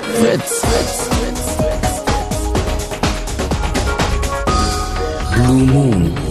Fritz. Blue Moon.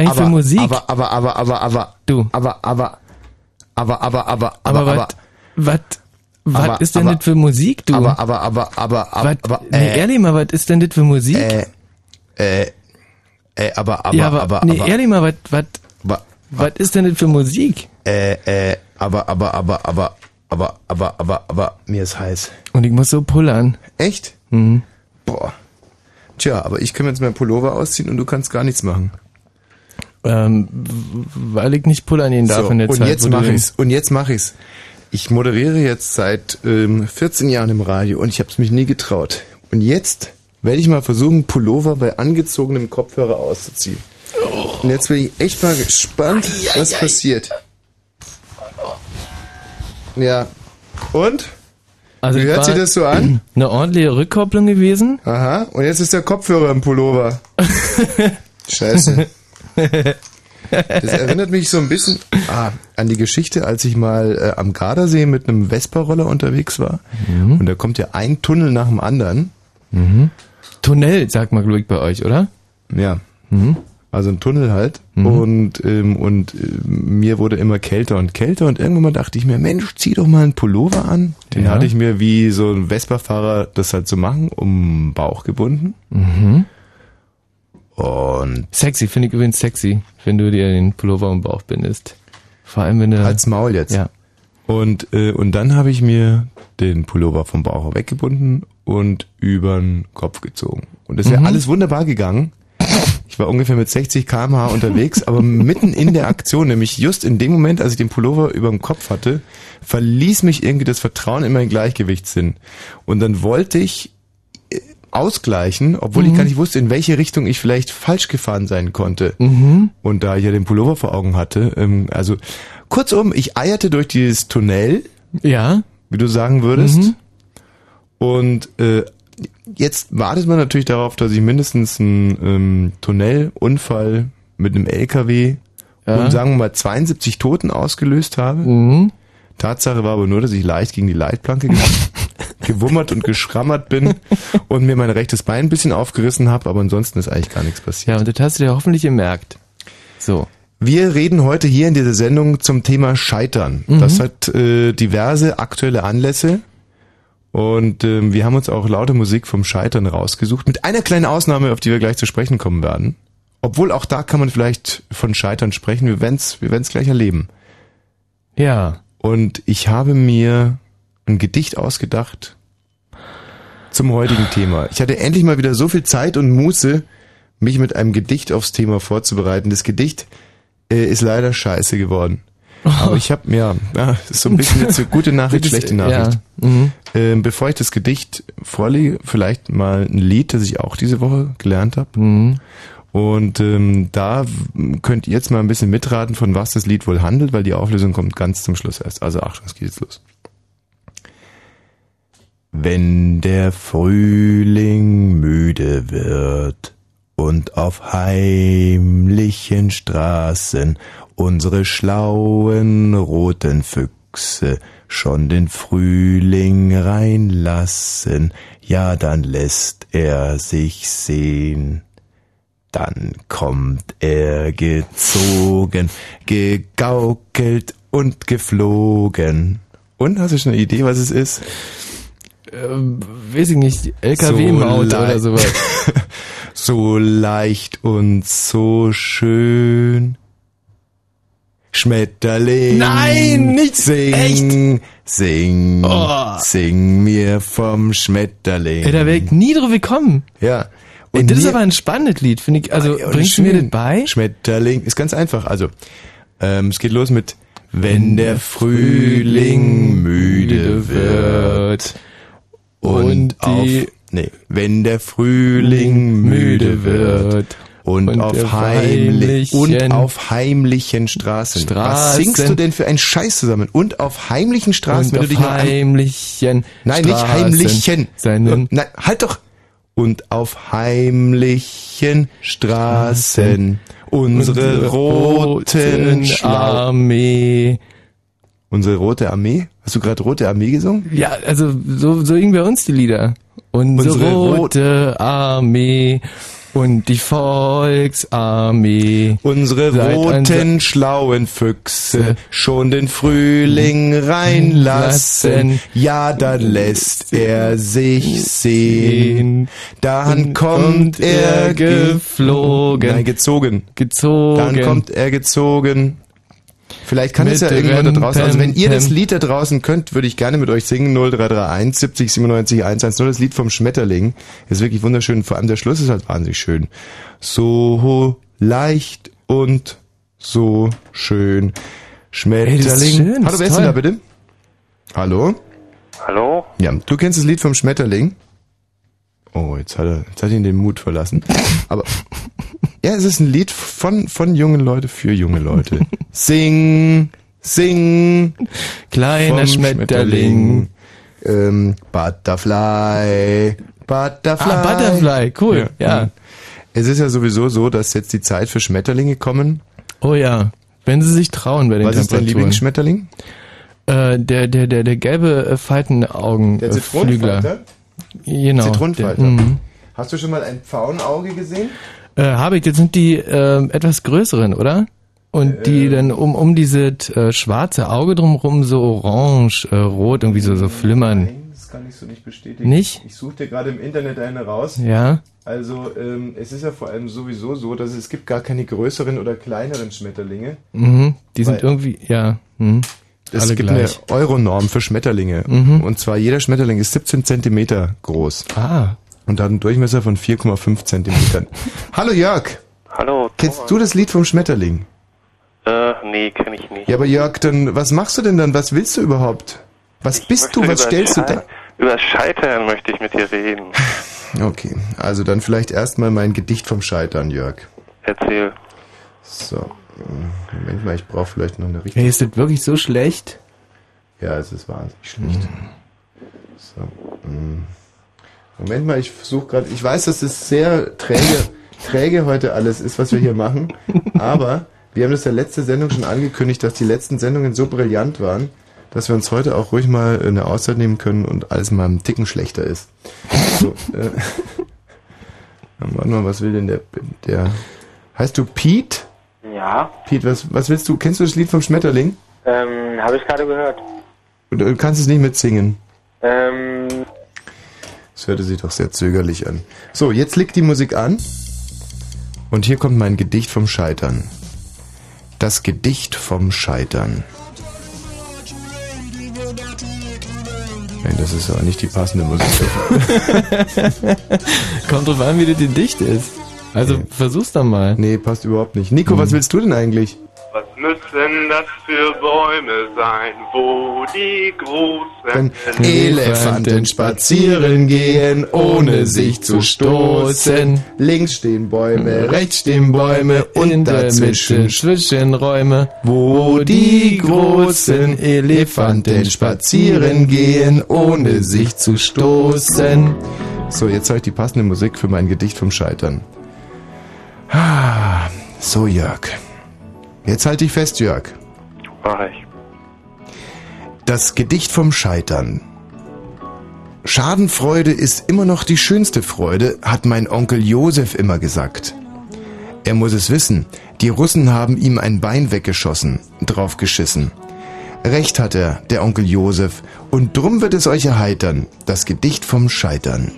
Eigentlich für Musik? Aber, aber, aber, aber, aber, du. Aber, aber, aber, aber, aber, aber, aber, was, was ist denn das für Musik, du? Aber, aber, aber, aber, aber, aber, nee, äh, ehrlich mal, was ist denn das für Musik? Äh, äh, äh, aber, aber, ja, aber, aber, nee, ehrlich mal, was, was, was ist denn das für Musik? Äh, äh, aber, aber, aber, aber, aber, aber, aber, aber, mir ist heiß. Und ich muss so pullern. Echt? Mhm. Boah. Tja, aber ich kann mir jetzt meinen Pullover ausziehen und du kannst gar nichts machen. Ähm, weil ich nicht pullern gehen darf so, in der und Zeit. Jetzt mach ich's. Und jetzt mache ich's. Ich moderiere jetzt seit ähm, 14 Jahren im Radio und ich habe es mich nie getraut. Und jetzt werde ich mal versuchen, Pullover bei angezogenem Kopfhörer auszuziehen. Oh. Und jetzt bin ich echt mal gespannt, ai, was ai, passiert. Ja. Und? Also Wie es hört sich das so an? Eine ordentliche Rückkopplung gewesen. Aha. Und jetzt ist der Kopfhörer im Pullover. Scheiße. Das erinnert mich so ein bisschen ah, an die Geschichte, als ich mal äh, am Gardasee mit einem Vespa-Roller unterwegs war. Und da kommt ja ein Tunnel nach dem anderen. Tunnel, sagt man, glaube ich, bei euch, oder? Ja. Also ein Tunnel halt. Und, ähm, und äh, mir wurde immer kälter und kälter. Und irgendwann mal dachte ich mir, Mensch, zieh doch mal einen Pullover an. Den Ja. hatte ich mir wie so ein Vespa-Fahrer das halt so machen, um den Bauch gebunden. Und Sexy, finde ich übrigens sexy, wenn du dir den Pullover um den Bauch bindest. Vor allem, wenn du... als Maul jetzt. ja. Und, äh, und dann habe ich mir den Pullover vom Bauch weggebunden und übern Kopf gezogen. Und das wäre alles wunderbar gegangen. Ich war ungefähr mit 60 km/h unterwegs, aber mitten in der Aktion, nämlich just in dem Moment, als ich den Pullover überm Kopf hatte, verließ mich irgendwie das Vertrauen in meinen Gleichgewichtssinn. Und dann wollte ich ausgleichen, obwohl ich gar nicht wusste, in welche Richtung ich vielleicht falsch gefahren sein konnte. Und da ich ja den Pullover vor Augen hatte, ähm, also kurzum, ich eierte durch dieses Tunnel, Ja? wie du sagen würdest. Und äh, jetzt wartet man natürlich darauf, dass ich mindestens einen ähm, Tunnelunfall mit einem LKW Ja. und sagen wir mal 72 Toten ausgelöst habe. Mhm. Tatsache war aber nur, dass ich leicht gegen die Leitplanke ge gewummert und geschrammert bin und mir mein rechtes Bein ein bisschen aufgerissen habe, aber ansonsten ist eigentlich gar nichts passiert. Ja, und das hast du dir hoffentlich gemerkt. So. Wir reden heute hier in dieser Sendung zum Thema Scheitern. Das hat äh, diverse aktuelle Anlässe und ähm, wir haben uns auch laute Musik vom Scheitern rausgesucht, mit einer kleinen Ausnahme, auf die wir gleich zu sprechen kommen werden. Obwohl auch da kann man vielleicht von Scheitern sprechen, wir werden's, wir werden's gleich erleben. Ja. Und ich habe mir ein Gedicht ausgedacht zum heutigen Thema. Ich hatte endlich mal wieder so viel Zeit und Muße, mich mit einem Gedicht aufs Thema vorzubereiten. Das Gedicht äh, ist leider scheiße geworden. Aber ich habe, ja, ja, ist so ein bisschen jetzt eine gute Nachricht, schlechte Nachricht. Ja. Mhm. Ähm, bevor ich das Gedicht vorlege, vielleicht mal ein Lied, das ich auch diese Woche gelernt habe. Mhm. Und ähm, da könnt ihr jetzt mal ein bisschen mitraten, von was das Lied wohl handelt, weil die Auflösung kommt ganz zum Schluss erst. Also Achtung, es geht jetzt los. Wenn der Frühling müde wird und auf heimlichen Straßen unsere schlauen roten Füchse schon den Frühling reinlassen, ja, dann lässt er sich sehen. Dann kommt er gezogen, gegaukelt und geflogen. Und hast du schon eine Idee, was es ist? Ähm, weiß ich nicht, LKW-Maut So oder sowas. So leicht und so schön. Schmetterling. Nein, nicht sing, sing, Oh. sing mir vom Schmetterling. Ey, da wäre ich nie drauf gekommen. ja. Ey, das ist aber ein spannendes Lied, finde ich. Also, und bringst du mir das bei? Schmetterling ist ganz einfach. Also, ähm, es geht los mit Wenn der Frühling müde wird und, und auf, nee, wenn der Frühling müde wird und, und auf heimlich und heimlichen auf heimlichen Straßen. Was Straßen. singst du denn für einen Scheiß zusammen? Und auf heimlichen Straßen, Und wenn auf du dich heimlichen Nein, nicht heimlichen. Seinen Nein, halt doch. Und auf heimlichen Straßen unsere roten Armee. Unsere rote Armee? Hast du gerade rote Armee gesungen? Ja, also so, so irgendwie bei uns die Lieder. Unsere, Unsere Rot- rote Armee und die Volksarmee. Unsere roten schlauen Füchse schon den Frühling reinlassen. Lassen. Ja, dann lässt er sich sehen. Dann kommt er geflogen. Nein, gezogen. Gezogen. Dann kommt er gezogen. Vielleicht kann es ja irgendjemand da draußen. Also wenn ihr das. Lied da draußen könnt, würde ich gerne mit euch singen. 0331 70 97 110. Das Lied vom Schmetterling. Ist wirklich wunderschön. Vor allem der Schluss ist halt wahnsinnig schön. So leicht und so schön. Schmetterling. Ey, das ist schön, Hallo, wer ist denn da bitte? Hallo? Hallo? Ja, du kennst das Lied vom Schmetterling? Oh, jetzt hat er, jetzt hat ihn den Mut verlassen. Aber ja, es ist ein Lied von von jungen Leute für junge Leute. Sing, Sing, Kleiner vom Schmetterling. Ähm, Butterfly, Butterfly. Ah, Butterfly, cool, ja. Es ist ja sowieso so, dass jetzt die Zeit für Schmetterlinge kommen. Oh ja, wenn sie sich trauen bei den Was ist dein. Lieblingsschmetterling? Äh, der, der, der, der gelbe äh, Faltenaugen. Der äh. Zitronenfalter? Genau. Zitronenfalter. Mhm. Hast du schon mal ein Pfauenauge gesehen? Äh, habe ich, jetzt sind die äh, etwas größeren, oder? Und die Äh. dann um, um diese äh, schwarze Auge drumherum so orange, äh, rot, irgendwie so, so flimmern. Nein, das kann ich so nicht bestätigen. Nicht? Ich suche dir gerade im Internet eine raus. Ja? Also ähm, es ist ja vor allem sowieso so, dass es gibt gar keine größeren oder kleineren Schmetterlinge. Mhm. Die sind irgendwie, ja. Mhm. Es Alle gibt gleich. eine Euronorm für Schmetterlinge. Mhm. Und zwar jeder Schmetterling ist 17 Zentimeter groß Ah. und hat einen Durchmesser von 4,5 Zentimetern. Hallo Jörg, Hallo. kennst du das Lied vom Schmetterling? Äh, nee, kenne ich nicht. Ja, aber Jörg, dann was machst du denn dann? Was willst du überhaupt? Was bist du? Was stellst du da? Über Scheitern möchte ich mit dir reden. Okay, also dann vielleicht erstmal mein Gedicht vom Scheitern, Jörg. Erzähl. So, Moment mal, ich brauche vielleicht noch eine richtige. Hey, ist das wirklich so schlecht? Ja, es ist wahnsinnig schlecht. So, mm. Moment mal, ich versuche gerade. Ich weiß, dass es sehr träge, träge heute alles ist, was wir hier machen. Aber wir haben das ja letzte Sendung schon angekündigt, dass die letzten Sendungen so brillant waren, dass wir uns heute auch ruhig mal eine Auszeit nehmen können und alles mal einen Ticken schlechter ist. So, äh, warte mal, was will denn der, der, heißt du Pete? Ja, Pete, was, was willst du? Kennst du das Lied vom Schmetterling? ähm, habe ich gerade gehört. Du du kannst es nicht mitsingen. Ähm, Das hörte sich doch sehr zögerlich an. So, jetzt liegt die Musik an. Und hier kommt mein Gedicht vom Scheitern. Das Gedicht vom Scheitern. Nein, das ist aber nicht die passende Musik. Kommt drauf an, wie das Gedicht ist. Also versuch's doch mal. Nee, passt überhaupt nicht. Nico, was willst du denn eigentlich? Was müssen das für Bäume sein, wo die großen Wenn Elefanten spazieren gehen, ohne sich zu stoßen. Links stehen Bäume, rechts stehen Bäume und dazwischen Zwischenräume, wo die großen Elefanten spazieren gehen, ohne sich zu stoßen. So, jetzt habe ich die passende Musik für mein Gedicht vom Scheitern. Ah, So, Jörg. Jetzt halte ich fest, Jörg. Mach ich. Das Gedicht vom Scheitern. Schadenfreude ist immer noch die schönste Freude, hat mein Onkel Josef immer gesagt. Er muss es wissen, die Russen haben ihm ein Bein weggeschossen, draufgeschissen. Recht hat er, der Onkel Josef, und drum wird es euch erheitern, das Gedicht vom Scheitern.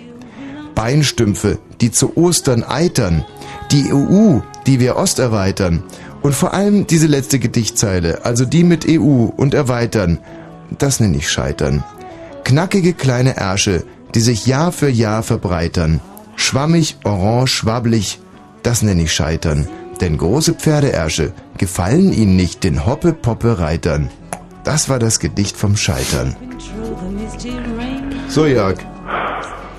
Beinstümpfe, die zu Ostern eitern, die EU, die wir Ost erweitern, und vor allem diese letzte Gedichtzeile, also die mit EU und erweitern, das nenne ich Scheitern. Knackige kleine Ärsche, die sich Jahr für Jahr verbreitern. Schwammig, orange, schwabblig, das nenne ich Scheitern. Denn große Pferdeärsche gefallen ihnen nicht den Hoppe-Poppe-Reitern. Das war das Gedicht vom Scheitern. So, Jörg.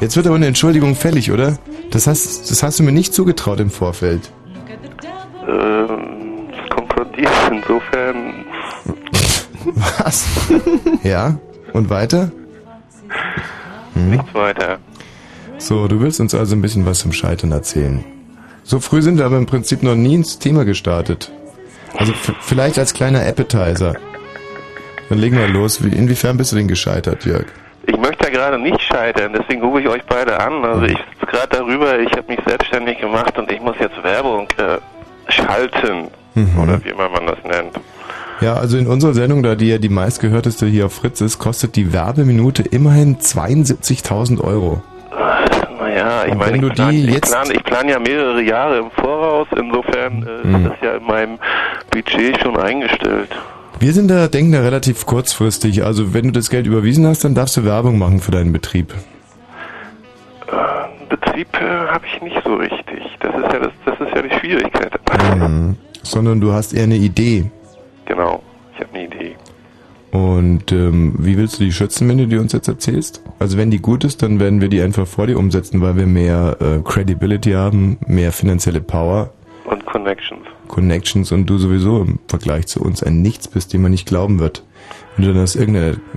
Jetzt wird aber eine Entschuldigung fällig, oder? Das hast, das hast du mir nicht zugetraut im Vorfeld. Ähm, das kommt von dir. Insofern, Was? Ja? Und weiter? Hm? nichts weiter. So, du willst uns also ein bisschen was zum Scheitern erzählen. So früh sind wir aber im Prinzip noch nie ins Thema gestartet. Also vielleicht als kleiner Appetizer. Dann legen wir los. Wie, inwiefern bist du denn gescheitert, Jörg? Ich möchte ja gerade nicht scheitern, deswegen rufe ich euch beide an. Also ich sitze gerade darüber, ich habe mich selbstständig gemacht und ich muss jetzt Werbung äh, schalten. Oder wie immer man das nennt. Ja, also in unserer Sendung, da die ja die meistgehörteste hier auf Fritz ist, kostet die Werbeminute immerhin 72.000 Euro. Naja, ich Und meine, wenn du ich plane die ich jetzt- plan, ich plan ja mehrere Jahre im Voraus, insofern äh, Mhm. ist das ja in meinem Budget schon eingestellt. Wir sind da, denken da relativ kurzfristig. Also wenn du das Geld überwiesen hast, dann darfst du Werbung machen für deinen Betrieb. Betrieb äh, habe ich nicht so richtig. Das ist ja das, das ist ja die Schwierigkeit. Mhm. Sondern du hast eher eine Idee. Genau, ich habe eine Idee. Und ähm, wie willst du die schützen, wenn du die uns jetzt erzählst? Also wenn die gut ist, dann werden wir die einfach vor dir umsetzen, weil wir mehr äh, Credibility haben, mehr finanzielle Power und Connections. Connections und du sowieso im Vergleich zu uns ein Nichts bist, dem man nicht glauben wird. Wenn du dann aus,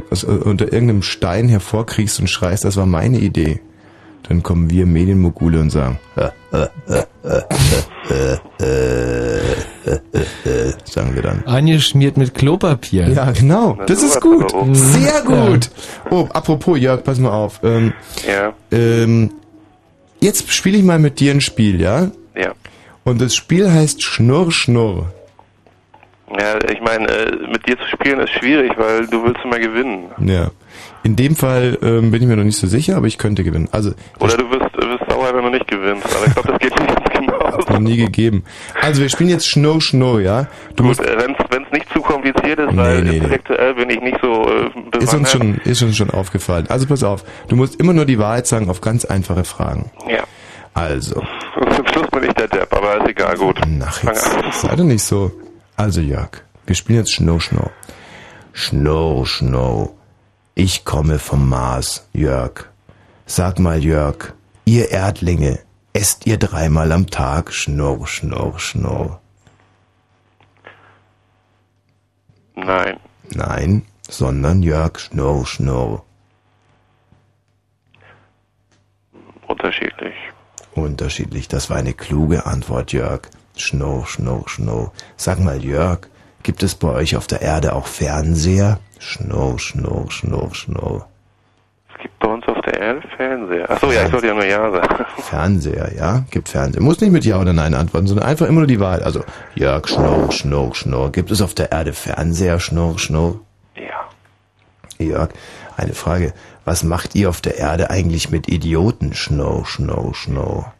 aus äh, unter irgendeinem Stein hervorkriegst und schreist, das war meine Idee, dann kommen wir Medienmogule und sagen, äh, äh, sagen wir dann. Angeschmiert mit Klopapier. Ja, genau. Das ist gut. Sehr gut. Oh, apropos, Jörg, pass mal auf. Ähm, ja. Ähm, jetzt spiele ich mal mit dir ein Spiel, ja? Ja. Und das Spiel heißt Schnurr, Schnurr. Ja, ich meine, äh, mit dir zu spielen ist schwierig, weil du willst immer gewinnen. Ja. In dem Fall ähm, bin ich mir noch nicht so sicher, aber ich könnte gewinnen. Also, Oder du wirst, wirst sauer, wenn du nicht gewinnst. Aber ich glaube, das geht nicht ganz genau. noch nie gegeben. Also, wir spielen jetzt Schnurr, Schnurr, ja? Du Gut, musst, äh, wenn es nicht zu kompliziert ist, Nee, weil nee, nee. intellektuell bin ich nicht so äh, ist uns schon, ist uns schon aufgefallen. Also, pass auf. Du musst immer nur die Wahrheit sagen auf ganz einfache Fragen. Ja. Also, zum Schluss bin ich der Depp, aber ist egal, gut. Ach, jetzt sei doch nicht so. Also Jörg, wir spielen jetzt Schnurr, Schnurr. Schnurr, Schnurr. Ich komme vom Mars, Jörg. Sag mal, Jörg, ihr Erdlinge, esst ihr dreimal am Tag Schnurr, Schnurr, Schnurr? Nein. Nein, sondern Jörg, Schnurr, Schnurr. Unterschiedlich. Unterschiedlich, das war eine kluge Antwort, Jörg. Schnurr, Schnurr, Schnurr. Sag mal, Jörg, gibt es bei euch auf der Erde auch Fernseher? Schnurr, Schnurr, Schnurr, Schnurr. Es gibt bei uns auf der Erde Fernseher. Achso, ja, ich sollte ja nur Ja sagen. Fernseher, ja? Gibt Fernseher. Muss nicht mit Ja oder Nein antworten, sondern einfach immer nur die Wahl. Also, Jörg, Schnurr, Schnurr, Schnurr. Gibt es auf der Erde Fernseher? Schnurr, Schnurr. Ja. Jörg, eine Frage. Was macht ihr auf der Erde eigentlich mit Idioten? Schnurr, Schnurr, Schnurr.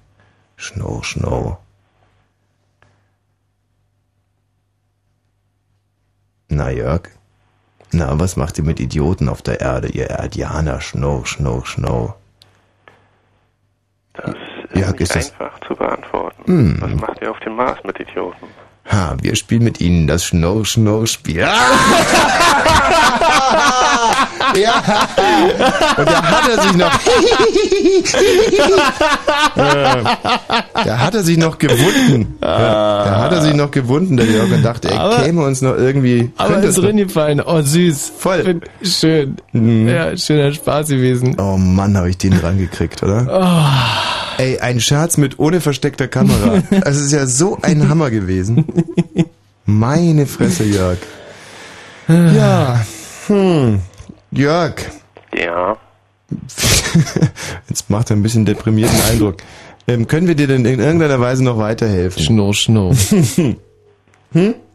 Schnurr, Schnurr. Na, Jörg? Na, was macht ihr mit Idioten auf der Erde, ihr Erdianer? Schnurr, Schnurr, Schnurr. Das ist Ja, nicht ist das- einfach zu beantworten. Hm. Was macht ihr auf dem Mars mit Idioten? Ha, wir spielen mit Ihnen das Schnurr-Schnurr-Spiel. ja. Und da hat er sich noch. Da hat er sich noch gewunden. Ja, da hat er sich noch gewunden, der Jörg, und dachte, er Aber- käme uns noch irgendwie. Aber ist drin gefallen. Oh, süß. Voll. Schön. Mhm. Ja, schöner Spaß gewesen. Oh Mann, habe ich den dran gekriegt, oder? Ey, ein Scherz mit ohne versteckter Kamera. Es ist ja so ein Hammer gewesen. Meine Fresse, Jörg. Ja, hm. Jörg, Ja. jetzt macht er ein bisschen deprimierten Eindruck. Ähm, können wir dir denn in irgendeiner Weise noch weiterhelfen? Schnurr, schnurr.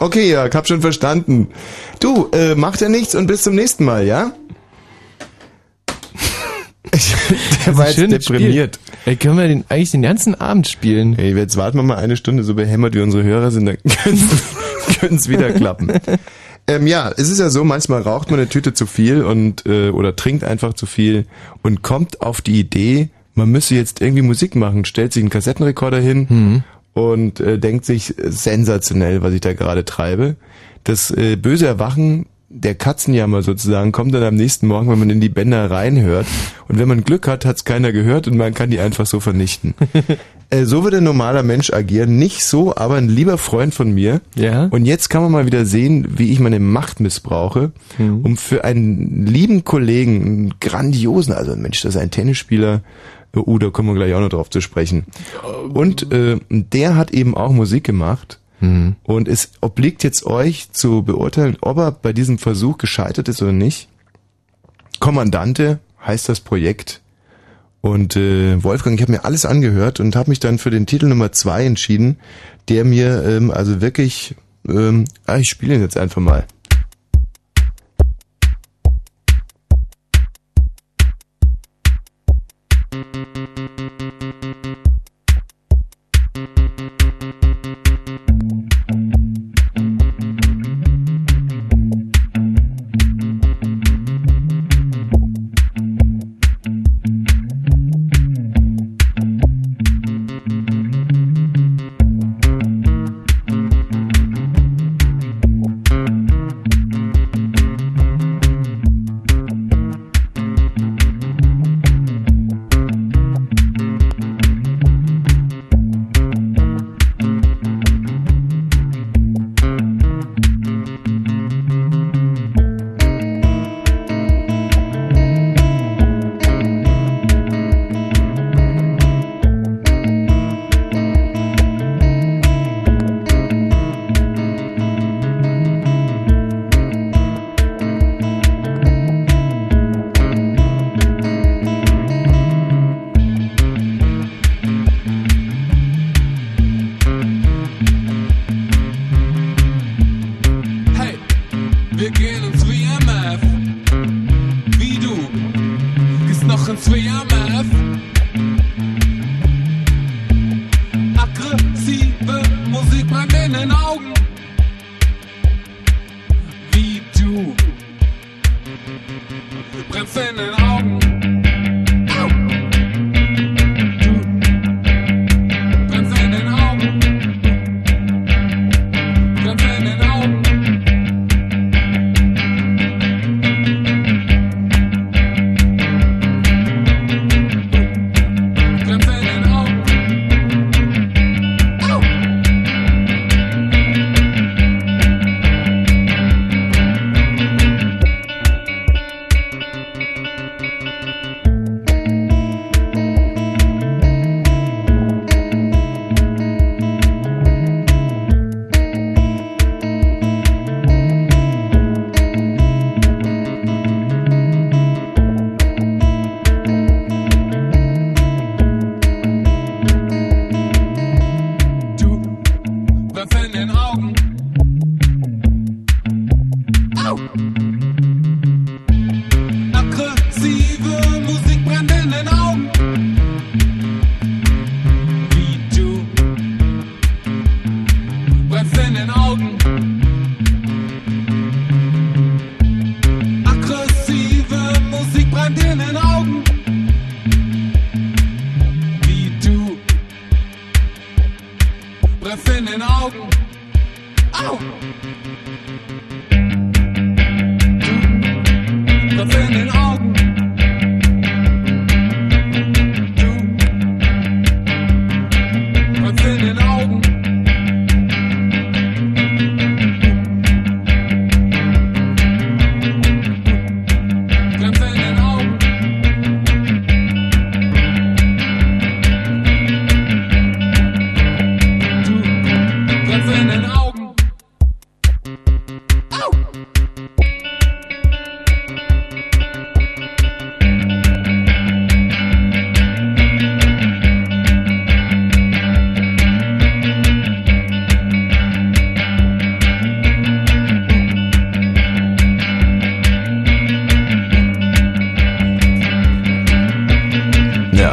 Okay, Jörg, hab schon verstanden. Du, äh, macht ja nichts und bis zum nächsten Mal, ja? Der war jetzt deprimiert. Ey, können wir den, eigentlich den ganzen Abend spielen? Hey, jetzt warten wir mal eine Stunde, so behämmert wie unsere Hörer sind, dann könnte es wieder klappen. Ähm, ja, es ist ja so, manchmal raucht man eine Tüte zu viel und äh, oder trinkt einfach zu viel und kommt auf die Idee, man müsse jetzt irgendwie Musik machen, stellt sich einen Kassettenrekorder hin und äh, denkt sich äh, sensationell, was ich da gerade treibe. Das äh, böse Erwachen der Katzenjammer sozusagen kommt dann am nächsten Morgen, wenn man in die Bänder reinhört. Und wenn man Glück hat, hat's keiner gehört und man kann die einfach so vernichten. äh, so würde ein normaler Mensch agieren. Nicht so, aber ein lieber Freund von mir. Ja. Und jetzt kann man mal wieder sehen, wie ich meine Macht missbrauche, um für einen lieben Kollegen, einen grandiosen, also ein Mensch, das ist ein Tennisspieler, uh, da kommen wir gleich auch noch drauf zu sprechen. Und äh, der hat eben auch Musik gemacht. Und es obliegt jetzt euch zu beurteilen, ob er bei diesem Versuch gescheitert ist oder nicht. Kommandante heißt das Projekt. Und äh, Wolfgang, ich habe mir alles angehört und habe mich dann für den Titel Nummer zwei entschieden, der mir ähm, also wirklich, ähm, ah, ich spiele ihn jetzt einfach mal.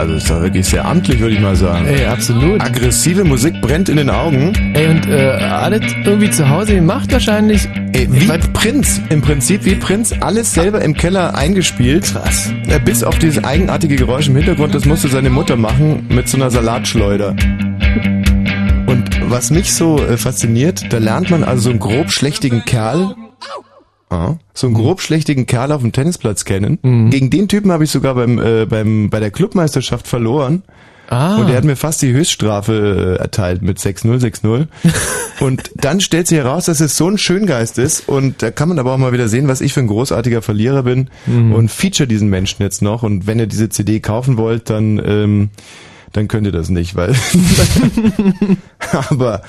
Also ist doch wirklich sehr amtlich, würde ich mal sagen. Ey, absolut. Aggressive Musik brennt in den Augen. Ey, und äh, alles irgendwie zu Hause gemacht wahrscheinlich. Ey, wie Prinz, im Prinzip wie Prinz, alles selber im Keller eingespielt. Krass. Äh, Bis auf dieses eigenartige Geräusch im Hintergrund, das musste seine Mutter machen mit so einer Salatschleuder. Und was mich so äh, fasziniert, da lernt man also so einen grob schlechtigen Kerl, ah, so einen grob schlechtigen Kerl auf dem Tennisplatz kennen. Gegen den Typen habe ich sogar beim, äh, beim, bei der Clubmeisterschaft verloren. Ah. Und er hat mir fast die Höchststrafe äh, erteilt mit 6-0, 6-0. und dann stellt sich heraus, dass es so ein Schöngeist ist. Und da kann man aber auch mal wieder sehen, was ich für ein großartiger Verlierer bin. Und feature diesen Menschen jetzt noch. Und wenn ihr diese CD kaufen wollt, dann, ähm, dann könnt ihr das nicht, weil aber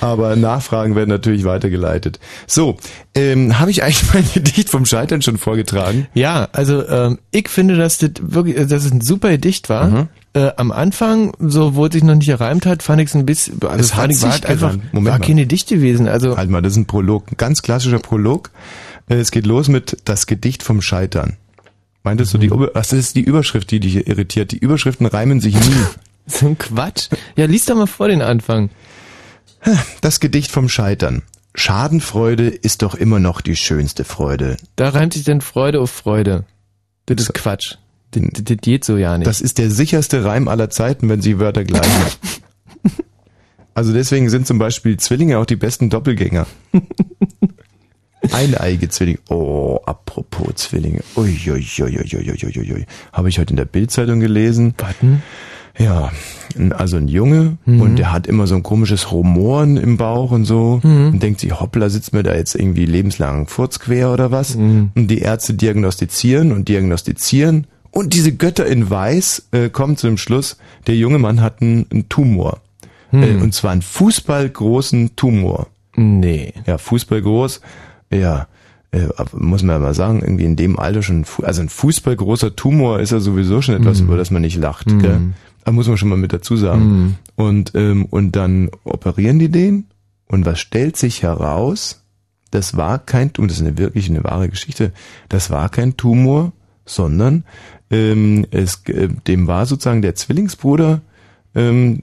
aber Nachfragen werden natürlich weitergeleitet. So, ähm, habe ich eigentlich mein Gedicht vom Scheitern schon vorgetragen? Ja, also ähm, ich finde, dass das wirklich, dass es ein super Gedicht war. Mhm. Äh, am Anfang, so wo es sich noch nicht gereimt hat, fand ich es ein bisschen, also Es hat ich, war sich halt einfach. Moment war mal. kein Gedicht gewesen. Also Halt mal, das ist ein Prolog, ein ganz klassischer Prolog. Äh, Es geht los mit das Gedicht vom Scheitern. Meintest du die, was ist die Überschrift, die dich irritiert? Die Überschriften reimen sich nie. so ein Quatsch. Ja, lies doch mal vor den Anfang. Das Gedicht vom Scheitern. Schadenfreude ist doch immer noch die schönste Freude. Da reimt sich denn Freude auf Freude. Das ist Quatsch. Das, das, geht so ja nicht. Das ist der sicherste Reim aller Zeiten, wenn sie Wörter gleichen. Also deswegen sind zum Beispiel Zwillinge auch die besten Doppelgänger. Eineige Zwillinge. Oh, apropos Zwillinge. Uiuiuiuiuiuiui. Habe ich heute in der Bildzeitung gelesen. Warten. Ja, also ein Junge und der hat immer so ein komisches Rumoren im Bauch und so und denkt sich, hoppla, sitzt mir da jetzt irgendwie lebenslang Furz quer oder was? Und die Ärzte diagnostizieren und diagnostizieren und diese Götter in Weiß äh, kommen zu dem Schluss, der junge Mann hat einen, einen Tumor. Äh, und zwar einen fußballgroßen Tumor. Nee. Ja, Fußball groß, ja, äh, muss man ja mal sagen, irgendwie in dem Alter schon, also ein fußballgroßer Tumor ist ja sowieso schon etwas, über das man nicht lacht, gell? Da muss man schon mal mit dazu sagen. Und, ähm, und dann operieren die den und was stellt sich heraus? Das war kein Tumor, das ist eine wirklich eine wahre Geschichte, das war kein Tumor, sondern ähm, es, äh, dem war sozusagen der Zwillingsbruder ähm,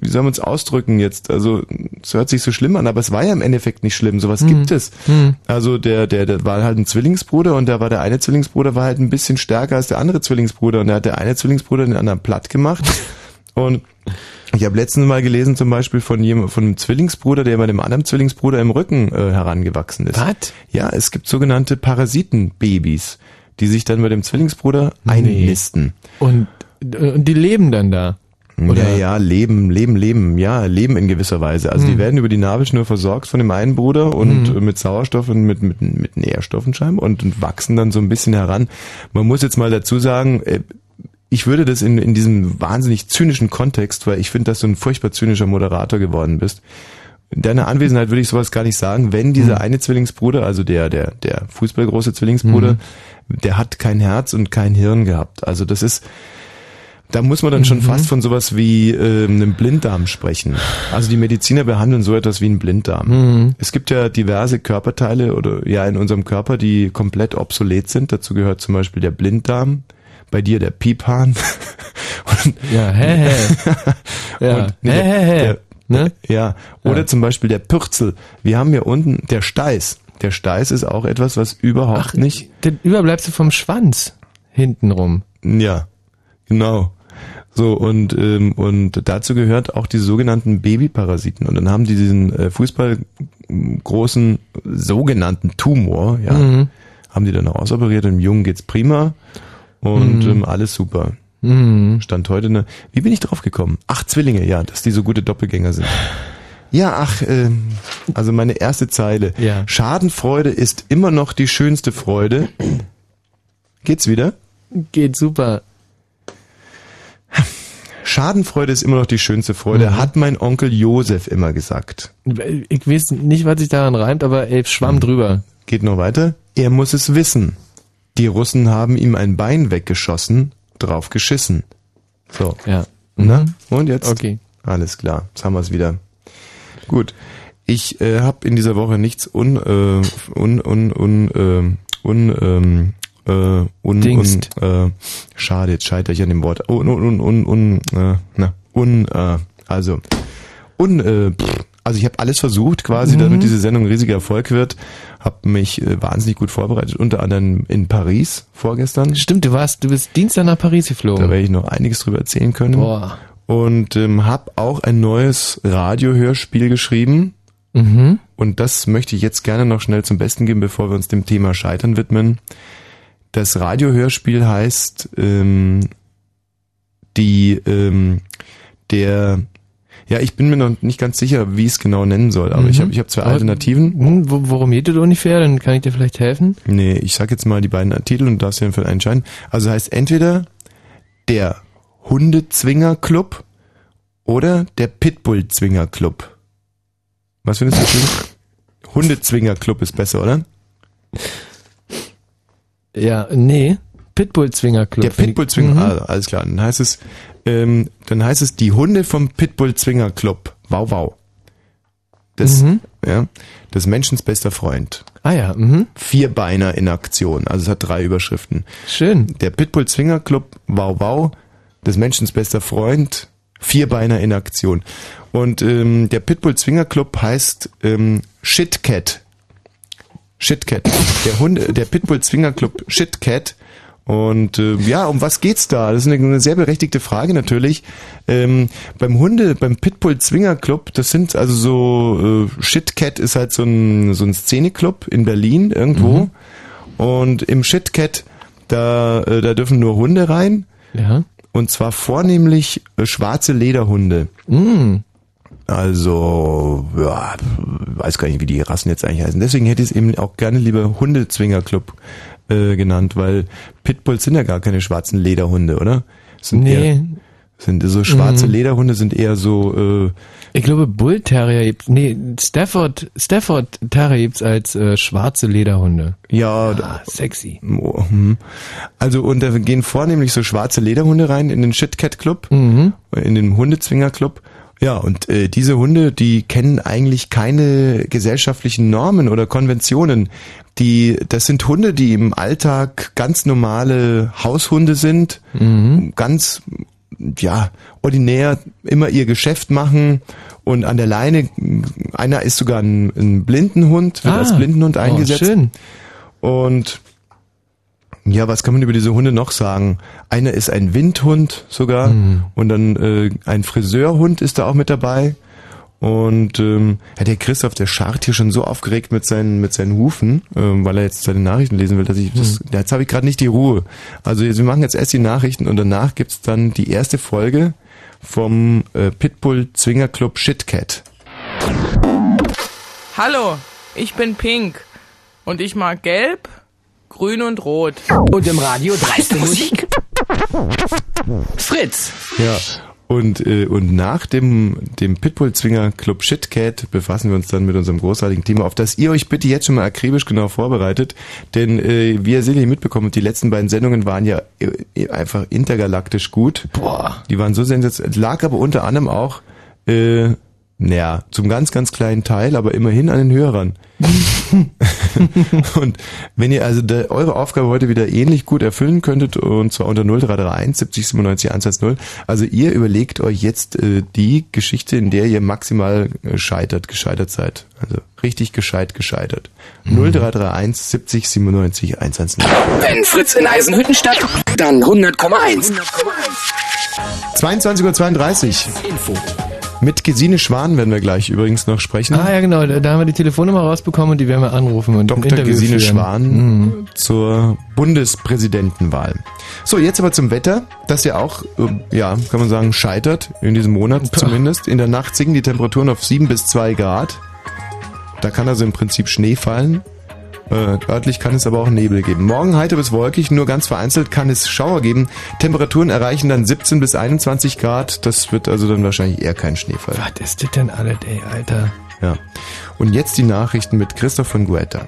wie soll man es ausdrücken jetzt? Also es hört sich so schlimm an, aber es war ja im Endeffekt nicht schlimm. Sowas gibt es. Also der, der, der war halt ein Zwillingsbruder und da war der eine Zwillingsbruder war halt ein bisschen stärker als der andere Zwillingsbruder und da hat der eine Zwillingsbruder den anderen platt gemacht. und ich habe letztens mal gelesen zum Beispiel von jemandem, von einem Zwillingsbruder, der bei dem anderen Zwillingsbruder im Rücken äh, herangewachsen ist. Was? Ja, es gibt sogenannte Parasitenbabys, die sich dann bei dem Zwillingsbruder einnisten. Und, und die leben dann da. Oder? Ja, ja, leben, leben, leben, ja, leben in gewisser Weise. Also die werden über die Nabelschnur versorgt von dem einen Bruder und äh, mit Sauerstoff und mit, mit, mit Nährstoffen scheinbar und, und wachsen dann so ein bisschen heran. Man muss jetzt mal dazu sagen, äh, ich würde das in, in diesem wahnsinnig zynischen Kontext, weil ich finde, dass du ein furchtbar zynischer Moderator geworden bist. In deiner Anwesenheit würde ich sowas gar nicht sagen, wenn dieser eine Zwillingsbruder, also der, der, der fußballgroße Zwillingsbruder, der hat kein Herz und kein Hirn gehabt. Also das ist, da muss man dann schon fast von sowas wie ähm, einem Blinddarm sprechen. Also die Mediziner behandeln so etwas wie einen Blinddarm. Es gibt ja diverse Körperteile oder ja in unserem Körper, die komplett obsolet sind. Dazu gehört zum Beispiel der Blinddarm, bei dir der Piephahn. Und, Ja, hä, hä. Ja, und, nee, hä, hä, hä. der- Ne? Ja, oder Ja. zum Beispiel der Pürzel. Wir haben hier unten der Steiß. Der Steiß ist auch etwas, was überhaupt nicht. Das Überbleibsel vom Schwanz hintenrum. Ja, genau. So, und, ähm, und dazu gehört auch die sogenannten Babyparasiten. Und dann haben die diesen äh, Fußball großen sogenannten Tumor, ja, Mhm. haben die dann auch ausoperiert. Dem Jungen geht's prima und Mhm. ähm, alles super. Mhm. Stand heute eine. Wie bin ich drauf gekommen? Ach, Zwillinge, ja, dass die so gute Doppelgänger sind. Ja, ach, ähm, also meine erste Zeile. Ja. Schadenfreude ist immer noch die schönste Freude. Geht's wieder? Geht super. Schadenfreude ist immer noch die schönste Freude, Mhm. hat mein Onkel Josef immer gesagt. Ich weiß nicht, was sich daran reimt, aber ey, Mhm. schwamm drüber. Geht noch weiter? Er muss es wissen. Die Russen haben ihm ein Bein weggeschossen, drauf geschissen. So. Ja. Na? Und jetzt? Okay. Alles klar, jetzt haben wir es wieder. Gut. Ich äh, habe in dieser Woche nichts un äh, un un un äh, un ähm, äh, un, un äh, schade, jetzt scheitere ich an dem Wort. Un un un un, un äh, na, un äh, also un äh, pff, also ich habe alles versucht, quasi, Mhm. damit diese Sendung ein riesiger Erfolg wird. Habe mich äh, wahnsinnig gut vorbereitet, unter anderem in Paris vorgestern. Stimmt, du warst, du bist Dienstag nach Paris Da geflogen. werde ich noch einiges drüber erzählen können. Boah. Und ähm, habe auch ein neues Radiohörspiel geschrieben. Mhm. Und das möchte ich jetzt gerne noch schnell zum Besten geben, bevor wir uns dem Thema Scheitern widmen. Das Radiohörspiel heißt ähm, die ähm, der ja, ich bin mir noch nicht ganz sicher, wie ich es genau nennen soll, aber ich Mhm. habe ich habe zwei Alternativen. Hm, wo- worum geht es ungefähr? Dann kann ich dir vielleicht helfen. Nee, ich sag jetzt mal die beiden Titel und darfst dir dann für entscheiden. Also heißt entweder der Hundezwinger Club oder der Pitbull Zwinger Club. Was findest du? Hundezwinger Club ist besser, oder? Ja, nee. Pitbull Zwinger Club. Der Pitbull Zwinger, Mhm. ah, alles klar. Dann heißt es, ähm, dann heißt es die Hunde vom Pitbull Zwinger Club. Wow, wow. Das, Mhm. ja, des Menschens bester Freund. Ah ja, mhm. Vierbeiner in Aktion. Also es hat drei Überschriften. Schön. Der Pitbull Zwinger Club, wow, wow, des Menschens bester Freund, Vierbeiner in Aktion. Und ähm, der Pitbull Zwinger Club heißt ähm, Shitcat. Shitcat. Der Hunde, der Pitbull Zwinger Club Shitcat. Und äh, ja, um was geht's da? Das ist eine, eine sehr berechtigte Frage natürlich. Ähm, beim Hunde, beim Pitbull Zwinger Club, das sind also so äh, Shitcat ist halt so ein so ein Szeneclub in Berlin irgendwo. Und im Shitcat da äh, da dürfen nur Hunde rein. Ja. Und zwar vornehmlich äh, schwarze Lederhunde. Mm. Also, ja, weiß gar nicht, wie die Rassen jetzt eigentlich heißen. Deswegen hätte ich es eben auch gerne lieber Hundezwingerclub äh, genannt, weil Pitbulls sind ja gar keine schwarzen Lederhunde, oder? Sind Nee. Eher, sind so schwarze Mhm. Lederhunde sind eher so, äh, Ich glaube, Bull Terrier gibt, nee, Stafford, Stafford Terrier gibt's als äh, schwarze Lederhunde. ja, Ah, sexy. Oh, hm. Also und da gehen vornehmlich so schwarze Lederhunde rein in den Shitcat Club, Mhm. in den Hundezwinger Club. Ja, und äh, diese Hunde, die kennen eigentlich keine gesellschaftlichen Normen oder Konventionen. Die, das sind Hunde, die im Alltag ganz normale Haushunde sind, Mhm. ganz ja ordinär immer ihr Geschäft machen und an der Leine einer ist sogar ein, ein Blindenhund, wird Ah. als Blindenhund Oh, eingesetzt. schön. Und ja, was kann man über diese Hunde noch sagen? Einer ist ein Windhund sogar Mhm. und dann äh, ein Friseurhund ist da auch mit dabei. Und ähm, ja, der Christoph, der scharrt hier schon so aufgeregt mit seinen mit seinen Hufen, ähm, weil er jetzt seine Nachrichten lesen will, dass ich das, Mhm. jetzt habe ich gerade nicht die Ruhe. Also jetzt, wir machen jetzt erst die Nachrichten und danach gibt's dann die erste Folge vom äh, Pitbull Zwinger Club Shitcat. Hallo, ich bin Pink und ich mag Gelb, Grün und Rot. Und im Radio dreiste Musik. Fritz. Ja. Und, äh, und nach dem, dem Pitbull-Zwinger Club Shitcat befassen wir uns dann mit unserem großartigen Thema, auf das ihr euch bitte jetzt schon mal akribisch genau vorbereitet. Denn äh, wie ihr sicherlich mitbekommen die letzten beiden Sendungen waren ja äh, einfach intergalaktisch gut. Boah. Die waren so sensationell. Lag aber unter anderem auch, äh, naja, zum ganz, ganz kleinen Teil, aber immerhin an den Hörern. und wenn ihr also da, eure Aufgabe heute wieder ähnlich gut erfüllen könntet, und zwar unter 0331 70 97 110, also ihr überlegt euch jetzt äh, die Geschichte, in der ihr maximal äh, scheitert, gescheitert seid. Also richtig gescheit gescheitert. 0331 70 97 110. Wenn Fritz in Eisenhüttenstadt, dann 100,1. 22.32 Uhr. Info. Mit Gesine Schwan werden wir gleich übrigens noch sprechen. Ah ja, genau, da haben wir die Telefonnummer rausbekommen und die werden wir anrufen und Dr. Gesine führen. Schwan zur Bundespräsidentenwahl. So, jetzt aber zum Wetter, das ja auch, äh, ja, kann man sagen, scheitert, in diesem Monat zumindest. In der Nacht sinken die Temperaturen auf 7 bis 2 Grad. Da kann also im Prinzip Schnee fallen. Äh, örtlich kann es aber auch Nebel geben. Morgen heiter bis wolkig, nur ganz vereinzelt kann es Schauer geben. Temperaturen erreichen dann 17 bis 21 Grad. Das wird also dann wahrscheinlich eher kein Schneefall. Was ist das denn alles, ey, Alter? Ja. Und jetzt die Nachrichten mit Christoph von Guetta.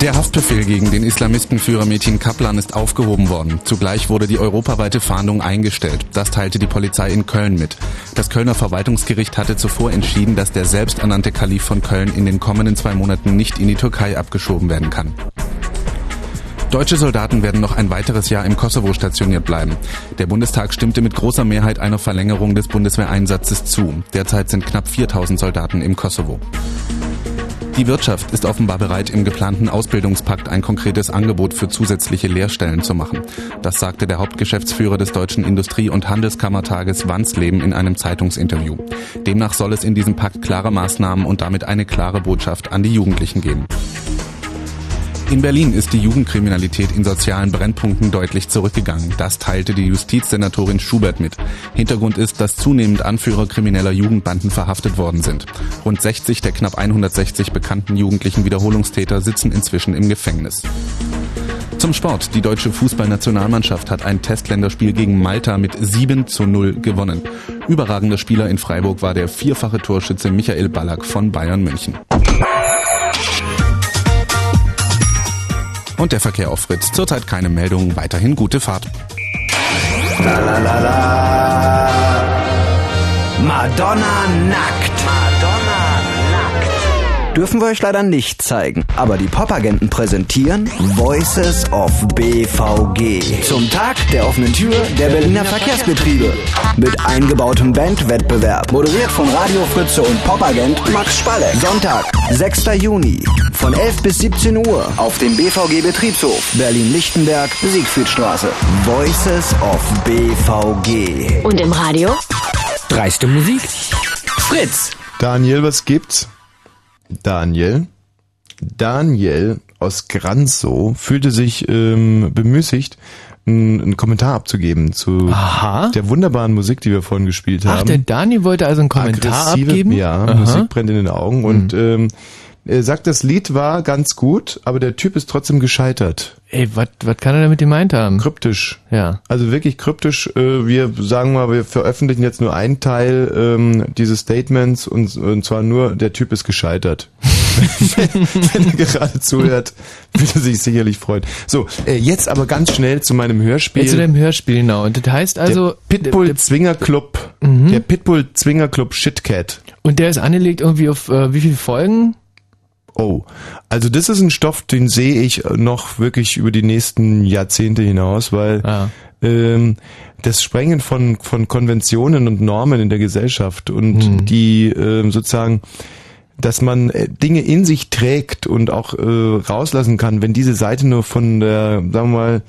Der Haftbefehl gegen den Islamistenführer Metin Kaplan ist aufgehoben worden. Zugleich wurde die europaweite Fahndung eingestellt. Das teilte die Polizei in Köln mit. Das Kölner Verwaltungsgericht hatte zuvor entschieden, dass der selbsternannte Kalif von Köln in den kommenden zwei Monaten nicht in die Türkei abgeschoben werden kann. Deutsche Soldaten werden noch ein weiteres Jahr im Kosovo stationiert bleiben. Der Bundestag stimmte mit großer Mehrheit einer Verlängerung des Bundeswehreinsatzes zu. Derzeit sind knapp 4000 Soldaten im Kosovo. Die Wirtschaft ist offenbar bereit, im geplanten Ausbildungspakt ein konkretes Angebot für zusätzliche Lehrstellen zu machen. Das sagte der Hauptgeschäftsführer des Deutschen Industrie- und Handelskammertages Wandsleben in einem Zeitungsinterview. Demnach soll es in diesem Pakt klare Maßnahmen und damit eine klare Botschaft an die Jugendlichen geben. In Berlin ist die Jugendkriminalität in sozialen Brennpunkten deutlich zurückgegangen. Das teilte die Justizsenatorin Schubert mit. Hintergrund ist, dass zunehmend Anführer krimineller Jugendbanden verhaftet worden sind. Rund 60 der knapp 160 bekannten jugendlichen Wiederholungstäter sitzen inzwischen im Gefängnis. Zum Sport. Die deutsche Fußballnationalmannschaft hat ein Testländerspiel gegen Malta mit 7 zu 0 gewonnen. Überragender Spieler in Freiburg war der vierfache Torschütze Michael Ballack von Bayern München. Und der Verkehr auf Fritz. Zurzeit keine Meldung. Weiterhin gute Fahrt. Madonna nackt. Dürfen wir euch leider nicht zeigen, aber die Popagenten präsentieren Voices of BVG. Zum Tag der offenen Tür der Berliner Verkehrsbetriebe. Mit eingebautem Bandwettbewerb. Moderiert von Radio Fritze und Popagent Max Spalleck. Sonntag, 6. Juni. Von 11 bis 17 Uhr auf dem BVG Betriebshof. Berlin-Lichtenberg, Siegfriedstraße. Voices of BVG. Und im Radio? Dreiste Musik. Fritz. Daniel, was gibt's? Daniel? Daniel aus Granzow fühlte sich ähm, bemüßigt, einen, einen Kommentar abzugeben zu Aha. der wunderbaren Musik, die wir vorhin gespielt haben. Ach, der Dani wollte also einen Kommentar Aggressive- abgeben? Ja, Aha. Musik brennt in den Augen und ähm, er sagt, das Lied war ganz gut, aber der Typ ist trotzdem gescheitert. Ey, was kann er damit gemeint haben? Kryptisch. Ja. Also wirklich kryptisch. Äh, wir sagen mal, wir veröffentlichen jetzt nur einen Teil ähm, dieses Statements und, und zwar nur, der Typ ist gescheitert. wenn, wenn er gerade zuhört, wird er sich sicherlich freuen. So, äh, jetzt aber ganz schnell zu meinem Hörspiel. Jetzt zu dem Hörspiel, genau. Und das heißt also... der Pitbull Zwinger Club. Mhm. Der Pitbull Zwinger Club Shitcat. Und der ist angelegt irgendwie auf äh, wie viele Folgen? Oh, also das ist ein Stoff, den sehe ich noch wirklich über die nächsten Jahrzehnte hinaus, weil ähm, das Sprengen von, von Konventionen und Normen in der Gesellschaft und Hm. die ähm, sozusagen dass man äh, Dinge in sich trägt und auch äh, rauslassen kann, wenn diese Seite nur von der, sagen wir mal,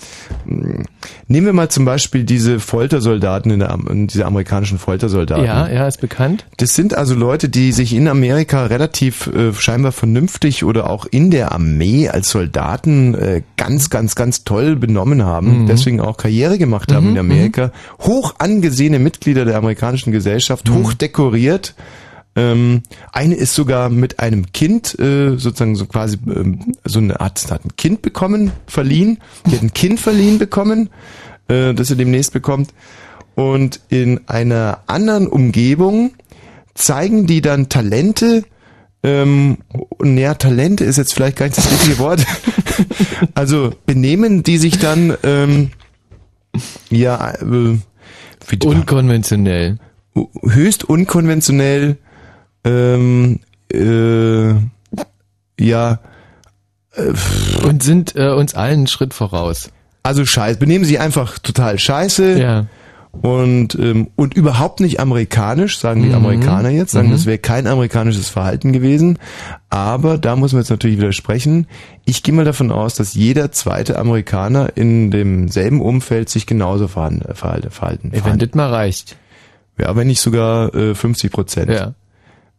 mh, nehmen wir mal zum Beispiel diese Foltersoldaten in der, in diese amerikanischen Foltersoldaten. Ja, ja, ist bekannt. Das sind also Leute, die sich in Amerika relativ äh, scheinbar vernünftig oder auch in der Armee als Soldaten äh, ganz, ganz, ganz toll benommen haben, Mhm. deswegen auch Karriere gemacht haben in Amerika, hoch angesehene Mitglieder der amerikanischen Gesellschaft, Mhm. hoch dekoriert. Ähm, eine ist sogar mit einem Kind, äh, sozusagen so quasi ähm, so eine Art, hat ein Kind bekommen, verliehen, die hat ein Kind verliehen bekommen, äh, das sie demnächst bekommt. Und in einer anderen Umgebung zeigen die dann Talente, ähm, und ja, Talente ist jetzt vielleicht gar nicht das richtige Wort. also benehmen die sich dann ähm, ja äh, wie, Unkonventionell. höchst unkonventionell ähm, äh, ja äh, Und sind äh, uns allen einen Schritt voraus. also scheiße, benehmen sie einfach total scheiße Ja. Und, ähm, und überhaupt nicht amerikanisch, sagen die Mhm. Amerikaner jetzt, sagen, Mhm. das wäre kein amerikanisches Verhalten gewesen. Aber da muss man jetzt natürlich widersprechen. Ich gehe mal davon aus, dass jeder zweite Amerikaner in demselben Umfeld sich genauso verhalten. verhalten, verhalten wenn das mal reicht. ja, wenn nicht sogar äh, 50 Prozent. Ja.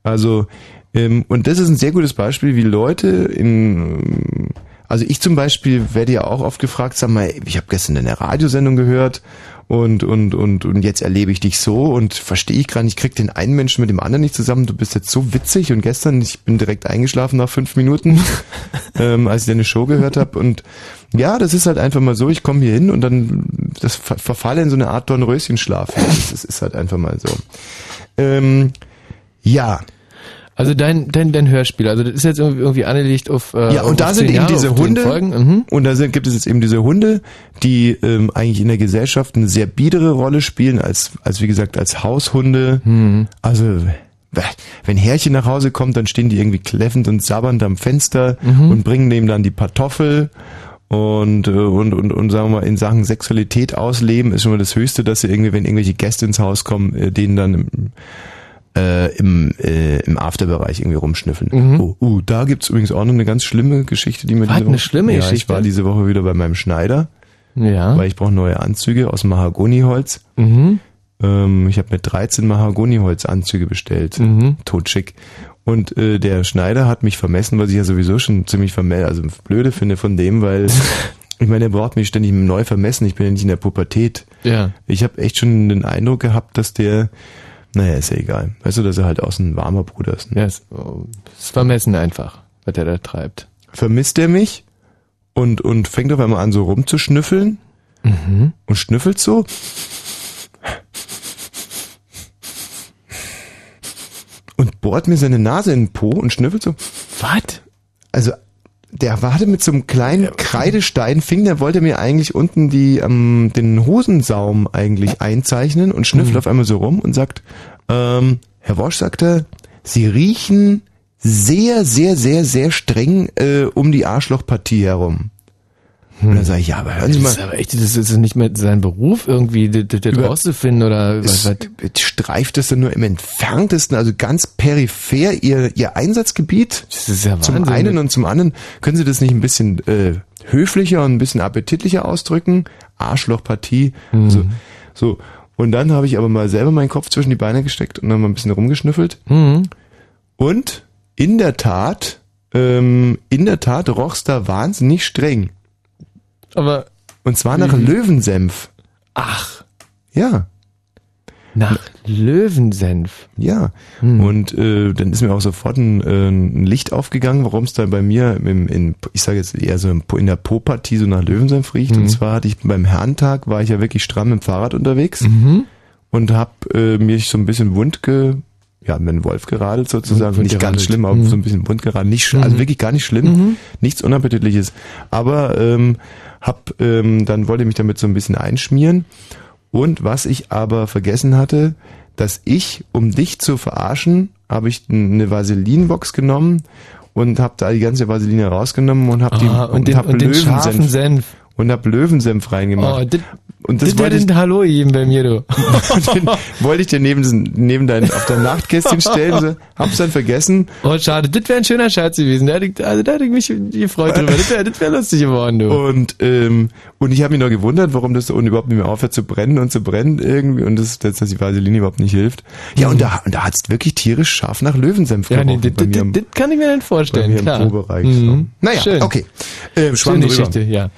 Also, ähm, und das ist ein sehr gutes Beispiel, wie Leute in, also ich zum Beispiel werde ja auch oft gefragt, sag mal, ich habe gestern eine Radiosendung gehört und, und, und, und jetzt erlebe ich dich so und verstehe ich gerade, ich krieg den einen Menschen mit dem anderen nicht zusammen, du bist jetzt so witzig und gestern, ich bin direkt eingeschlafen nach fünf Minuten, ähm, als ich deine Show gehört habe und ja, das ist halt einfach mal so, ich komme hier hin und dann das ver verfalle in so eine Art Dornröschenschlaf. Das, das ist halt einfach mal so. Ähm, ja. Also dein, dein, dein Hörspiel, also das ist jetzt irgendwie, irgendwie angelegt auf äh, Ja, und da sind eben Jahre, diese Hunde. Mhm. und da sind, gibt es jetzt eben diese Hunde, die ähm, eigentlich in der Gesellschaft eine sehr biedere Rolle spielen, als, als wie gesagt, als Haushunde. Mhm. Also, wenn Herrchen nach Hause kommt, dann stehen die irgendwie kläffend und sabbernd am Fenster Mhm. und bringen dem dann die Kartoffel. Und, äh, und, und, und sagen wir mal, in Sachen Sexualität ausleben ist schon mal das Höchste, dass sie irgendwie, wenn irgendwelche Gäste ins Haus kommen, äh, denen dann äh, im, äh, im Afterbereich irgendwie rumschnüffeln. Mhm. Oh, uh, da gibt's übrigens auch noch eine ganz schlimme Geschichte, die mir Was, diese eine Woche- schlimme ja, Geschichte? Ich war diese Woche wieder bei meinem Schneider, Ja. weil ich brauche neue Anzüge aus Mahagoniholz. Mhm. Ähm, ich habe mir 13 Mahagoniholz-Anzüge bestellt. Mhm. Totschick. Und äh, der Schneider hat mich vermessen, was ich ja sowieso schon ziemlich vermell, also blöde finde von dem, weil ich meine, er braucht mich ständig neu vermessen. Ich bin ja nicht in der Pubertät. Ja. Ich habe echt schon den Eindruck gehabt, dass der, naja, ist ja egal. Weißt du, dass er halt aus ein warmer Bruder ist. Ne? Ja, ist, ist vermessen einfach, was er da treibt. Vermisst er mich und, und fängt auf einmal an, so rumzuschnüffeln Mhm. und schnüffelt so. Und bohrt mir seine Nase in den Po und schnüffelt so. Was? Also, der hatte mit so einem kleinen Kreidestein, fing, der wollte mir eigentlich unten die, ähm, den Hosensaum eigentlich einzeichnen und schnüffelt auf einmal so rum und sagt, ähm, Herr Wosch, sagt er, Sie riechen sehr, sehr, sehr, sehr streng äh, um die Arschlochpartie herum. Und dann sage ich, ja, aber hören Sie Das mal, ist aber echt, das ist nicht mehr sein Beruf irgendwie, das, das, das Über- rauszufinden oder was, was. streift es dann nur im entferntesten, also ganz peripher ihr, ihr Einsatzgebiet. Das ist ja Zum Wahnsinn. einen und zum anderen, können Sie das nicht ein bisschen äh, höflicher und ein bisschen appetitlicher ausdrücken? Arschlochpartie. Mhm. So, so. Und dann habe ich aber mal selber meinen Kopf zwischen die Beine gesteckt und dann mal ein bisschen rumgeschnüffelt. Mhm. Und in der Tat, ähm, in der Tat roch's da wahnsinnig streng. Aber Und zwar nach Mhm. Löwensenf. ach, Ja. nach Löwensenf. Ja, Hm. und äh, dann ist mir auch sofort ein, äh, ein Licht aufgegangen, warum es da bei mir, im, in, ich sage jetzt eher so im, in der Po-Partie so nach Löwensenf riecht. Hm. Und zwar hatte ich beim Herrentag, war ich ja wirklich stramm mit dem Fahrrad unterwegs Mhm. und hab äh, mir so ein bisschen wund ge, ja, mit dem Wolf geradelt sozusagen. Wund nicht ganz geradelt. schlimm, aber Mhm. so ein bisschen wund geradelt. Nicht, Also Mhm. wirklich gar nicht schlimm, Mhm. nichts Unappetitliches. Aber ähm, hab, ähm, dann wollte ich mich damit so ein bisschen einschmieren. Und was ich aber vergessen hatte, dass ich, um dich zu verarschen, habe ich eine Vaselinbox genommen und habe da die ganze Vaseline rausgenommen und habe die Ah, und, den, hab und den scharfen Senf. Und hab Löwensenf reingemacht. Oh, das, und das, wäre wollte ich, ein Hallo gegeben bei mir, du. wollte ich dir neben, neben dein, auf dein Nachtkästchen stellen, so, hab's dann vergessen. Oh, schade, das wäre ein schöner Scherz gewesen. Da hätte ich, also da hätte ich mich gefreut drüber. Das wäre wär lustig geworden, du. Und, ähm, und ich habe mich noch gewundert, warum das so und überhaupt nicht mehr aufhört zu brennen und zu brennen irgendwie und das, dass, die Vaseline überhaupt nicht hilft. Ja, und da, und da hat's wirklich tierisch scharf nach Löwensenf ja, nee, gerochen das, bei mir das, im- kann ich mir nicht bei vorstellen, mir im klar. Probereich. Mhm. So. Naja, Schön. okay. Äh, Schwamm Schöne drüber. Geschichte, ja.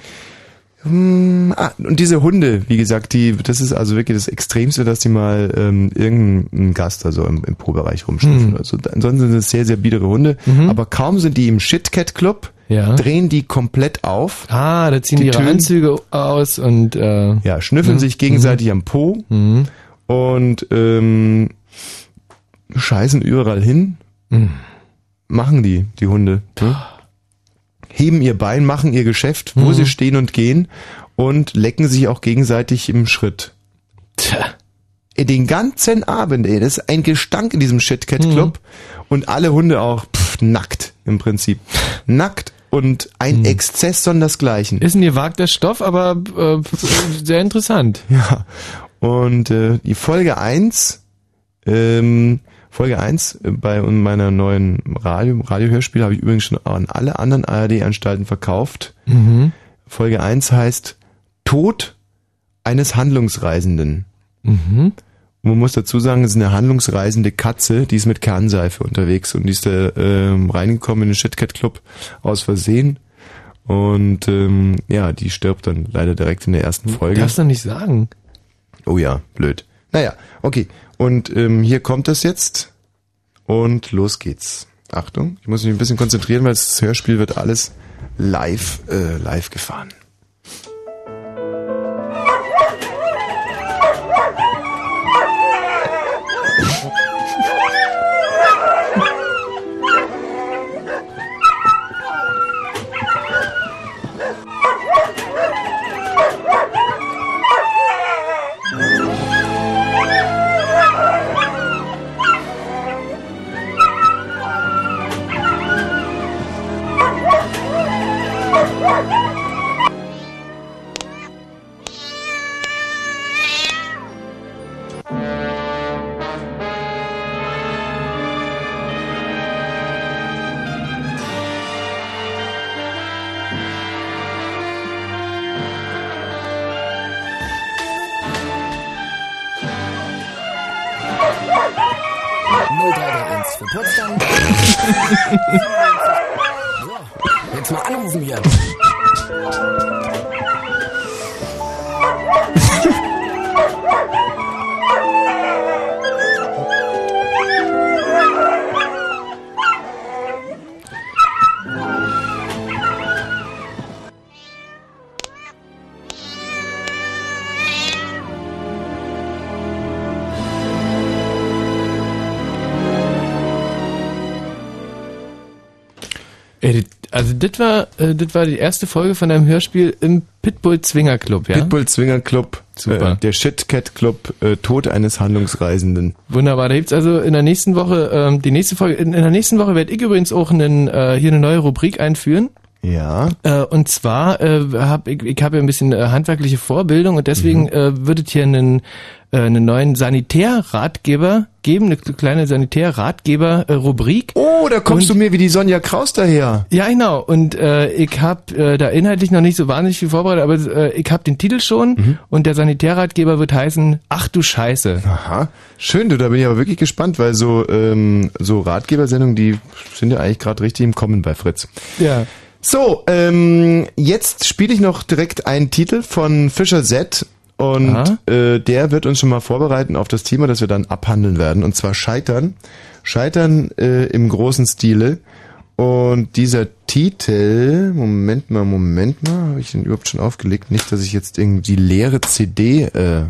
Hm, ah, und diese Hunde, wie gesagt, die, das ist also wirklich das Extremste, dass die mal ähm, irgendein Gast also im, im Probereich rumschnüffeln. Hm. Also, ansonsten sind es sehr, sehr biedere Hunde. Mhm. Aber kaum sind die im Shitcat Club, Ja. drehen die komplett auf. Ah, da ziehen die, ihre Töne- Anzüge aus und äh, Ja, schnüffeln Mhm. sich gegenseitig am Po mhm. und ähm, scheißen überall hin. Mhm. Machen die, die Hunde. Ne? Heben ihr Bein, machen ihr Geschäft, wo Mhm. sie stehen und gehen und lecken sich auch gegenseitig im Schritt. Tja. Den ganzen Abend, ey, das ist ein Gestank in diesem Shitcat Club und alle Hunde auch pff, nackt im Prinzip. Nackt und ein Exzess sondersgleichen. ist ein gewagter Stoff, aber äh, sehr interessant. Ja. Und äh, die Folge 1, ähm, Folge 1 äh, bei meiner neuen Radio, Radiohörspiel habe ich übrigens schon an alle anderen ARD-Anstalten verkauft. Mhm. Folge 1 heißt Tod eines Handlungsreisenden. Mhm. Und man muss dazu sagen, es ist eine handlungsreisende Katze, die ist mit Kernseife unterwegs und die ist da ähm, reingekommen in den Shitcat Club aus Versehen. Und ähm, ja, die stirbt dann leider direkt in der ersten Folge. Darfst du nicht sagen. Oh ja, blöd. Naja, okay. Und ähm, hier kommt das jetzt. Und los geht's. Achtung, ich muss mich ein bisschen konzentrieren, weil das Hörspiel wird alles live, äh, live gefahren. Das- war, äh, das war die erste Folge von einem Hörspiel im Pitbull Zwinger Club, ja? Pitbull Zwinger Club, Super. Äh, der Shitcat Club, äh, Tod eines Handlungsreisenden. Wunderbar. Da gibt's also in der nächsten Woche, ähm, die nächste Folge, in, in der nächsten Woche werde ich übrigens auch einen, äh, hier eine neue Rubrik einführen. Ja. Äh, und zwar äh, habe ich, ich habe ja ein bisschen äh, handwerkliche Vorbildung und deswegen Mhm. äh, wird es hier einen, äh, einen neuen Sanitärratgeber geben, eine kleine Sanitärratgeber-Rubrik. Oh, da kommst du mir wie die Sonja Kraus daher. Ja, genau. Und äh, ich habe äh, da inhaltlich noch nicht so wahnsinnig viel vorbereitet, aber äh, ich habe den Titel schon Mhm. und der Sanitärratgeber wird heißen Ach du Scheiße. Aha. Schön, du, da bin ich aber wirklich gespannt, weil so, ähm, so Ratgebersendungen, die sind ja eigentlich gerade richtig im Kommen bei Fritz. Ja. So, ähm, jetzt spiele ich noch direkt einen Titel von Fischer Z und äh, der wird uns schon mal vorbereiten auf das Thema, das wir dann abhandeln werden, und zwar Scheitern. Scheitern äh, im großen Stile. Und dieser Titel, Moment mal, Moment mal, habe ich den überhaupt schon aufgelegt? Nicht, dass ich jetzt irgendwie die leere CD äh,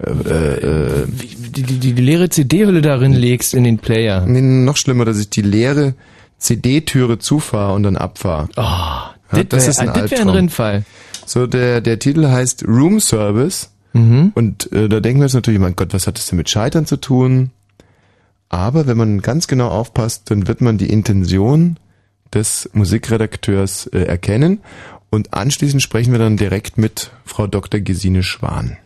äh, äh, Die, die, die, die leere CD-Hülle darin legst in den Player. nee, noch schlimmer, dass ich die leere CD-Türe zufahre und dann abfahre. Oh, Ja, das das wär- ist ein ah, wär ein. Rindfall. So, der, der Titel heißt Room Service. Mhm. Und äh, da denken wir uns natürlich, mein Gott, was hat das denn mit Scheitern zu tun? Aber wenn man ganz genau aufpasst, dann wird man die Intention des Musikredakteurs äh, erkennen. Und anschließend sprechen wir dann direkt mit Frau Dr. Gesine Schwan.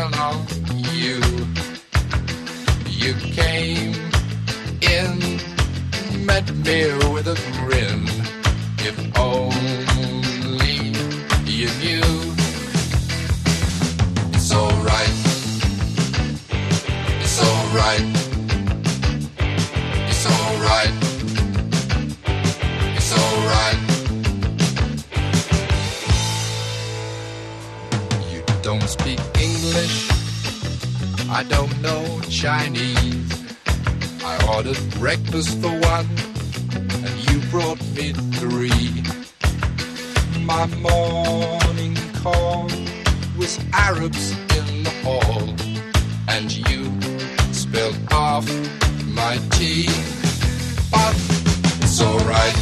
Along you. You came in, met me with a grin. If only you knew. It's alright. It's alright. I don't know Chinese. I ordered breakfast for one, and you brought me three. My morning call was Arabs in the hall, and you spilled off my tea. But it's alright.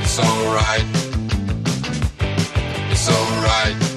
It's alright. It's alright.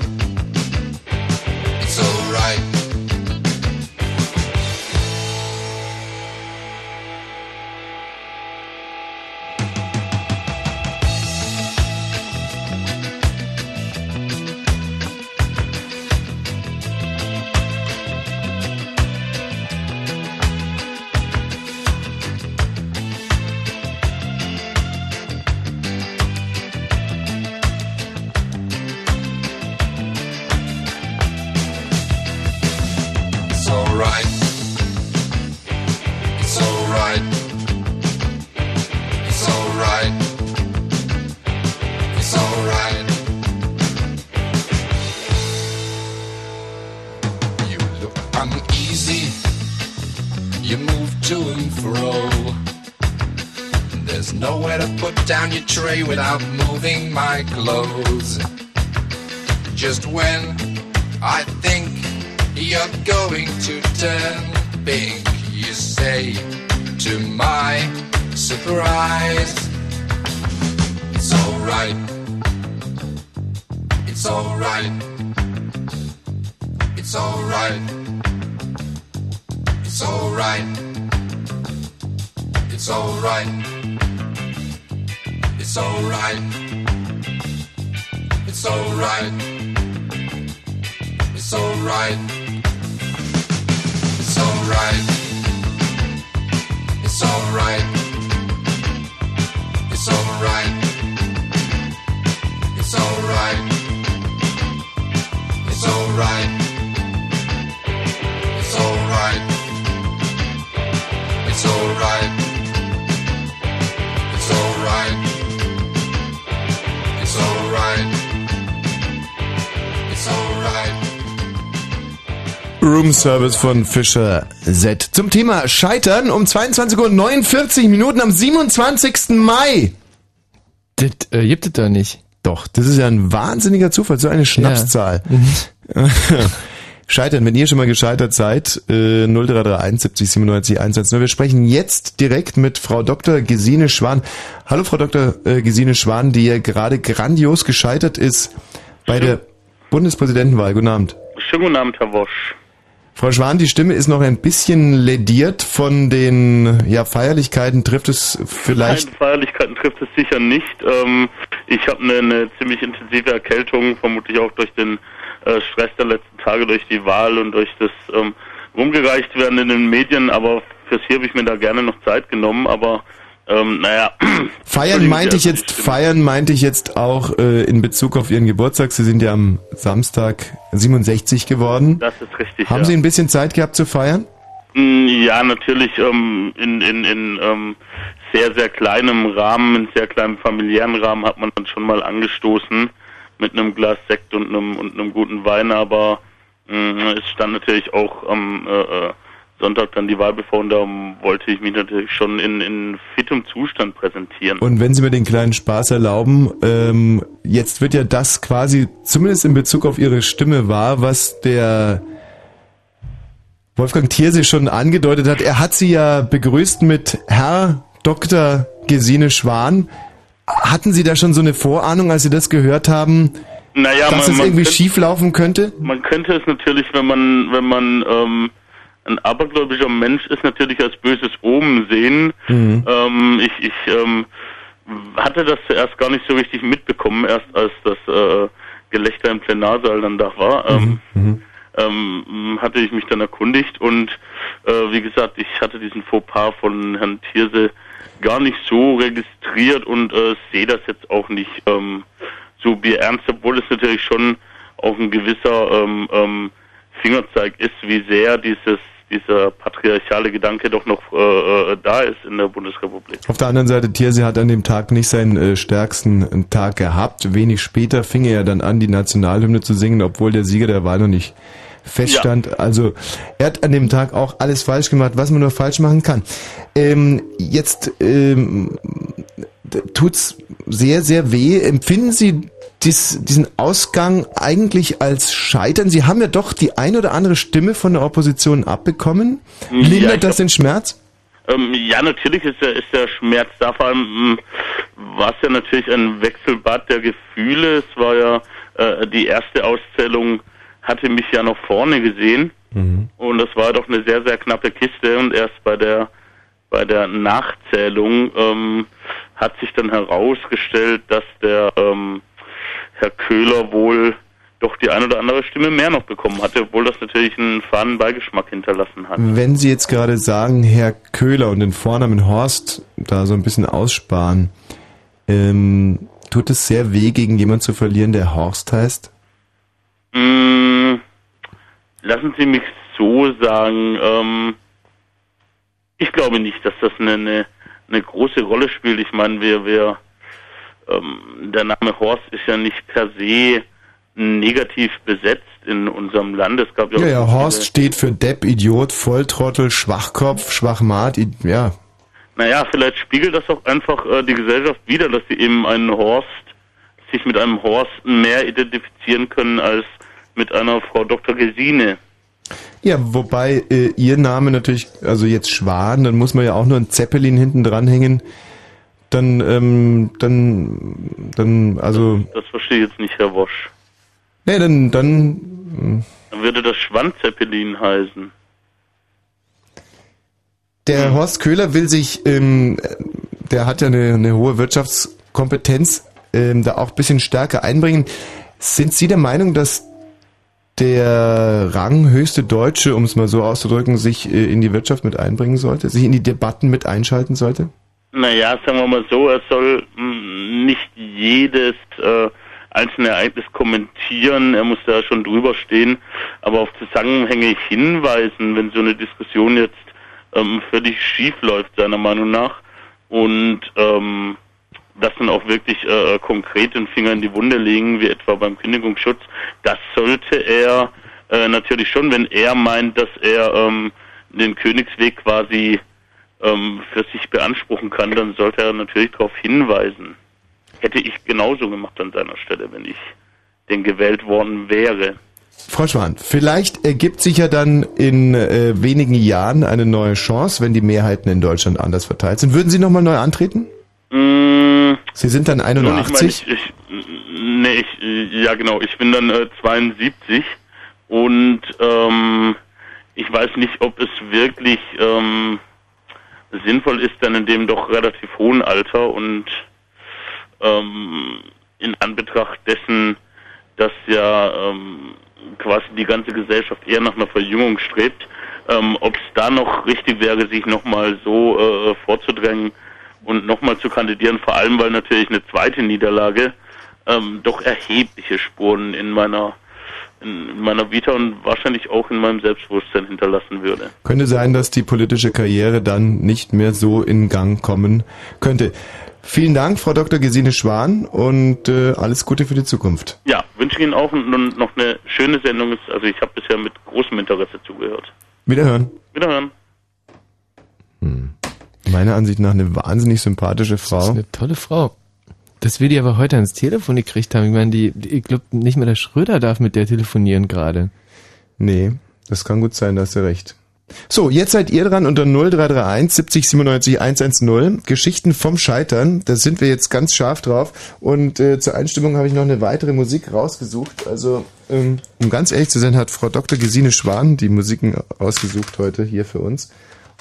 Without moving my clothes. Just when I think you're going to turn pink, Service von Fischer Z. Zum Thema Scheitern um 22.49 Uhr Minuten am 27. Mai. Das äh, gibt es doch nicht. Doch, das ist ja ein wahnsinniger Zufall, so eine Schnapszahl. Scheitern, wenn ihr schon mal gescheitert seid, äh, 0331 70 97 110. Wir sprechen jetzt direkt mit Frau Dr. Gesine Schwan. Hallo Frau Dr. äh, Gesine Schwan, die ja gerade grandios gescheitert ist bei der Bundespräsidentenwahl. Guten Abend. Schönen guten Abend, Herr Wosch. Frau Schwan, die Stimme ist noch ein bisschen lediert von den ja, Feierlichkeiten. Trifft es vielleicht? Nein, Feierlichkeiten trifft es sicher nicht. Ähm, ich habe eine, eine ziemlich intensive Erkältung, vermutlich auch durch den äh, Stress der letzten Tage, durch die Wahl und durch das ähm, rumgereicht werden in den Medien. Aber fürs hier habe ich mir da gerne noch Zeit genommen. Aber ähm, naja. Feiern meinte ich jetzt, feiern meinte ich jetzt auch äh, in Bezug auf Ihren Geburtstag. Sie sind ja am Samstag 67 geworden. Das ist richtig. Haben ja. Sie ein bisschen Zeit gehabt zu feiern? Mm, Ja, natürlich ähm, in, in, in ähm, sehr, sehr kleinem Rahmen, in sehr kleinem familiären Rahmen hat man dann schon mal angestoßen mit einem Glas Sekt und einem, und einem guten Wein, aber mh, es stand natürlich auch am äh, äh, Sonntag dann die Wahl bevor und da wollte ich mich natürlich schon in, in fitem Zustand präsentieren. Und wenn Sie mir den kleinen Spaß erlauben, ähm, jetzt wird ja das quasi, zumindest in Bezug auf Ihre Stimme wahr, was der Wolfgang Thierse schon angedeutet hat. Er hat Sie ja begrüßt mit Herr Dr. Gesine Schwan. Hatten Sie da schon so eine Vorahnung, als Sie das gehört haben, Naja, dass man- es man irgendwie könnte- schief laufen könnte? Man könnte es natürlich, wenn man, wenn man ähm, ein abergläubischer Mensch ist, natürlich als böses Omen sehen. Mhm. Ähm, ich ich ähm, hatte das zuerst gar nicht so richtig mitbekommen, erst als das äh, Gelächter im Plenarsaal dann da war. Ähm, Mhm. ähm, hatte ich mich dann erkundigt und äh, wie gesagt, ich hatte diesen Fauxpas von Herrn Thierse gar nicht so registriert und äh, sehe das jetzt auch nicht ähm, so bierernst, obwohl es natürlich schon auch ein gewisser ähm, ähm, Fingerzeig ist, wie sehr dieses dieser patriarchale Gedanke doch noch äh, äh, da ist in der Bundesrepublik. Auf der anderen Seite, Thierse hat an dem Tag nicht seinen äh, stärksten äh, Tag gehabt. Wenig später fing er ja dann an, die Nationalhymne zu singen, obwohl der Sieger der Wahl noch nicht feststand. Also er hat an dem Tag auch alles falsch gemacht, was man nur falsch machen kann. Ähm, jetzt ähm, tut's sehr, sehr weh. Empfinden Sie dies, diesen Ausgang eigentlich als Scheitern? Sie haben ja doch die ein oder andere Stimme von der Opposition abbekommen. Ja, Lindert das glaub- den Schmerz? Ähm, ja, natürlich ist der, ist der Schmerz da. Vor allem mh, war es ja natürlich ein Wechselbad der Gefühle. Es war ja äh, die erste Auszählung, hatte mich ja noch vorne gesehen. Und das war doch eine sehr, sehr knappe Kiste. Und erst bei der bei der Nachzählung ähm, hat sich dann herausgestellt, dass der ähm, Herr Köhler wohl doch die ein oder andere Stimme mehr noch bekommen hatte, obwohl das natürlich einen faden Beigeschmack hinterlassen hat. Wenn Sie jetzt gerade sagen, Herr Köhler und den Vornamen Horst da so ein bisschen aussparen, ähm, tut es sehr weh, gegen jemanden zu verlieren, der Horst heißt? Mm, lassen Sie mich so sagen, ähm, ich glaube nicht, dass das eine, eine, eine große Rolle spielt. Ich meine, wir, wir, ähm, der Name Horst ist ja nicht per se negativ besetzt in unserem Land. Es gab ja, Ja, ja, Horst steht für Depp, Idiot, Volltrottel, Schwachkopf, Schwachmat, ja. Naja, vielleicht spiegelt das auch einfach äh, die Gesellschaft wider, dass sie eben einen Horst, sich mit einem Horst mehr identifizieren können als mit einer Frau Dr. Gesine. Ja, wobei äh, Ihr Name natürlich, also jetzt Schwan, dann muss man ja auch nur ein Zeppelin hinten dranhängen. Dann, ähm, dann, dann, also, Das verstehe ich jetzt nicht, Herr Wosch. nee, dann, dann, Dann würde das Schwanzeppelin heißen. Der Horst Köhler will sich, ähm, der hat ja eine, eine hohe Wirtschaftskompetenz, ähm, da auch ein bisschen stärker einbringen. Sind Sie der Meinung, dass der ranghöchste Deutsche, um es mal so auszudrücken, sich äh, in die Wirtschaft mit einbringen sollte, sich in die Debatten mit einschalten sollte? Naja, sagen wir mal so, er soll mh, nicht jedes äh, einzelne Ereignis kommentieren, er muss da schon drüber stehen, aber auf Zusammenhänge hinweisen, wenn so eine Diskussion jetzt ähm, völlig schief läuft, seiner Meinung nach, und ähm, das dann auch wirklich äh, konkret den Finger in die Wunde legen, wie etwa beim Kündigungsschutz, das sollte er äh, natürlich schon, wenn er meint, dass er ähm, den Königsweg quasi ähm, für sich beanspruchen kann, dann sollte er natürlich darauf hinweisen. Hätte ich genauso gemacht an seiner Stelle, wenn ich denn gewählt worden wäre. Frau Schwan, vielleicht ergibt sich ja dann in äh, wenigen Jahren eine neue Chance, wenn die Mehrheiten in Deutschland anders verteilt sind. Würden Sie nochmal neu antreten? Mm, Sie sind dann nun, ich meine, 81. ich, ich, nee, ich, ja genau, ich bin dann äh, 72 und ähm, ich weiß nicht, ob es wirklich ähm, sinnvoll ist, dann in dem doch relativ hohen Alter und ähm, in Anbetracht dessen, dass ja ähm, quasi die ganze Gesellschaft eher nach einer Verjüngung strebt, ähm, ob es da noch richtig wäre, sich nochmal so äh, vorzudrängen und nochmal zu kandidieren, vor allem weil natürlich eine zweite Niederlage ähm, doch erhebliche Spuren in meiner in meiner Vita und wahrscheinlich auch in meinem Selbstbewusstsein hinterlassen würde. Könnte sein, dass die politische Karriere dann nicht mehr so in Gang kommen könnte. Vielen Dank, Frau Dr. Gesine Schwan, und äh, alles Gute für die Zukunft. Ja, wünsche ich Ihnen auch und und noch eine schöne Sendung. Also ich habe bisher mit großem Interesse zugehört. Wiederhören. Wiederhören. Meiner Ansicht nach eine wahnsinnig sympathische Frau. Eine tolle Frau. Dass wir die aber heute ans Telefon gekriegt haben. Ich meine, die, die ich glaube, nicht mehr der Schröder darf mit der telefonieren gerade. Nee, das kann gut sein, da hast du recht. So, jetzt seid ihr dran unter 0331 70 97 110. Geschichten vom Scheitern. Da sind wir jetzt ganz scharf drauf. Und äh, zur Einstimmung habe ich noch eine weitere Musik rausgesucht. Also, ähm, um ganz ehrlich zu sein, hat Frau Dr. Gesine Schwan die Musiken ausgesucht heute hier für uns.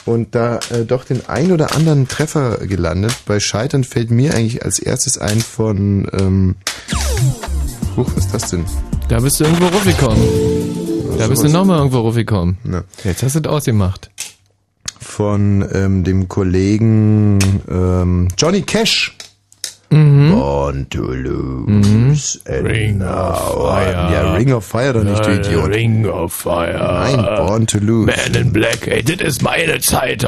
Und da äh, doch den ein oder anderen Treffer gelandet. Bei Scheitern fällt mir eigentlich als erstes ein von... Ähm, Huch, was ist das denn? Da bist du irgendwo raufgekommen. Da bist du nochmal irgendwo raufgekommen. Ja. Jetzt hast du es ausgemacht. von ähm, dem Kollegen ähm, Johnny Cash. Mhm. Born to lose. and Ring of now Fire. Ja, Ring of Fire doch nicht, du Idiot. Ring of Fire. Nein, Born to lose. Man in Black, ey, das ist meine Zeit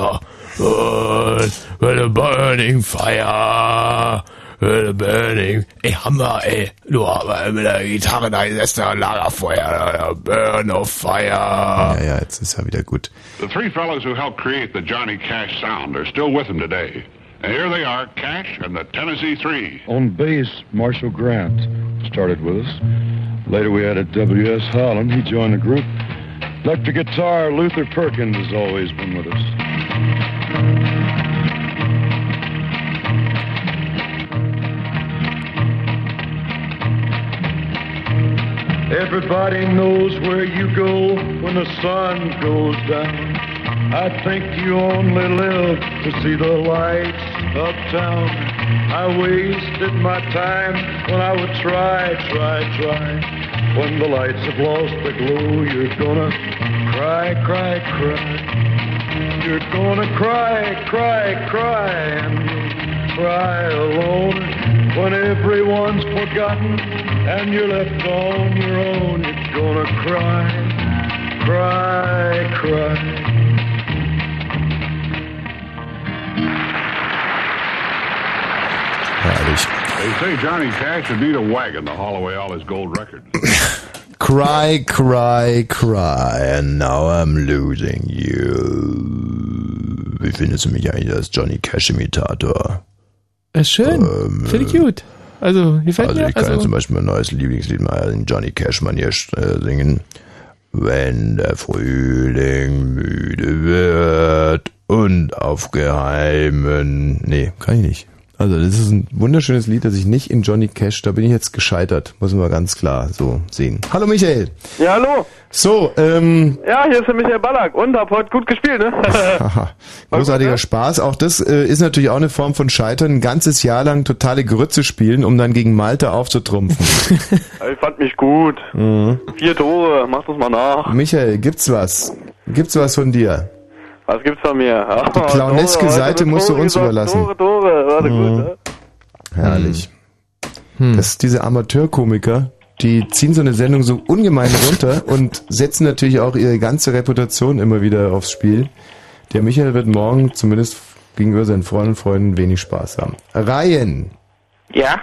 with a burning fire. With a burning. Ey, Hammer, ey. Du aber mit der Gitarre da ist der Lagerfeuer. Burn of Fire. Ja, ja, jetzt ist er wieder gut. The three fellows who helped create the Johnny Cash sound are still with him today. And here they are, Cash and the Tennessee Three. On bass, Marshall Grant started with us. Later we added W.S. Holland. He joined the group. Electric guitar, Luther Perkins has always been with us. Everybody knows where you go when the sun goes down. I think you only live to see the lights uptown. I wasted my time when I would try, try, try. When the lights have lost the glow, you're gonna cry, cry, cry. You're gonna cry, cry, cry, and cry alone when everyone's forgotten and you're left on your own. You're gonna cry, cry, cry. Cry, cry, cry, and now I'm losing you. Wie findest du mich eigentlich als Johnny Cash-Imitator? Äh, schön. Finde ich gut. Also, gefällt Also mir. ich kann also, jetzt zum Beispiel mein neues Lieblingslied mal in Johnny Cash-Manier äh, singen. Wenn der Frühling müde wird und auf geheimen... Nee, kann ich nicht. Also das ist ein wunderschönes Lied, das ich nicht in Johnny Cash, da bin ich jetzt gescheitert, muss man ganz klar so sehen. Hallo Michael. Ja, hallo. So, ähm, Ja, hier ist der Michael Ballack und hab heute gut gespielt, ne? Großartiger Spaß. Auch das äh, ist natürlich auch eine Form von Scheitern. Ein ganzes Jahr lang totale Grütze spielen, um dann gegen Malta aufzutrumpfen. ich fand mich gut. mhm. Vier Tore, mach das mal nach. Michael, gibt's was? Gibt's was von dir? Was gibt's von mir? Die clowneske Tore, heute Seite musst du uns gesagt, überlassen. Tore, Tore, warte Mhm. gut, ne? Herrlich. Hm. Das ist diese Amateurkomiker, die ziehen so eine Sendung so ungemein runter und setzen natürlich auch ihre ganze Reputation immer wieder aufs Spiel. Der Michael wird morgen zumindest gegenüber seinen Freunden und Freunden wenig Spaß haben. Reihen. Ja?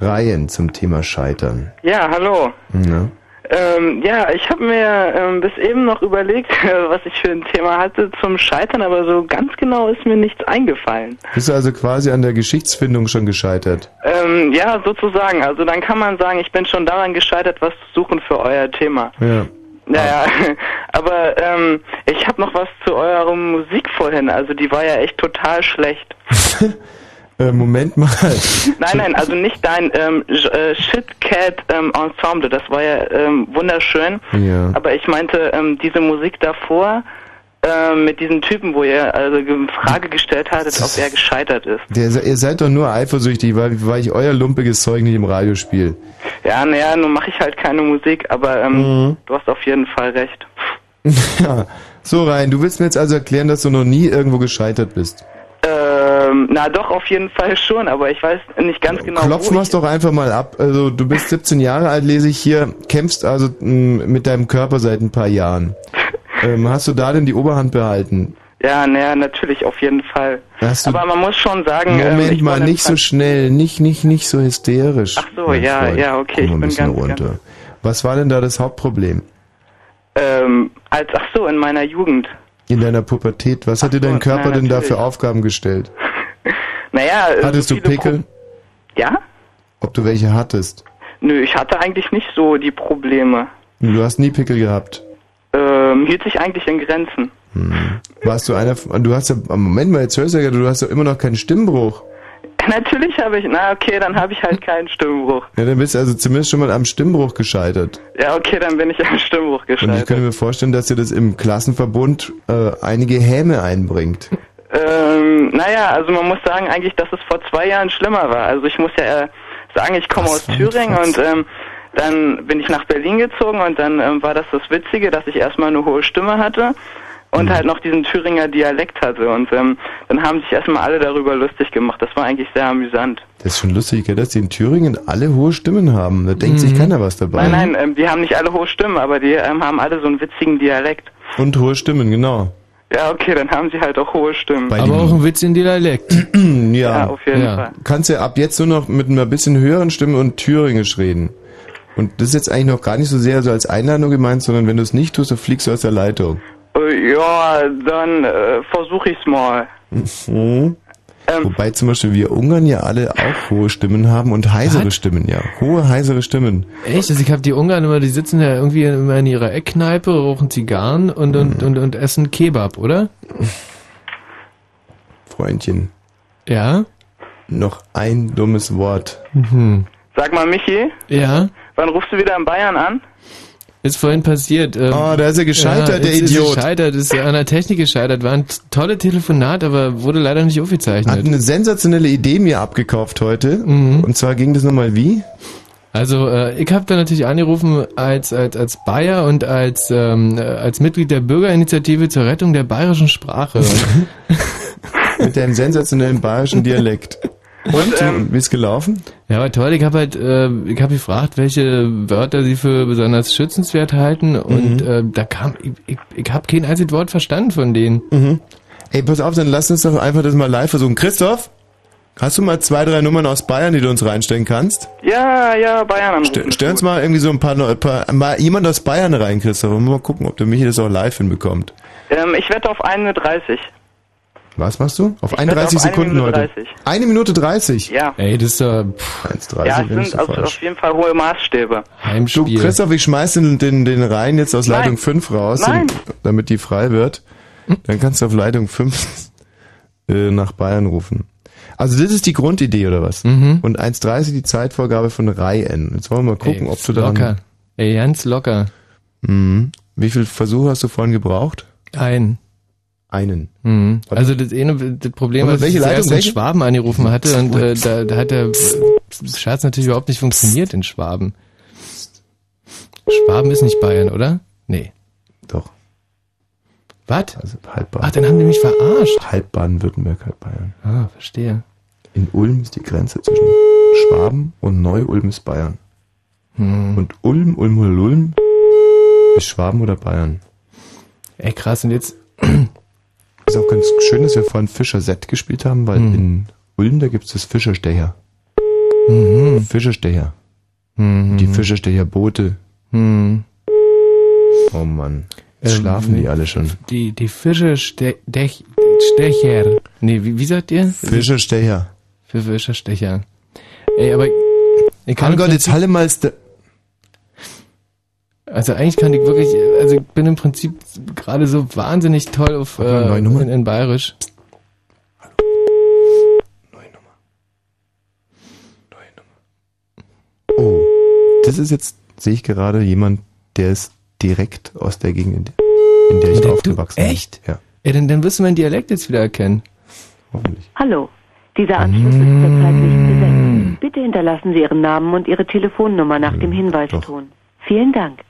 Reihen zum Thema Scheitern. Ja, hallo. Ja. Ähm, ja, ich habe mir ähm, bis eben noch überlegt, was ich für ein Thema hatte zum Scheitern, aber so ganz genau ist mir nichts eingefallen. Bist du also quasi an der Geschichtsfindung schon gescheitert? Ähm, ja, sozusagen. Also dann kann man sagen, ich bin schon daran gescheitert, was zu suchen für euer Thema. Ja. Naja, aber ähm, ich habe noch was zu eurer Musik vorhin. Also die war ja echt total schlecht. Äh, Moment mal. Nein, nein, also nicht dein ähm, äh, Shitcat ähm, Ensemble, das war ja ähm, wunderschön. Ja. Aber ich meinte, ähm, diese Musik davor ähm, mit diesem Typen, wo ihr also Frage gestellt hattet, ob er gescheitert ist. Der, ihr seid doch nur eifersüchtig, weil, weil ich euer lumpiges Zeug nicht im Radio spiele. Ja, naja, nun mache ich halt keine Musik, aber ähm, Mhm. du hast auf jeden Fall recht. ja. So rein, du willst mir jetzt also erklären, dass du noch nie irgendwo gescheitert bist. Ähm, na doch, auf jeden Fall schon, aber ich weiß nicht ganz genau, Klopfen wo wir es doch einfach mal ab. Also du bist 17 Jahre alt, lese ich hier, kämpfst also mh, mit deinem Körper seit ein paar Jahren. ähm, hast du da denn die Oberhand behalten? Ja, naja, natürlich, auf jeden Fall. Hast Aber man muss schon sagen... ähm, Moment ich mal, nicht so schnell, nicht, nicht, nicht so hysterisch. Ach so, ja, ja, okay, ich mal bin ganz- runter. Was war denn da das Hauptproblem? Ähm, als, ach so, in meiner Jugend. In deiner Pubertät, was hat dir dein Körper na, denn da für Aufgaben gestellt? Naja, äh, Hattest so du Pickel? Pro ja? Ob du welche hattest? Nö, ich hatte eigentlich nicht so die Probleme. Du hast nie Pickel gehabt. Ähm, hielt sich eigentlich in Grenzen. Warst du einer, von- du hast ja, Moment mal, jetzt hörst du ja, du hast ja immer noch keinen Stimmbruch. Natürlich habe ich, na okay, dann habe ich halt keinen Stimmbruch. Ja, dann bist du also zumindest schon mal am Stimmbruch gescheitert. Ja, okay, dann bin ich am Stimmbruch Und ich gescheitert. könnte mir vorstellen, dass dir das im Klassenverbund äh, einige Häme einbringt. Ähm, naja, also man muss sagen eigentlich, dass es vor zwei Jahren schlimmer war. Also ich muss ja äh, sagen, ich komme aus Thüringen und ähm, dann bin ich nach Berlin gezogen und dann ähm, war das das Witzige, dass ich erstmal eine hohe Stimme hatte und halt noch diesen Thüringer Dialekt hatte und ähm, dann haben sich erstmal alle darüber lustig gemacht. Das war eigentlich sehr amüsant. Das ist schon lustig, gell, dass die in Thüringen alle hohe Stimmen haben. Da denkt sich keiner was dabei. Nein, nein, ähm, die haben nicht alle hohe Stimmen, aber die ähm, haben alle so einen witzigen Dialekt. Und hohe Stimmen, genau. Ja, okay, dann haben sie halt auch hohe Stimmen. Bei Aber auch ein Witz in Dialekt. ja. Ja, auf jeden Fall. Kannst ja ab jetzt nur noch mit einer bisschen höheren Stimme und Thüringisch reden. Und das ist jetzt eigentlich noch gar nicht so sehr so als Einladung gemeint, sondern wenn du es nicht tust, dann fliegst du aus der Leitung. Äh, ja, dann äh, versuche ich's mal. Mhm. Ähm, Wobei zum Beispiel wir Ungarn ja alle auch hohe Stimmen haben und heisere Was? Stimmen, ja. Hohe, heisere Stimmen. Echt? Also ich habe die Ungarn immer, die sitzen ja irgendwie immer in ihrer Eckkneipe, rauchen Zigarren und, und, Mhm. und, und essen Kebab, oder? Freundchen. Ja? Noch ein dummes Wort. Mhm. Sag mal, Michi, Ja? wann rufst du wieder in Bayern an? Ist vorhin passiert. Ähm, Oh, da ist er gescheitert, der jetzt Ist Idiot. er gescheitert, ist an der Technik gescheitert. War ein tolle Telefonat, aber wurde leider nicht Hat aufgezeichnet. eine sensationelle Idee mir abgekauft heute. Und zwar ging das nochmal wie? Also äh, ich habe da natürlich angerufen als als als Bayer und als ähm, äh, als Mitglied der Bürgerinitiative zur Rettung der bayerischen Sprache. Mit deinem sensationellen bayerischen Dialekt. Und, ähm, wie ist gelaufen? Ja, war toll. Ich habe halt, äh, ich habe gefragt, welche Wörter sie für besonders schützenswert halten und Mhm. äh, da kam, ich, ich, ich habe kein einziges Wort verstanden von denen. Mhm. Ey, pass auf, dann lass uns doch einfach das mal live versuchen. Christoph, hast du mal zwei, drei Nummern aus Bayern, die du uns reinstellen kannst? Ja, ja, Bayern anrufen. St stell uns mal irgendwie so ein paar, Neu- paar mal jemand aus Bayern rein, Christoph. Und mal gucken, ob der Michi das auch live hinbekommt. Ähm, ich wette auf 1.30 Was machst du? Auf Ich 31 wette auf eine Sekunden Minute heute. 30. Eine Minute 30? Ja. Ey, das ist ja 1,30 Ja, wenn es ich sind so auf, auf jeden Fall hohe Maßstäbe. Du, Heimspiel. Christoph, ich schmeiß den, den, den Reihen jetzt aus Nein. Leitung 5 raus, Nein. damit die frei wird. Dann kannst du auf Leitung 5 äh, nach Bayern rufen. Also das ist die Grundidee, oder was? Mhm. Und 1,30 die Zeitvorgabe von Reihen. Jetzt wollen wir mal gucken, Ey, ob du daran... locker. Ey, ganz locker. Mhm. Wie viel Versuche hast du vorhin gebraucht? Ein. Einen. Mhm. Also das eine, das Problem war, dass ich erst in? Schwaben angerufen hatte und äh, da, da hat der Scherz natürlich überhaupt nicht funktioniert in Schwaben. Schwaben ist nicht Bayern, oder? Nee. Doch. Was? Also halb. Ach, dann haben die mich verarscht. Halb Baden-Württemberg, halb Bayern. Ah, verstehe. In Ulm ist die Grenze zwischen Schwaben und Neu-Ulm ist Bayern. Hm. Und Ulm, Ulm oder Ulm ist Schwaben oder Bayern. Ey, krass, und jetzt... Ist auch ganz schön, dass wir vorhin Fischer Z gespielt haben, weil Hm. in Ulm, da gibt es das Fischerstecher. Mhm. Fischerstecher. Mhm. Die Fischerstecherboote. Mhm. Oh Mann. Jetzt Ähm, schlafen die alle schon. Die, die Fische ste Stech Stecher. Nee, wie, wie sagt ihr? Fischerstecher. Für Fischerstecher. Ey, aber ich kann Oh Gott, jetzt halle mal... Also eigentlich kann ich wirklich, also ich bin im Prinzip gerade so wahnsinnig toll auf Warte mal, äh, neue Nummer. in, in Bayerisch. Oh, das ist jetzt, sehe ich gerade, jemand, der ist direkt aus der Gegend, in der ich Der- du- aufgewachsen bin. echt? Ja, Ja, dann, dann wirst du meinen Dialekt jetzt wieder erkennen. hoffentlich. Hallo, dieser Anschluss ist zurzeit nicht besetzt. Bitte hinterlassen Sie Ihren Namen und Ihre Telefonnummer nach dem Hinweiston. Vielen Dank.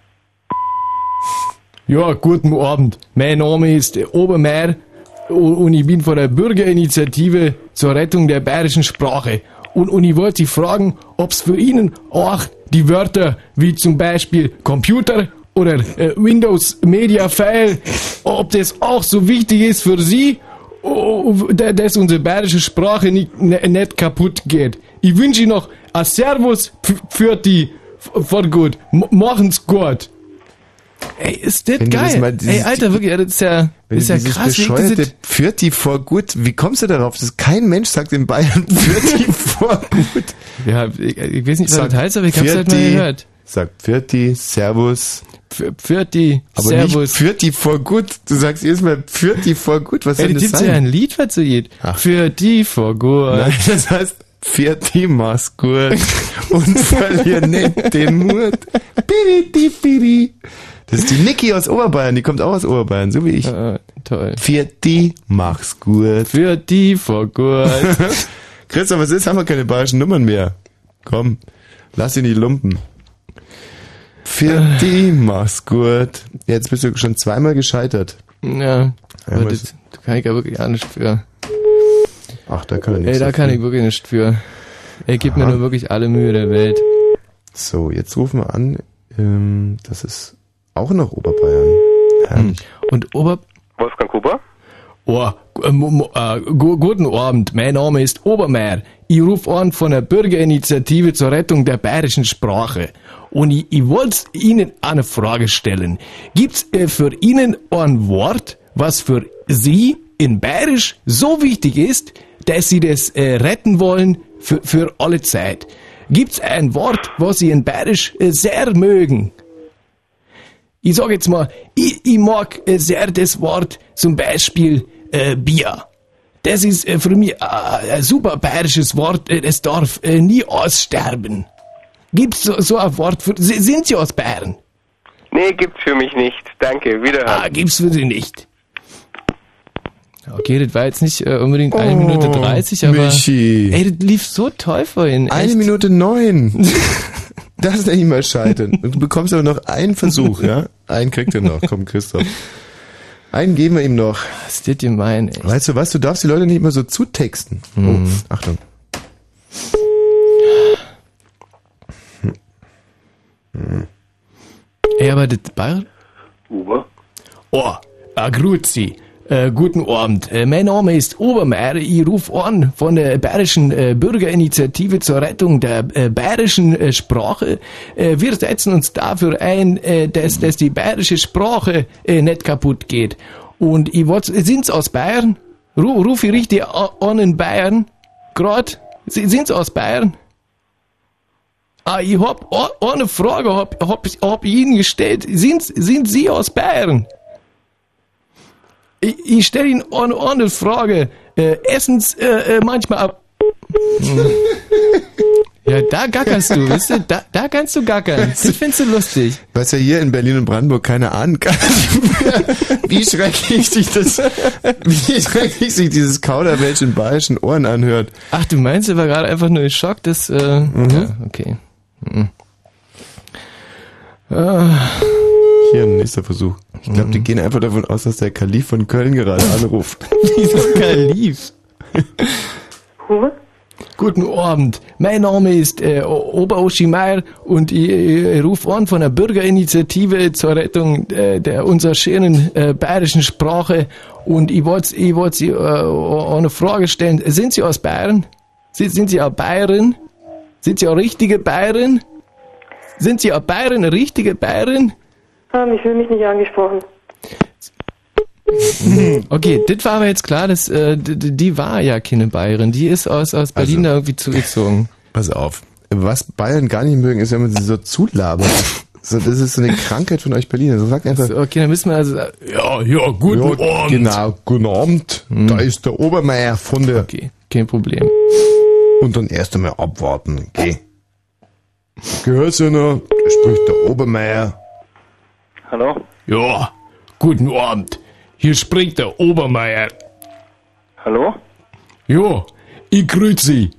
Ja, guten Abend. Mein Name ist Obermeier und ich bin von der Bürgerinitiative zur Rettung der bayerischen Sprache. Und, und ich wollte Sie fragen, ob es für Ihnen auch die Wörter wie zum Beispiel Computer oder äh, Windows Media File, ob das auch so wichtig ist für Sie, da- dass unsere bayerische Sprache nicht, ne- nicht kaputt geht. Ich wünsche Ihnen noch ein Servus für die, für gut. Machen's gut. Ey, ist das geil. mal dieses- Ey, Alter, wirklich, das ist ja, Wenn ist ja dieses krass, bescheuerte diese, führt die vor gut, wie kommst du darauf? Das kein Mensch sagt in Bayern die vor gut. Ja, ich, ich weiß nicht, was das heißt, aber ich hab's halt mal Pfirti, gehört. Sagt Pfirti, Servus. Pfirti, Aber Servus. nicht Pfirti vor gut. Du sagst jedes Mal Pfirti vor gut. Was Ey, soll da das gibt's sein? ja ein Lied, was so geht. Die vor gut. Nein, das heißt Pfirti, mach's gut. Und verlier nicht den Mut. Piriti, piri. Das ist die Niki aus Oberbayern, die kommt auch aus Oberbayern, so wie ich. toll. Pfirti, mach's gut. Für die vor gut. Christoph, was ist? Haben wir keine bayerischen Nummern mehr. Komm, lass ihn die Lumpen. Pfirti, mach's gut. Jetzt bist du schon zweimal gescheitert. Ja, aber was- das, da kann ich ja wirklich auch nicht für. Ach, da kann er nichts Ey, da kann ich wirklich nicht für. Ey, gib mir nur wirklich alle Mühe der Welt. So, jetzt rufen wir an. Ähm, das ist auch noch Oberbayern. Herrlich. Und Ober... Wolfgang Kuber? Oh, äh, äh, gu- guten Abend, mein Name ist Obermeier. Ich rufe an von der Bürgerinitiative zur Rettung der bayerischen Sprache. Und ich, ich wollte Ihnen eine Frage stellen. Gibt's äh, für Ihnen ein Wort, was für Sie in Bayerisch so wichtig ist, dass sie das äh, retten wollen für, für alle Zeit. Gibt's ein Wort, was sie in Bayerisch äh, sehr mögen? Ich sag jetzt mal, ich, ich mag äh, sehr das Wort zum Beispiel äh, Bier. Das ist äh, für mich äh, ein super bayerisches Wort, äh, das darf äh, nie aussterben. Gibt's so, so ein Wort für, sind Sie aus Bayern? Nee, gibt's für mich nicht. Danke, wiederhören. Ah, gibt's für Sie nicht. Okay, das war jetzt nicht äh, unbedingt eine Minute 30, aber. Michi. Ey, das lief so toll vorhin. Eine echt. Minute neun. Das ist nicht mal scheitern. Und Du bekommst aber noch einen Versuch, ja? Einen kriegt er noch. Komm, Christoph. Einen geben wir ihm noch. Was ist das gemein, ey? Weißt du was? Du darfst die Leute nicht immer so zutexten. Mhm. Oh, Achtung. Ey, aber das Bayern? Uwe? Oh, äh, grüezi. Äh, guten Abend. Äh, mein Name ist Obermeier. Ich rufe an von der Bayerischen äh, Bürgerinitiative zur Rettung der äh, bayerischen äh, Sprache. Wir setzen uns dafür ein, dass, dass die bayerische Sprache nicht kaputt geht. Und ich wollt, sind's aus Bayern? Ru, ruf ich richtig an in Bayern? Grad? Sind's aus Bayern? Ah, ich hab eine Frage, hab, hab, hab ich Ihnen gestellt. Sind, sind Sie aus Bayern? Ich, ich stelle Ihnen eine andere Frage. Äh, essen Sie äh, äh, manchmal ab. Hm. Ja, da gackerst du, weißt du? Da, da kannst du gackern. Das findest du lustig. Was ja hier in Berlin und Brandenburg keiner ahnen kann, wie schrecklich sich das, wie schrecklich sich dieses Kauderwelsch in bayerischen Ohren anhört. Ach, du meinst, er war gerade einfach nur geschockt, dass, äh, ja, okay. Hm. Ah. Hier ein nächster Versuch. Ich glaube, die gehen einfach davon aus, dass der Kalif von Köln gerade anruft. Wieso Kalif? Guten Abend. Mein Name ist äh, Oberoschi Meier und ich, ich rufe an von der Bürgerinitiative zur Rettung äh, der unserer schönen äh, bayerischen Sprache und ich wollte ich wollt Sie äh, eine Frage stellen. Sind Sie aus Bayern? Sind, sind Sie eine Bayerin? Sind Sie eine richtige Bayerin? Sind Sie Bayerin, eine richtige Bayerin? Ah, ich fühle mich nicht angesprochen. Okay, das war aber jetzt klar, dass äh, d- d- die war ja keine Bayerin. Die ist aus, aus Berlin da irgendwie zugezogen. Pass auf. Was Bayern gar nicht mögen, ist, wenn man sie so zulabert. So, das ist so eine Krankheit von euch Berliner. So sagt einfach. So, okay, dann müssen wir also. Ja, ja, guten Abend. Genau, guten Abend. Da ist der Obermeier von der. Okay, kein Problem. Und dann erst einmal abwarten, geh. Gehört's ja noch? Da spricht der Obermeier. Hallo? Ja, guten Abend. Hier spricht der Obermeier. Hallo? Ja, ich grüße Sie.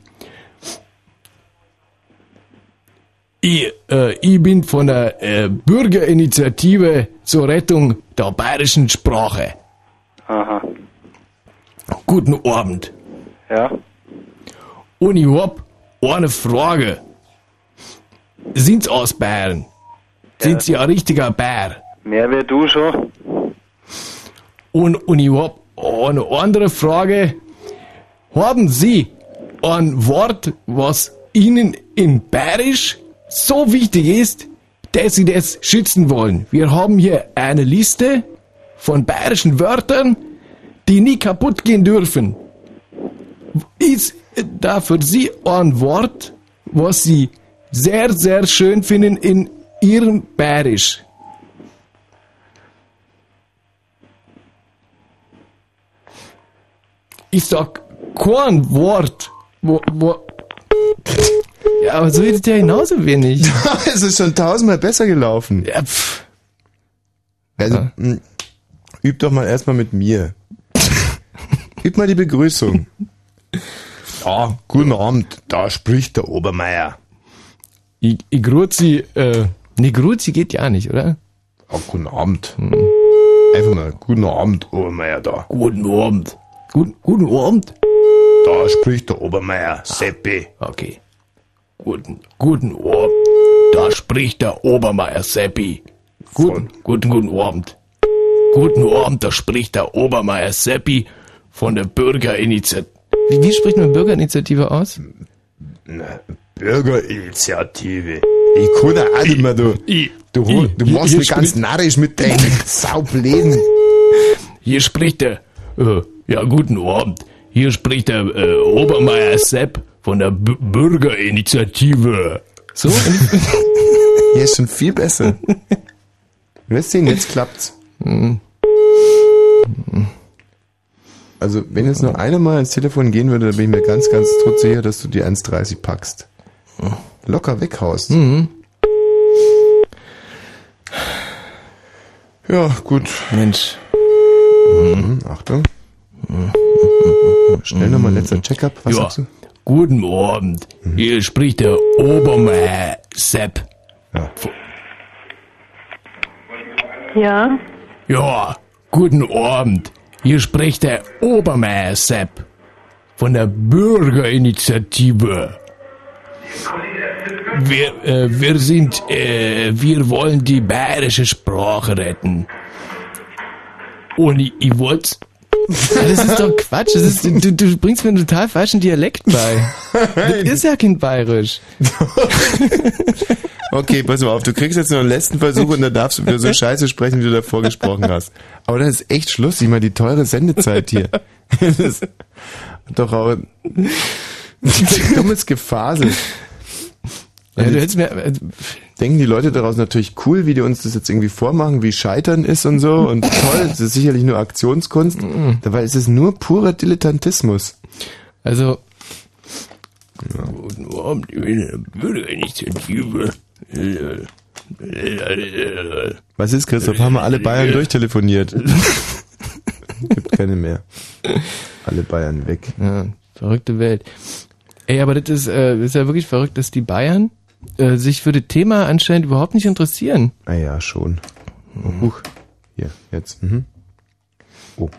Ich, äh, ich bin von der äh, Bürgerinitiative zur Rettung der bayerischen Sprache. Aha. Guten Abend. Ja? Und ich hab eine Frage. Sind Sie aus Bayern? Sind Sie ein richtiger Bayer? Mehr wie du schon? Und, und ich hab eine andere Frage. Haben Sie ein Wort, was Ihnen in Bayerisch so wichtig ist, dass Sie das schützen wollen? Wir haben hier eine Liste von bayerischen Wörtern, die nie kaputt gehen dürfen. Ist da für Sie ein Wort, was Sie sehr, sehr schön finden in Ihrem Bayerisch? Ich sag kein Wort. Wo, wo. Ja, aber so redet ja genauso wenig. es ist schon tausendmal besser gelaufen. Ja, pff. Also, mh, üb doch mal erstmal mit mir. Üb mal die Begrüßung. Ja, guten Abend, da spricht der Obermeier. Ich, ich grüße, äh, nee, grüße geht ja nicht, oder? Ja, guten Abend. Einfach mal, guten Abend, Obermeier da. Guten Abend. Guten, guten Abend. Da spricht der Obermeier, Seppi. Okay. Guten, guten Abend. Da spricht der Obermeier Seppi. Guten, guten, guten Abend. Guten Abend, da spricht der Obermeier Seppi von der Bürgerinitiative. Wie, wie spricht man Bürgerinitiative aus? Na, Bürgerinitiative. Ich kann auch nicht mehr, du. Ich, Du, ich, du machst mich ganz narrisch mit deinen Saubläden. Hier spricht der, äh, ja, guten Abend. Hier spricht der äh, Obermeier Sepp von der B Bürgerinitiative. So? Hier ist schon viel besser. Du wirst sehen, jetzt klappt's. Also, wenn jetzt nur einer mal ins Telefon gehen würde, dann bin ich mir ganz, ganz sicher, dass du die 1,30 packst. Locker weghaust. Mhm. Ja, gut. Mensch. Mhm, Achtung. Schnell nochmal letzter Checkup. Was ja. sagst du? Guten Abend. Hier spricht der Obermeier Sepp. Ja. Ja, Ja, guten Abend. Hier spricht der Obermeier Sepp von der Bürgerinitiative. Wir, äh, wir sind, äh, wir wollen die bayerische Sprache retten. Und ich, ich wollte Das ist doch Quatsch. Ist, du, du bringst mir einen total falschen Dialekt bei. Das ist ja kein Bayerisch. Okay, pass mal auf, du kriegst jetzt noch einen letzten Versuch und dann darfst du wieder so scheiße sprechen, wie du davor gesprochen hast. Aber das ist echt Schluss, ich meine, die teure Sendezeit hier. Das ist doch auch dummes Gefasel. Ja, du hättest mir, äh, Denken die Leute daraus natürlich cool, wie die uns das jetzt irgendwie vormachen, wie Scheitern ist und so und toll, das ist sicherlich nur Aktionskunst. Dabei ist es nur purer Dilettantismus. Also, Guten Abend, ich bin der Bürgerinitiative. Was ist, Christoph? Haben wir alle Bayern durchtelefoniert? Gibt keine mehr. Alle Bayern weg. Ja, verrückte Welt. Ey, aber das ist, äh, ist ja wirklich verrückt, dass die Bayern äh, sich für das Thema anscheinend überhaupt nicht interessieren. Ah ja, schon. Oh, huch. Hier, jetzt. Mhm. Oh.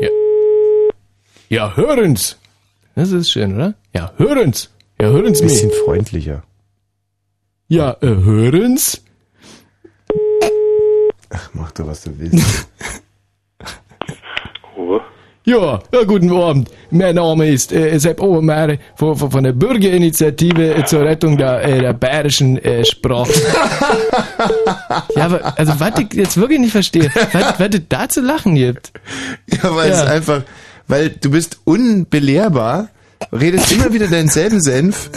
Ja. Ja, hören's. Das ist schön, oder? Ja, hören's. Ja, hören's Ein bisschen mir. freundlicher. Ja, äh, hören's. Ach, mach doch, was du willst. Ja, ja, guten Abend. Mein Name ist äh, Sepp Obermeier von, von, von der Bürgerinitiative zur Rettung der, äh, der bayerischen äh, Sprache. Ja, aber, also, was ich jetzt wirklich nicht verstehe, was, was es da zu lachen gibt. Ja, weil es Ja. einfach, weil du bist unbelehrbar, redest immer wieder denselben Senf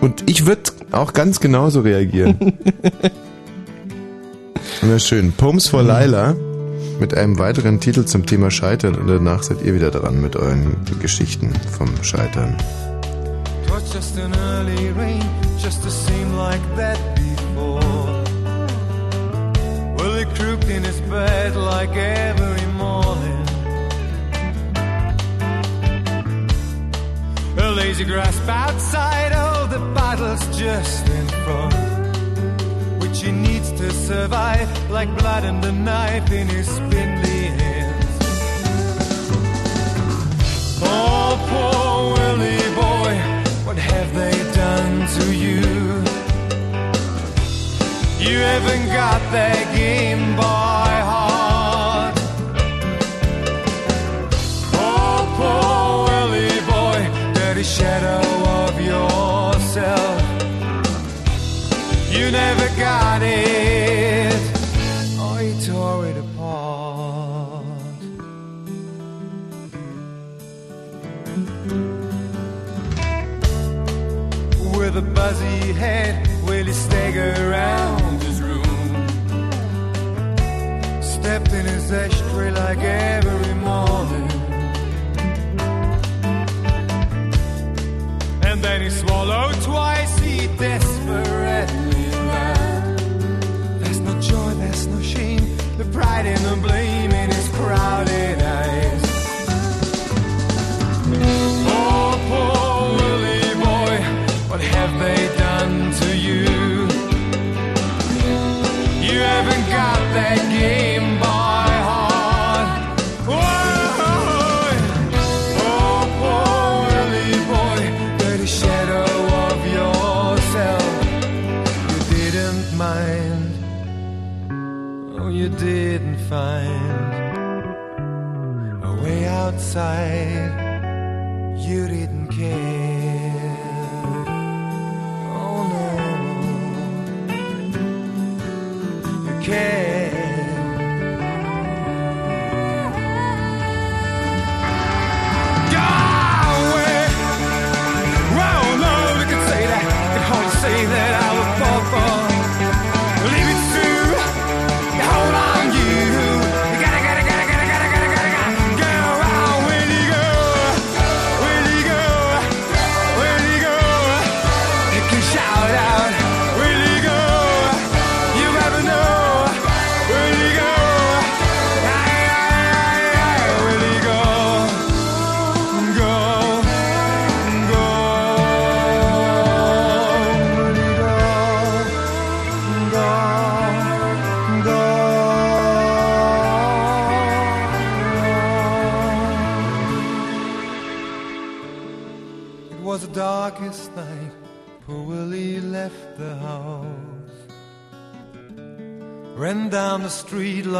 und ich würde auch ganz genauso reagieren. Na schön. Poems for Lila mit einem weiteren Titel zum Thema Scheitern und danach seid ihr wieder dran mit euren Geschichten vom Scheitern. A lazy grasp outside, oh, the battle's just in front. Which he needs to survive, like blood and a knife in his spindly hands. Oh, poor Willie boy, what have they done to you? You haven't got their game by head, will he stagger around his room? Stepped in his ashtray like every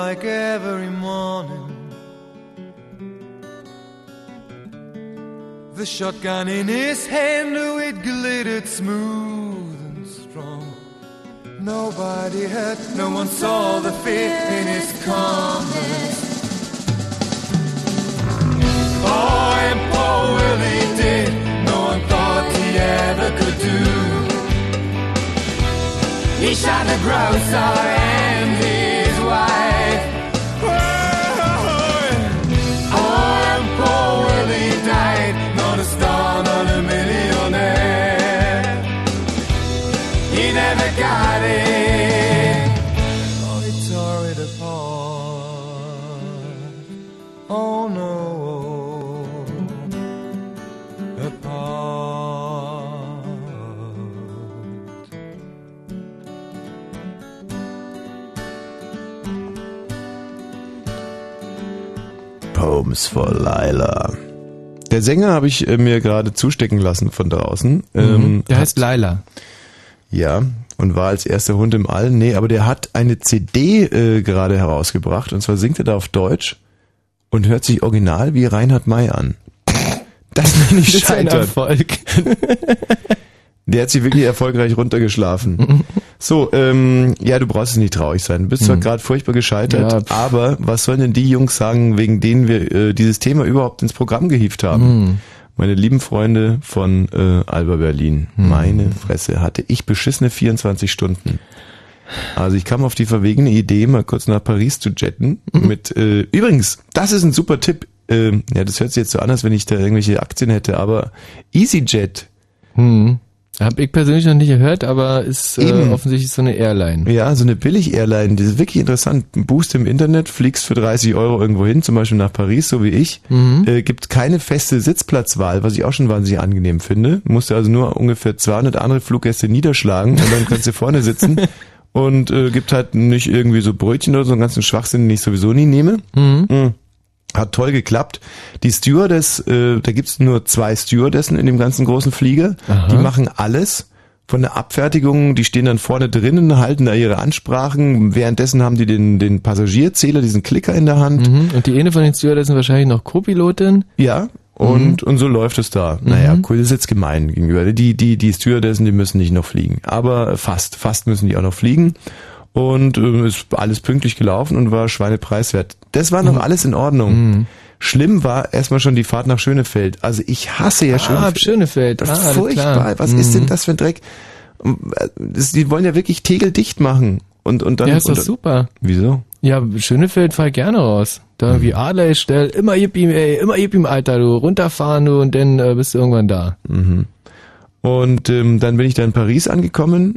like every morning. The shotgun in his hand, it glittered smooth and strong. Nobody heard, no one saw the fear in his calmness. Oh, and poor Willie did, no one thought he ever could do. He shot the grocer Poems for Lila. Der Sänger habe ich äh, mir gerade zustecken lassen von draußen. Ähm, Der heißt Laila. Ja, und war als erster Hund im All. Nee, aber der hat eine CD äh, gerade herausgebracht und zwar singt er da auf Deutsch und hört sich original wie Reinhard May an. Das nenne ich Das ist ein scheitern. Erfolg. Der hat sich wirklich erfolgreich runtergeschlafen. So, ähm, ja, du brauchst es nicht traurig sein. Du bist zwar Mhm. gerade furchtbar gescheitert, Ja, aber was sollen denn die Jungs sagen, wegen denen wir äh, dieses Thema überhaupt ins Programm gehievt haben? Mhm. Meine lieben Freunde von äh, Alba Berlin, Mhm. meine Fresse, hatte ich beschissene 24 Stunden. Also ich kam auf die verwegene Idee, mal kurz nach Paris zu jetten. Mhm. Mit äh, übrigens, das ist ein super Tipp. Ähm, ja, das hört sich jetzt so an, als wenn ich da irgendwelche Aktien hätte, aber EasyJet. Hm. Hab ich persönlich noch nicht gehört, aber ist äh, Eben. offensichtlich so eine Airline. Ja, so eine Billig-Airline, die ist wirklich interessant. Buchst im Internet, fliegst für 30 Euro irgendwo hin, zum Beispiel nach Paris, so wie ich. Mhm. Äh, gibt keine feste Sitzplatzwahl, was ich auch schon wahnsinnig angenehm finde. Musst du also nur ungefähr 200 andere Fluggäste niederschlagen und dann kannst du vorne sitzen. Und äh, gibt halt nicht irgendwie so Brötchen oder so einen ganzen Schwachsinn, den ich sowieso nie nehme. Mhm. Hat toll geklappt. Die Stewardess, äh, da gibt's nur zwei Stewardessen in dem ganzen großen Flieger. Aha. Die machen alles. Von der Abfertigung, die stehen dann vorne drinnen, halten da ihre Ansprachen. Währenddessen haben die den, den Passagierzähler, diesen Klicker in der Hand. Mhm. Und die eine von den Stewardessen wahrscheinlich noch Co-Pilotin. Ja, und, und so läuft es da. Naja, cool, das ist jetzt gemein gegenüber. Die, die, die Stewardessen, die müssen nicht noch fliegen. Aber fast, fast müssen die auch noch fliegen. Und äh, ist alles pünktlich gelaufen und war schweinepreiswert. Das war noch alles in Ordnung. Schlimm war erstmal schon die Fahrt nach Schönefeld. Also ich hasse ja Ah, Schönefeld. Schönefeld. Das Ah, furchtbar. klar. Was ist denn Mhm. das für ein Dreck? Das, die wollen ja wirklich tegeldicht machen. Und, und dann, Ja, ist doch super. Wieso? Ja, Schönefeld fahr ich gerne raus. Da wie Adler stell, immer gib ihm, ey, immer gib ihm, Alter, du, runterfahren, du, und dann äh, bist du irgendwann da. Mhm. Und ähm, dann bin ich da in Paris angekommen,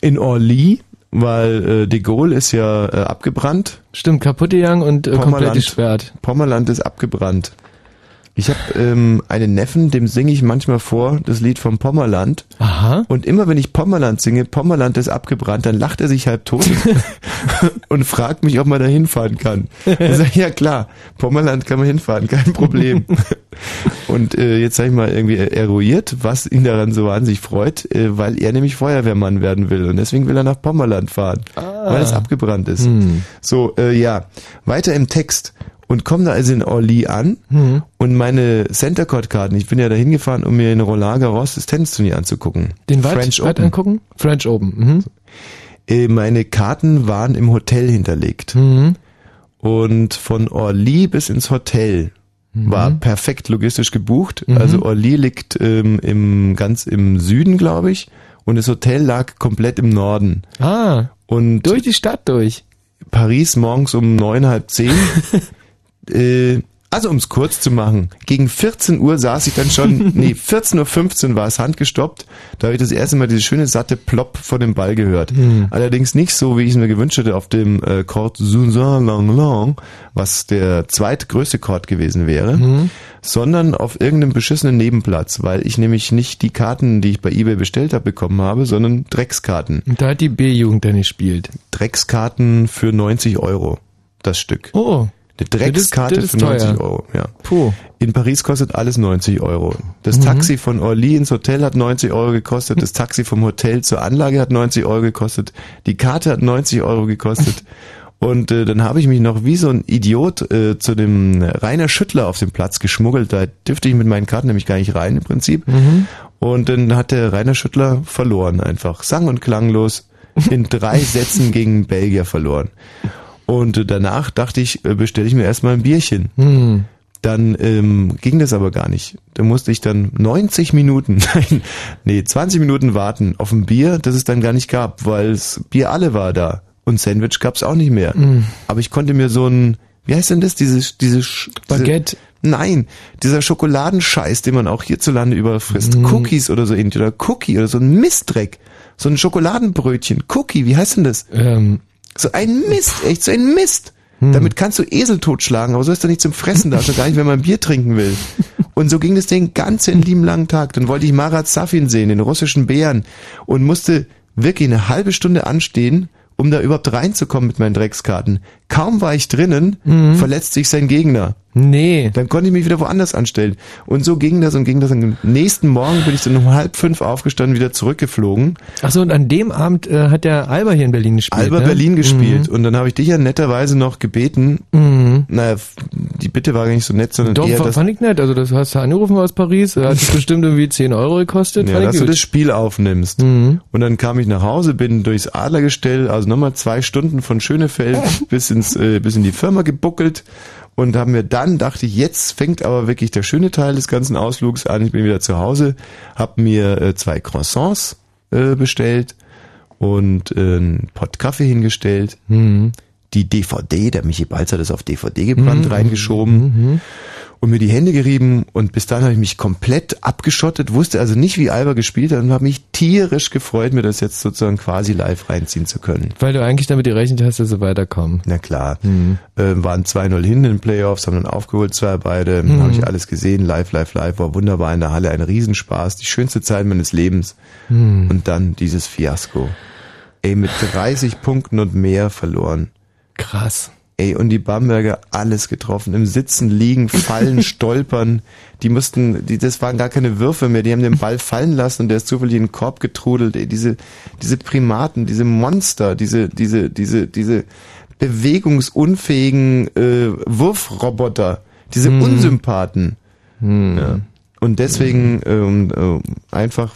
in Orly, weil äh, de Gaulle ist ja äh, abgebrannt. Stimmt, kaputt gegangen und äh, komplett gesperrt. Pommerland ist abgebrannt. Ich habe ähm, einen Neffen, dem singe ich manchmal vor, das Lied vom Pommerland. Aha. Und immer wenn ich Pommerland singe, Pommerland ist abgebrannt, dann lacht er sich halb tot und fragt mich, ob man da hinfahren kann. Ich sag, ja klar, Pommerland kann man hinfahren, kein Problem. und äh, jetzt sag ich mal irgendwie eruiert, was ihn daran so wahnsinnig freut, äh, weil er nämlich Feuerwehrmann werden will und deswegen will er nach Pommerland fahren, weil es abgebrannt ist. Hm. So, äh, ja, weiter im Text. Und komme da also in Orly an Hm. und meine Center Court Karten, ich bin ja da hingefahren, um mir in Roland Garros das Tennisturnier anzugucken. Den was? French Was Open. angucken? French Open. Mhm. Äh, meine Karten waren im Hotel hinterlegt. Mhm. Und von Orly bis ins Hotel war perfekt logistisch gebucht. Mhm. Also Orly liegt ähm, im ganz im Süden, glaube ich, und das Hotel lag komplett im Norden. Ah. Und durch die Stadt durch. Paris morgens um neun, halb zehn. äh, also um es kurz zu machen, gegen 14 Uhr saß ich dann schon, nee, 14.15 Uhr war es handgestoppt, da habe ich das erste Mal diese schöne satte Plopp von dem Ball gehört. Hm. Allerdings nicht so, wie ich es mir gewünscht hätte, auf dem äh, Court Saint-Lang-Lang, was der zweitgrößte Court gewesen wäre, Mhm. sondern auf irgendeinem beschissenen Nebenplatz, weil ich nämlich nicht die Karten, die ich bei eBay bestellt habe, bekommen habe, sondern Dreckskarten. Und da hat die B-Jugend dann gespielt. Dreckskarten für 90 Euro, das Stück. Oh. Eine Dreckskarte Das ist- das für ist 90 teuer. Euro, ja. Puh. In Paris kostet alles 90 Euro. Das Mhm. Taxi von Orly ins Hotel hat 90 Euro gekostet. Das Taxi vom Hotel zur Anlage hat 90 Euro gekostet. Die Karte hat 90 Euro gekostet. Und äh, dann habe ich mich noch wie so ein Idiot äh, zu dem Rainer Schüttler auf dem Platz geschmuggelt. Da dürfte ich mit meinen Karten nämlich gar nicht rein im Prinzip. Mhm. Und dann hat der Rainer Schüttler verloren einfach. Sang- und klanglos in drei Sätzen gegen Belgier verloren. Und danach dachte ich, äh, bestelle ich mir erstmal ein Bierchen. Hm. Dann ähm, ging das aber gar nicht. Da musste ich dann 90 Minuten, nein, nee, 20 Minuten warten auf ein Bier, das es dann gar nicht gab, weil das Bier alle war da. Und Sandwich gab's auch nicht mehr. Mm. Aber ich konnte mir so ein, wie heißt denn das, dieses, dieses Baguette. Diese, nein, dieser Schokoladenscheiß, den man auch hierzulande überall frisst. Mm. Cookies oder so ähnlich. Oder Cookie oder so ein Mistdreck. So ein Schokoladenbrötchen. Cookie, wie heißt denn das? Ähm. So ein Mist, echt so ein Mist. Hm. Damit kannst du Esel totschlagen, aber so ist doch nicht zum Fressen da, schon gar nicht, wenn man Bier trinken will. Und so ging das den ganzen lieben langen Tag. Dann wollte ich Marat Safin sehen, den russischen Bären, und musste wirklich eine halbe Stunde anstehen, um da überhaupt reinzukommen mit meinen Dreckskarten. Kaum war ich drinnen, Mhm. verletzt sich sein Gegner. Nee. Dann konnte ich mich wieder woanders anstellen. Und so ging das und ging das. Am nächsten Morgen bin ich dann um halb fünf aufgestanden, wieder zurückgeflogen. Ach so, und an dem Abend äh, hat der Alba hier in Berlin gespielt. Alba ne? Berlin gespielt. Mhm. Und dann habe ich dich ja netterweise noch gebeten. Mhm. Naja, die Bitte war gar nicht so nett, sondern Doch, eher, fa- dass, fand ich nett. Also das hast du angerufen aus Paris. Hat dich bestimmt irgendwie 10 Euro gekostet. ja, Fand dass du gut. das Spiel aufnimmst. Mhm. Und dann kam ich nach Hause, bin durchs Adlergestell, also nochmal zwei Stunden von Schönefeld bis ins äh, bis in die Firma gebuckelt und haben mir dann dachte ich, jetzt fängt aber wirklich der schöne Teil des ganzen Ausflugs an. Ich bin wieder zu Hause, habe mir äh, zwei Croissants äh, bestellt und äh, einen Pott Kaffee hingestellt. Mhm. Die DVD, der Michi Balz hat das auf DVD gebrannt, Mhm. reingeschoben Mhm. Und mir die Hände gerieben und bis dahin habe ich mich komplett abgeschottet, wusste also nicht, wie Alba gespielt hat und habe mich tierisch gefreut, mir das jetzt sozusagen quasi live reinziehen zu können. Weil du eigentlich damit gerechnet hast, dass sie weiterkommen. Na klar. Mhm. Äh, waren 2-0 hin in den Playoffs, haben dann aufgeholt, zwei beide, Mhm. habe ich alles gesehen, live, live, live, war wunderbar in der Halle, ein Riesenspaß, die schönste Zeit meines Lebens. Mhm. Und dann dieses Fiasko. Ey, mit 30 Punkten und mehr verloren. Krass. Ey, und die Bamberger alles getroffen. Im Sitzen, Liegen, Fallen, Stolpern. Die mussten, die, das waren gar keine Würfe mehr. Die haben den Ball fallen lassen und der ist zufällig in den Korb getrudelt. Ey, diese, diese Primaten, diese Monster, diese, diese, diese, diese bewegungsunfähigen äh, Wurfroboter, diese Mhm. Unsympathen. Mhm. Ja. Und deswegen ähm, äh, einfach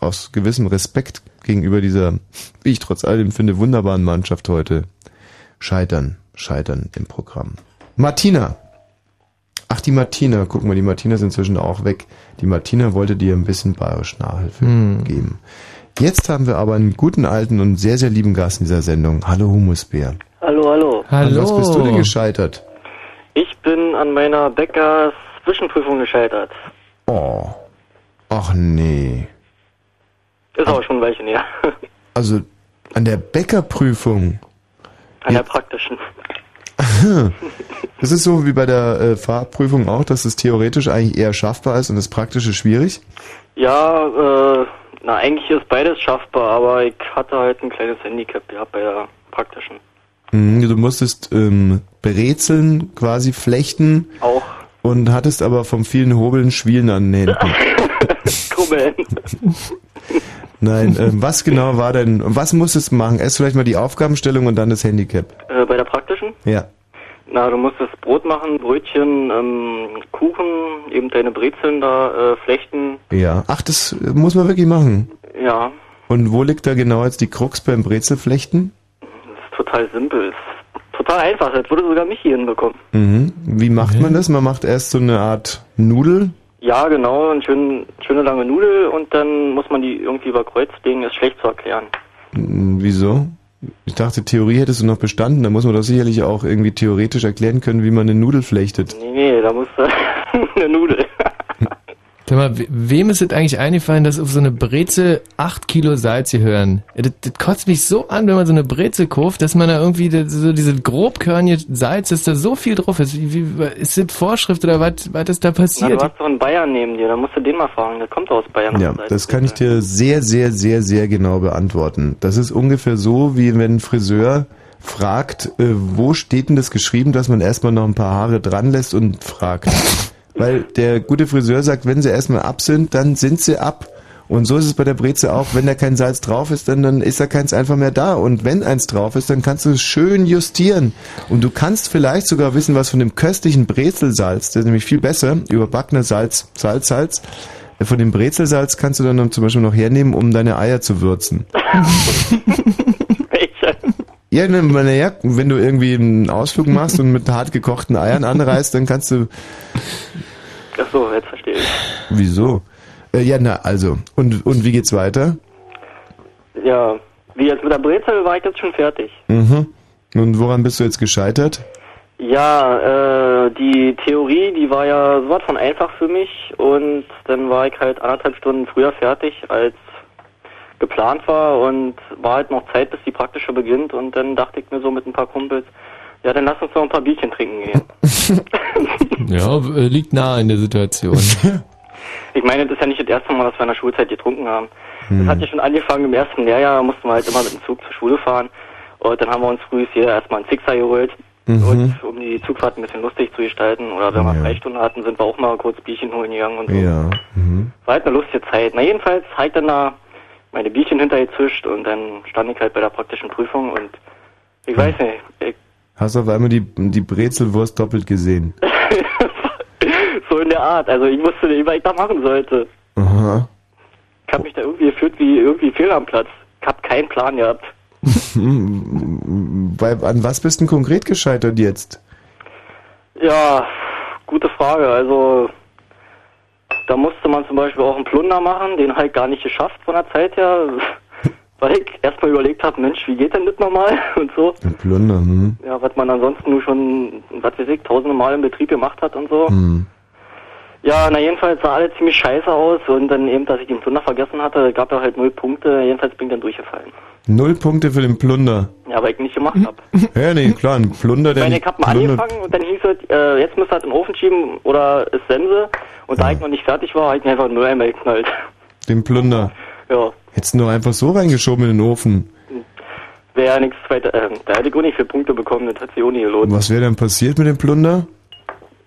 aus gewissem Respekt gegenüber dieser, wie ich trotz allem finde, wunderbaren Mannschaft heute scheitern, scheitern im Programm. Martina. Ach, die Martina. Guck mal, die Martina ist inzwischen auch weg. Die Martina wollte dir ein bisschen bayerisch Nachhilfe Hm. geben. Jetzt haben wir aber einen guten alten und sehr, sehr lieben Gast in dieser Sendung. Hallo Humusbär. Hallo, hallo. An was bist du denn gescheitert? Ich bin an meiner Bäckers Zwischenprüfung gescheitert. Oh. Ach nee. Ist auch schon ein Weilchen her. Also an der Bäckerprüfung. An der praktischen. Das ist so wie bei der äh, Fahrprüfung auch, dass es theoretisch eigentlich eher schaffbar ist und das Praktische schwierig. Ja, äh, na eigentlich ist beides schaffbar, aber ich hatte halt ein kleines Handicap gehabt bei der praktischen. Mhm, Du musstest ähm, Brezeln quasi flechten. Auch. Und hattest aber vom vielen Hobeln Schwielen an den Händen. Kummel. Nein, ähm, was genau war denn, was musstest du machen? Erst vielleicht mal die Aufgabenstellung und dann das Handicap. Äh, bei der praktischen? Ja. Na, du musstest Brot machen, Brötchen, ähm, Kuchen, eben deine Brezeln da äh, flechten. Ja. Ach, das muss man wirklich machen. Ja, Und wo liegt da genau jetzt die Krux beim Brezelflechten? ist total simpel. Ist total einfach. Das würde sogar mich hier hinbekommen. Mhm. Wie macht man das? Man macht erst so eine Art Nudel. Ja, genau, eine schön, schöne lange Nudel und dann muss man die irgendwie über Kreuz legen, ist schlecht zu erklären. Hm, Wieso? Ich dachte, Theorie hättest du noch bestanden. Da muss man doch sicherlich auch irgendwie theoretisch erklären können, wie man eine Nudel flechtet. Nee, nee, da muss. Sag mal, we- wem ist es eigentlich eingefallen, dass auf so eine Brezel 8 Kilo Salz gehören? Ja, Das, das kotzt mich so an, wenn man so eine Brezel kauft, dass man da irgendwie das- so diese grobkörnige Salz, dass da so viel drauf ist. Wie, wie, ist das Vorschrift oder was, was ist da Na, passiert? du hast doch einen Bayern neben dir, da musst du den mal fragen, der kommt aus Bayern. Ja, das kann ich dir sehr, sehr, sehr, sehr genau beantworten. Das ist ungefähr so, wie wenn ein Friseur fragt, äh, wo steht denn das geschrieben, dass man erstmal noch ein paar Haare dran lässt und fragt. Weil der gute Friseur sagt, wenn sie erstmal ab sind, dann sind sie ab. Und so ist es bei der Breze auch. Wenn da kein Salz drauf ist, dann, dann ist da keins einfach mehr da. Und wenn eins drauf ist, dann kannst du es schön justieren. Und du kannst vielleicht sogar wissen, was von dem köstlichen Brezelsalz, der ist nämlich viel besser, überbackener Salz, Salz, Salz, äh, von dem Brezelsalz kannst du dann zum Beispiel noch hernehmen, um deine Eier zu würzen. Ja, ne, na ja, wenn du irgendwie einen Ausflug machst und mit hart gekochten Eiern anreist, dann kannst du. Ach so, jetzt verstehe ich. Wieso? Äh, ja, na, also. Und, und wie geht's weiter? Ja, wie jetzt mit der Brezel war ich jetzt schon fertig. Mhm. Und woran bist du jetzt gescheitert? Ja, äh, die Theorie, die war ja sowas von einfach für mich und dann war ich halt anderthalb Stunden früher fertig, als geplant war und war halt noch Zeit, bis die praktische beginnt und dann dachte ich mir so mit ein paar Kumpels, ja, dann lass uns noch ein paar Bierchen trinken gehen. Ja, äh, liegt nahe in der Situation. Ich meine, das ist ja nicht das erste Mal, dass wir in der Schulzeit getrunken haben. Hm. Das hat ja schon angefangen im ersten Lehrjahr, mussten wir halt immer mit dem Zug zur Schule fahren. Und dann haben wir uns früh hier erstmal einen Sixer geholt, Mhm. und, um die Zugfahrt ein bisschen lustig zu gestalten. Oder wenn wir Freistunden hatten, sind wir auch mal kurz Bierchen holen gegangen und so. Ja. Mhm. War halt eine lustige Zeit. Na jedenfalls habe ich dann da meine Bierchen hintergezischt und dann stand ich halt bei der praktischen Prüfung und ich weiß nicht, ich, Hast auf einmal die, die Brezelwurst doppelt gesehen. so in der Art. Also ich wusste nicht, was ich da machen sollte. Aha. Ich habe mich da irgendwie gefühlt wie irgendwie fehl am Platz. Ich habe keinen Plan gehabt. Weil, an was bist du denn konkret gescheitert jetzt? Ja, gute Frage. Also da musste man zum Beispiel auch einen Plunder machen, den halt gar nicht geschafft von der Zeit her. Weil ich erstmal überlegt habe, Mensch, wie geht denn das nochmal? Und so. Ein Plunder, hm. Ja, was man ansonsten nur schon, was weiß ich, tausende Mal im Betrieb gemacht hat und so. Hm. Ja, na jedenfalls sah alles ziemlich scheiße aus und dann eben, dass ich den Plunder vergessen hatte, gab er halt null Punkte. Jedenfalls bin ich dann durchgefallen. Null Punkte für den Plunder. Ja, weil ich nicht gemacht habe. Ja, nee, klar, ein Plunder, Ich der meine, nicht ich hab mal angefangen und dann hieß es, äh, jetzt müsst ihr halt in den Ofen schieben oder ist Sense. Und da ich noch nicht fertig war, habe ich mir einfach nur einmal geknallt. Den Plunder. Ja, Hättest du nur einfach so reingeschoben in den Ofen. wäre ja nichts weiter. Äh, da hätte ich auch nicht viele Punkte bekommen, das hat sich auch nie gelohnt. Was wäre denn passiert mit dem Plunder?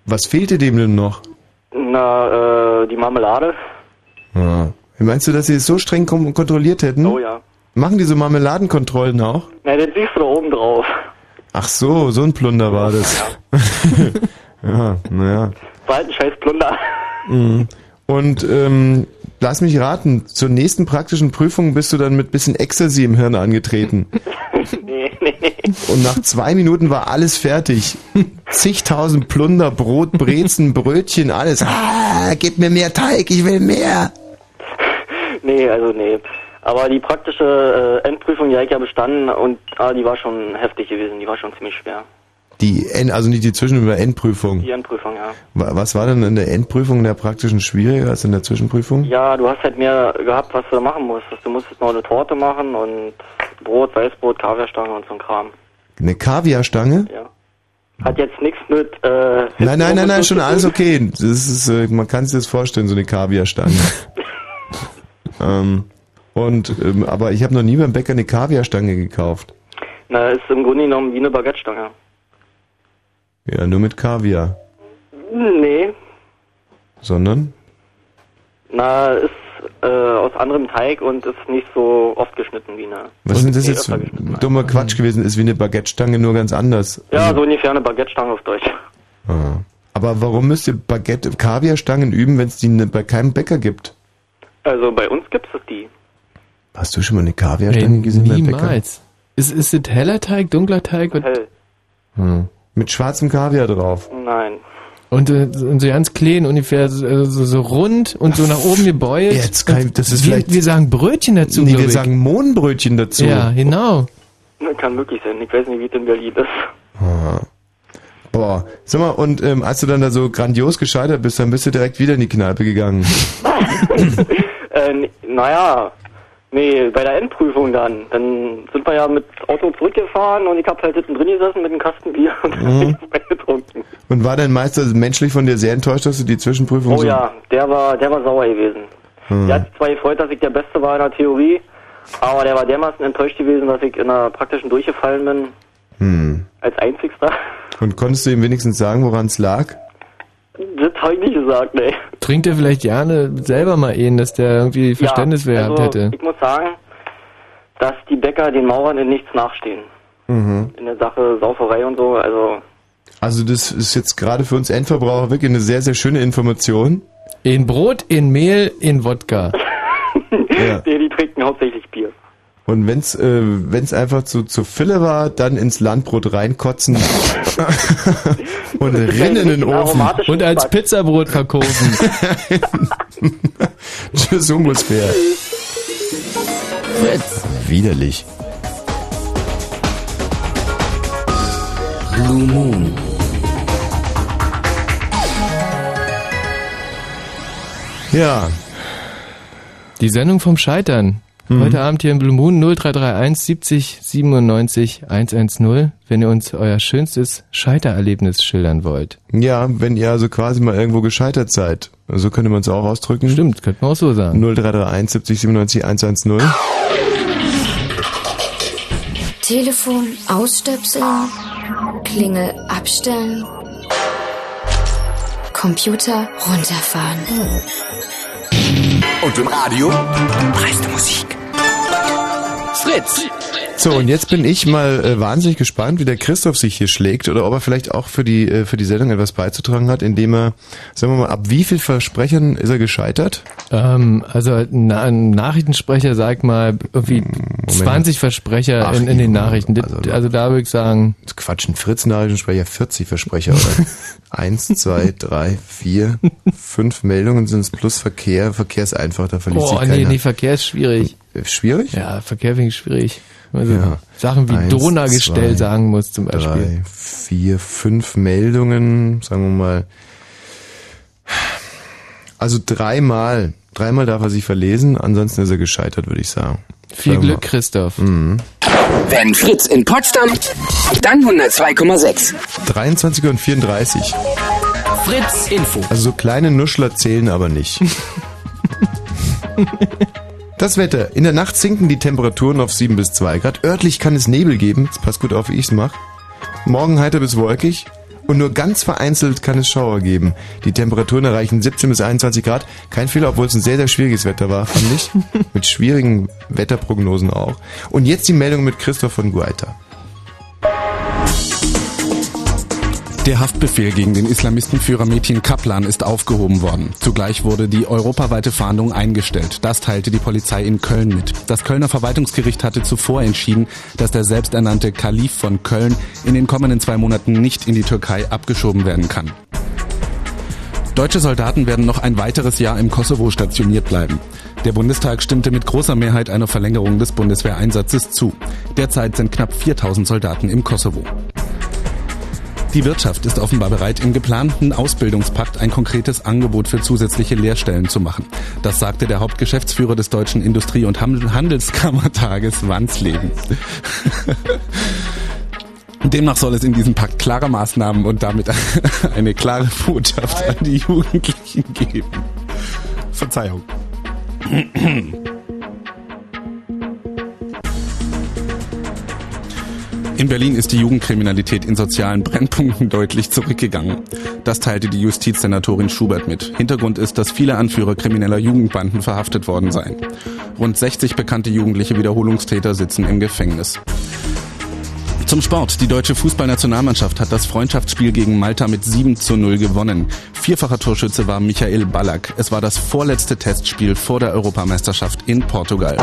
Was fehlte dem denn noch? Na, äh, die Marmelade. Ja. Meinst du, dass sie es so streng kontrolliert hätten? Oh ja. Machen die so Marmeladenkontrollen auch? Na, das siehst du da oben drauf. Ach so, so ein Plunder war das. ja, naja. War halt ein scheiß Plunder. Mhm. Und ähm, lass mich raten, zur nächsten praktischen Prüfung bist du dann mit bisschen Ecstasy im Hirn angetreten. nee, nee. Und nach zwei Minuten war alles fertig. Zigtausend Plunder, Brot, Brezen, Brötchen, alles. Ah, gib mir mehr Teig, ich will mehr. Nee, also nee. Aber die praktische äh, Endprüfung, die habe ich ja bestanden und ah, die war schon heftig gewesen, die war schon ziemlich schwer. Die End, also nicht die Zwischen- oder Endprüfung. Die Endprüfung, ja. Wa- Was war denn in der Endprüfung in der praktischen schwieriger als in der Zwischenprüfung? Ja, du hast halt mehr gehabt, was du machen musstest. Du musstest noch eine Torte machen und Brot, Weißbrot, Kaviarstange und so ein Kram. Eine Kaviarstange? Ja. Hat jetzt nichts mit äh, Nein, nein, nein, nein, schon alles okay. Das ist, äh, man kann sich das vorstellen, so eine Kaviarstange. ähm, und, ähm, aber ich habe noch nie beim Bäcker eine Kaviarstange gekauft. Na, ist im Grunde genommen wie eine Baguette-Stange. Ja, nur mit Kaviar. Nee, Sondern? na, ist äh, aus anderem Teig und ist nicht so oft geschnitten wie eine. Was ist denn das Nee, jetzt für dummer Quatsch gewesen? Ist wie eine Baguette-Stange, nur ganz anders. Ja, so ungefähr eine Baguette-Stange auf Deutsch. Ah. Aber warum müsst ihr Baguette, Kaviarstangen üben, wenn es die ne- bei keinem Bäcker gibt? Also bei uns gibt es die. Hast du schon mal eine Kaviarstange Ey, gesehen beim Bäcker? niemals. Ist, ist es heller Teig, dunkler Teig? Hell. Hm. Mit schwarzem Kaviar drauf. Nein. und, äh, und so ganz klein, ungefähr so, äh, so, so rund und so nach oben gebeult. Jetzt kann ich, das ist wir, vielleicht. wir sagen Brötchen dazu, nee, wir ich. sagen Mohnbrötchen dazu. Ja, genau. Kann möglich sein. Ich weiß nicht, wie es in Berlin ist. Ah. Boah, sag mal, und ähm, als du dann da so grandios gescheitert bist, dann bist du direkt wieder in die Kneipe gegangen. Äh, naja, nee, bei der Endprüfung dann. Dann sind wir ja mit Auto zurückgefahren und ich hab halt hinten drin gesessen mit einem Kasten Bier und Mhm. getrunken. Und war dein Meister menschlich von dir sehr enttäuscht, dass du die Zwischenprüfung Oh so... ja, der war, der war sauer gewesen. Hm. Der hat sich zwar gefreut, dass ich der Beste war in der Theorie, aber der war dermaßen enttäuscht gewesen, dass ich in der praktischen durchgefallen bin. Hm. Als einzigster. Und konntest du ihm wenigstens sagen, woran es lag? Das habe ich nicht gesagt, ne. Trinkt er vielleicht gerne selber mal ihn, dass der irgendwie Verständnis ja, gehabt also, hätte? Ich muss sagen, dass die Bäcker den Maurern in nichts nachstehen. Mhm. In der Sache Sauferei und so, also Also das ist jetzt gerade für uns Endverbraucher wirklich eine sehr, sehr schöne Information. In Brot, in Mehl, in Wodka. Ja. die, die trinken hauptsächlich Bier. Und wenn's äh, wenn's einfach zu, zu Fülle war, dann ins Landbrot reinkotzen und rinnen in den Ofen. Und als Pizzabrot verkaufen. Tschüss, Humusbär. Fritz. Widerlich. Blue Moon. Ja. Die Sendung vom Scheitern. Mhm. Heute Abend hier in Blue Moon 0331 70 97 110, wenn ihr uns euer schönstes Scheitererlebnis schildern wollt. Ja, wenn ihr also quasi mal irgendwo gescheitert seid. So könnte man es auch ausdrücken. Stimmt, könnte man auch so sagen. 0331 70 97 110. Telefon ausstöpseln, Klingel abstellen, Computer runterfahren. Und im Radio preiste Musik. Fritz. So, und jetzt bin ich mal äh, wahnsinnig gespannt, wie der Christoph sich hier schlägt oder ob er vielleicht auch für die, äh, für die Sendung etwas beizutragen hat, indem er, sagen wir mal, ab wie viel Versprechern ist er gescheitert? Ähm, also na, ein Nachrichtensprecher sagt mal irgendwie 20 Versprecher Ach, in, in den Nachrichten. Also, also da würde ich sagen, Quatsch, ein Fritz-Nachrichtensprecher 40 Versprecher, oder? Eins, zwei, drei, vier, fünf Meldungen sind es plus Verkehr. Verkehr ist einfach, da verliert oh sich nee, keiner. nee, Verkehr ist schwierig. Schwierig? Ja, Verkehr finde ich schwierig. Also Ja. Sachen wie Eins, Donau-Gestell zwei, sagen muss zum Beispiel. Drei, vier, fünf Meldungen, sagen wir mal. Also dreimal. Dreimal darf er sich verlesen, ansonsten ist er gescheitert, würde ich sagen. Viel Sagen Glück, Christoph. Mhm. Wenn Fritz in Potsdam, dann 102,6. 23 und 34. Fritz Info. Also so kleine Nuschler zählen aber nicht. Das Wetter. In der Nacht sinken die Temperaturen auf 7 bis 2 Grad. Örtlich kann es Nebel geben. Jetzt passt gut auf, wie ich's mache. Morgen heiter bis wolkig. Und nur ganz vereinzelt kann es Schauer geben. Die Temperaturen erreichen 17 bis 21 Grad. Kein Fehler, obwohl es ein sehr, sehr schwieriges Wetter war, fand ich. mit schwierigen Wetterprognosen auch. Und jetzt die Meldung mit Christoph von Guaita. Der Haftbefehl gegen den Islamistenführer Metin Kaplan ist aufgehoben worden. Zugleich wurde die europaweite Fahndung eingestellt. Das teilte die Polizei in Köln mit. Das Kölner Verwaltungsgericht hatte zuvor entschieden, dass der selbsternannte Kalif von Köln in den kommenden zwei Monaten nicht in die Türkei abgeschoben werden kann. Deutsche Soldaten werden noch ein weiteres Jahr im Kosovo stationiert bleiben. Der Bundestag stimmte mit großer Mehrheit einer Verlängerung des Bundeswehreinsatzes zu. Derzeit sind knapp 4000 Soldaten im Kosovo. Die Wirtschaft ist offenbar bereit, im geplanten Ausbildungspakt ein konkretes Angebot für zusätzliche Lehrstellen zu machen. Das sagte der Hauptgeschäftsführer des Deutschen Industrie- und Handelskammertages Wansleben. Demnach soll es in diesem Pakt klare Maßnahmen und damit eine klare Botschaft an die Jugendlichen geben. Verzeihung. In Berlin ist die Jugendkriminalität in sozialen Brennpunkten deutlich zurückgegangen. Das teilte die Justizsenatorin Schubert mit. Hintergrund ist, dass viele Anführer krimineller Jugendbanden verhaftet worden seien. Rund 60 bekannte jugendliche Wiederholungstäter sitzen im Gefängnis. Zum Sport. Die deutsche Fußballnationalmannschaft hat das Freundschaftsspiel gegen Malta mit 7 zu 0 gewonnen. Vierfacher Torschütze war Michael Ballack. Es war das vorletzte Testspiel vor der Europameisterschaft in Portugal.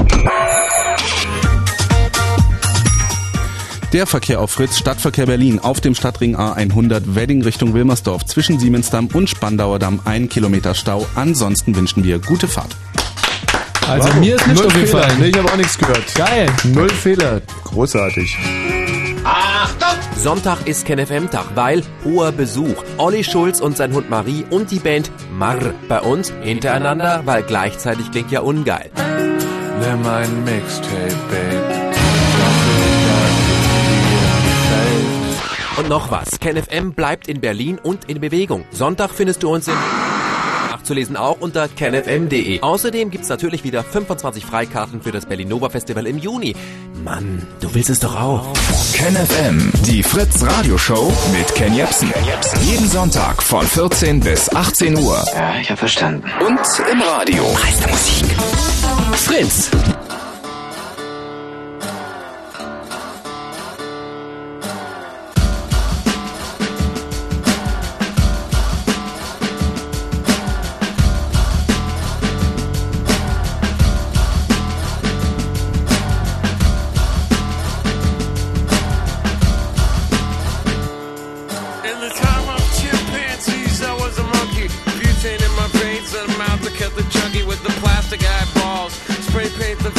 Der Verkehr auf Fritz, Stadtverkehr Berlin, auf dem Stadtring A100 Wedding Richtung Wilmersdorf zwischen Siemensdamm und Spandauer Damm, ein Kilometer Stau. Ansonsten wünschen wir gute Fahrt. Also mir ist nicht Null aufgefallen. Fehler. Nee, ich habe auch nichts gehört. Geil. Null Fehler. Großartig. Sonntag ist KenFM-Tag, weil hoher Besuch. Olli Schulz und sein Hund Marie und die Band Marr bei uns hintereinander, weil gleichzeitig klingt ja ungeil. Nimm ein Mixtape, Babe. Und noch was, KenFM bleibt in Berlin und in Bewegung. Sonntag findest du uns in nachzulesen auch unter kenfm.de. Außerdem gibt's natürlich wieder 25 Freikarten für das Berlin Nova Festival im Juni. Mann, du willst es doch auch. KenFM, die Fritz Radioshow mit Ken Jepsen. Jeden Sonntag von 14 bis 18 Uhr. Ja, ich hab verstanden. Und im Radio. Meiste Musik. Fritz.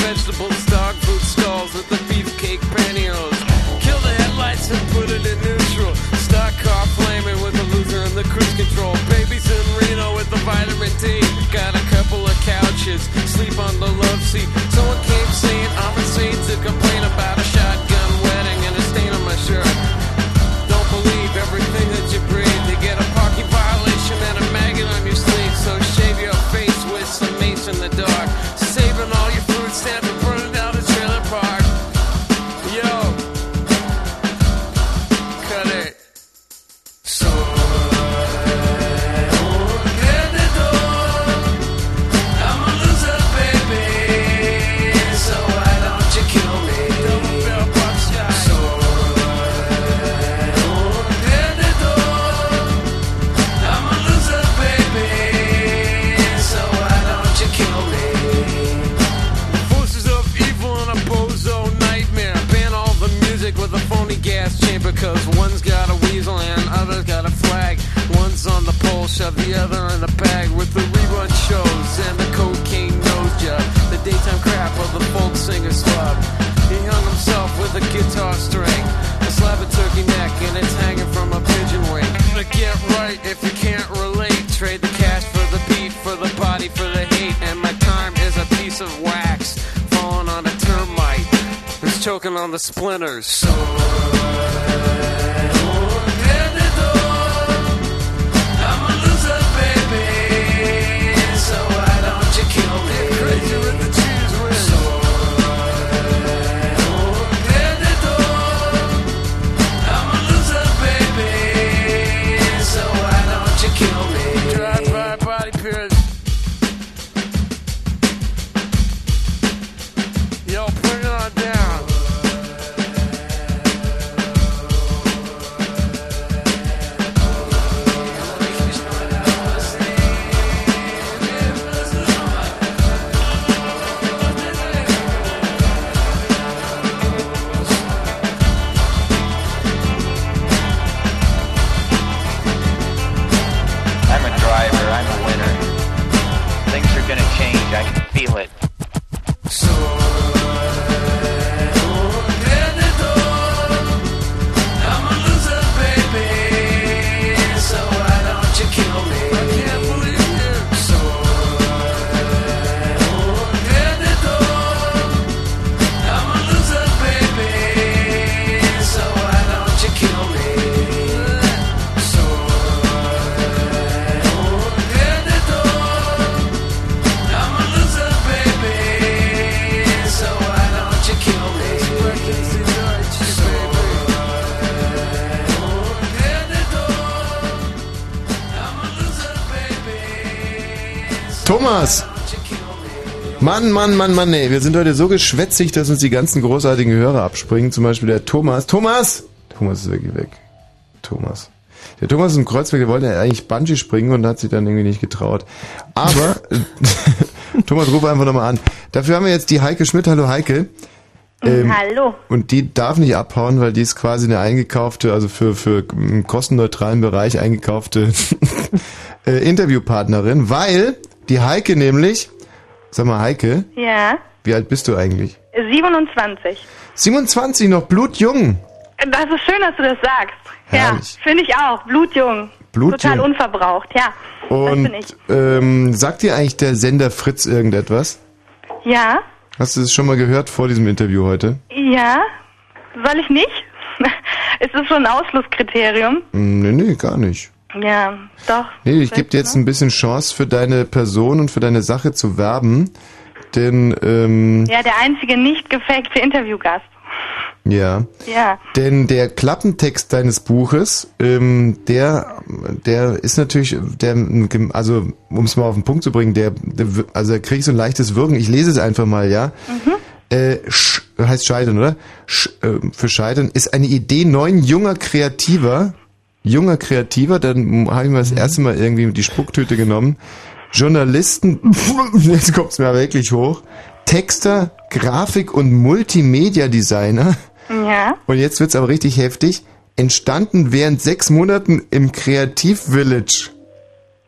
Vegetables, dog food stalls with the beefcake pantyhose. Kill the headlights and put it in neutral. Stock car flaming with the loser and the cruise control. Babies in Reno with the vitamin D. Got a couple of couches, sleep on the love seat. On the splinters. Mann, Mann, Mann, Mann, ey. Wir sind heute so geschwätzig, dass uns die ganzen großartigen Hörer abspringen. Zum Beispiel der Thomas. Thomas! Thomas ist wirklich weg. Thomas. Der Thomas ist im Kreuzberg, der wollte ja eigentlich Bungee springen und hat sich dann irgendwie nicht getraut. Aber, Thomas, ruf einfach nochmal an. Dafür haben wir jetzt die Heike Schmidt. Hallo Heike. Ähm, Hallo. Und die darf nicht abhauen, weil die ist quasi eine eingekaufte, also für, für einen kostenneutralen Bereich eingekaufte äh, Interviewpartnerin, weil die Heike nämlich, sag mal Heike, Ja, wie alt bist du eigentlich? 27. 27, noch blutjung. Das ist schön, dass du das sagst. Herrlich. Ja, finde ich auch. Blutjung. Blutjung. Total unverbraucht, ja. Und ich. ähm, sagt dir eigentlich der Sender Fritz irgendetwas? Ja, Hast du das schon mal gehört vor diesem Interview heute? ja. Soll ich nicht? ist das schon ein Ausschlusskriterium? Hm, Nee, nee, gar nicht. Ja, doch. Nee, ich gebe dir jetzt ein bisschen Chance für deine Person und für deine Sache zu werben, denn ähm, Ja, der einzige nicht gefakte Interviewgast. Ja. Ja. Denn der Klappentext deines Buches, ähm, der, der ist natürlich, der, also um es mal auf den Punkt zu bringen, der, der also da krieg ich so ein leichtes Wirken. Ich lese es einfach mal, ja. Äh, sch, heißt Scheitern, oder? Sch, äh, für Scheitern ist eine Idee neun junger Kreativer, junger Kreativer, dann habe ich mir das erste Mal irgendwie die Spucktüte genommen. Journalisten, jetzt kommt's mir wirklich hoch. Texter, Grafik- und Multimedia-Designer. Ja. Und jetzt wird's aber richtig heftig. Entstanden während sechs Monaten im Kreativ-Village.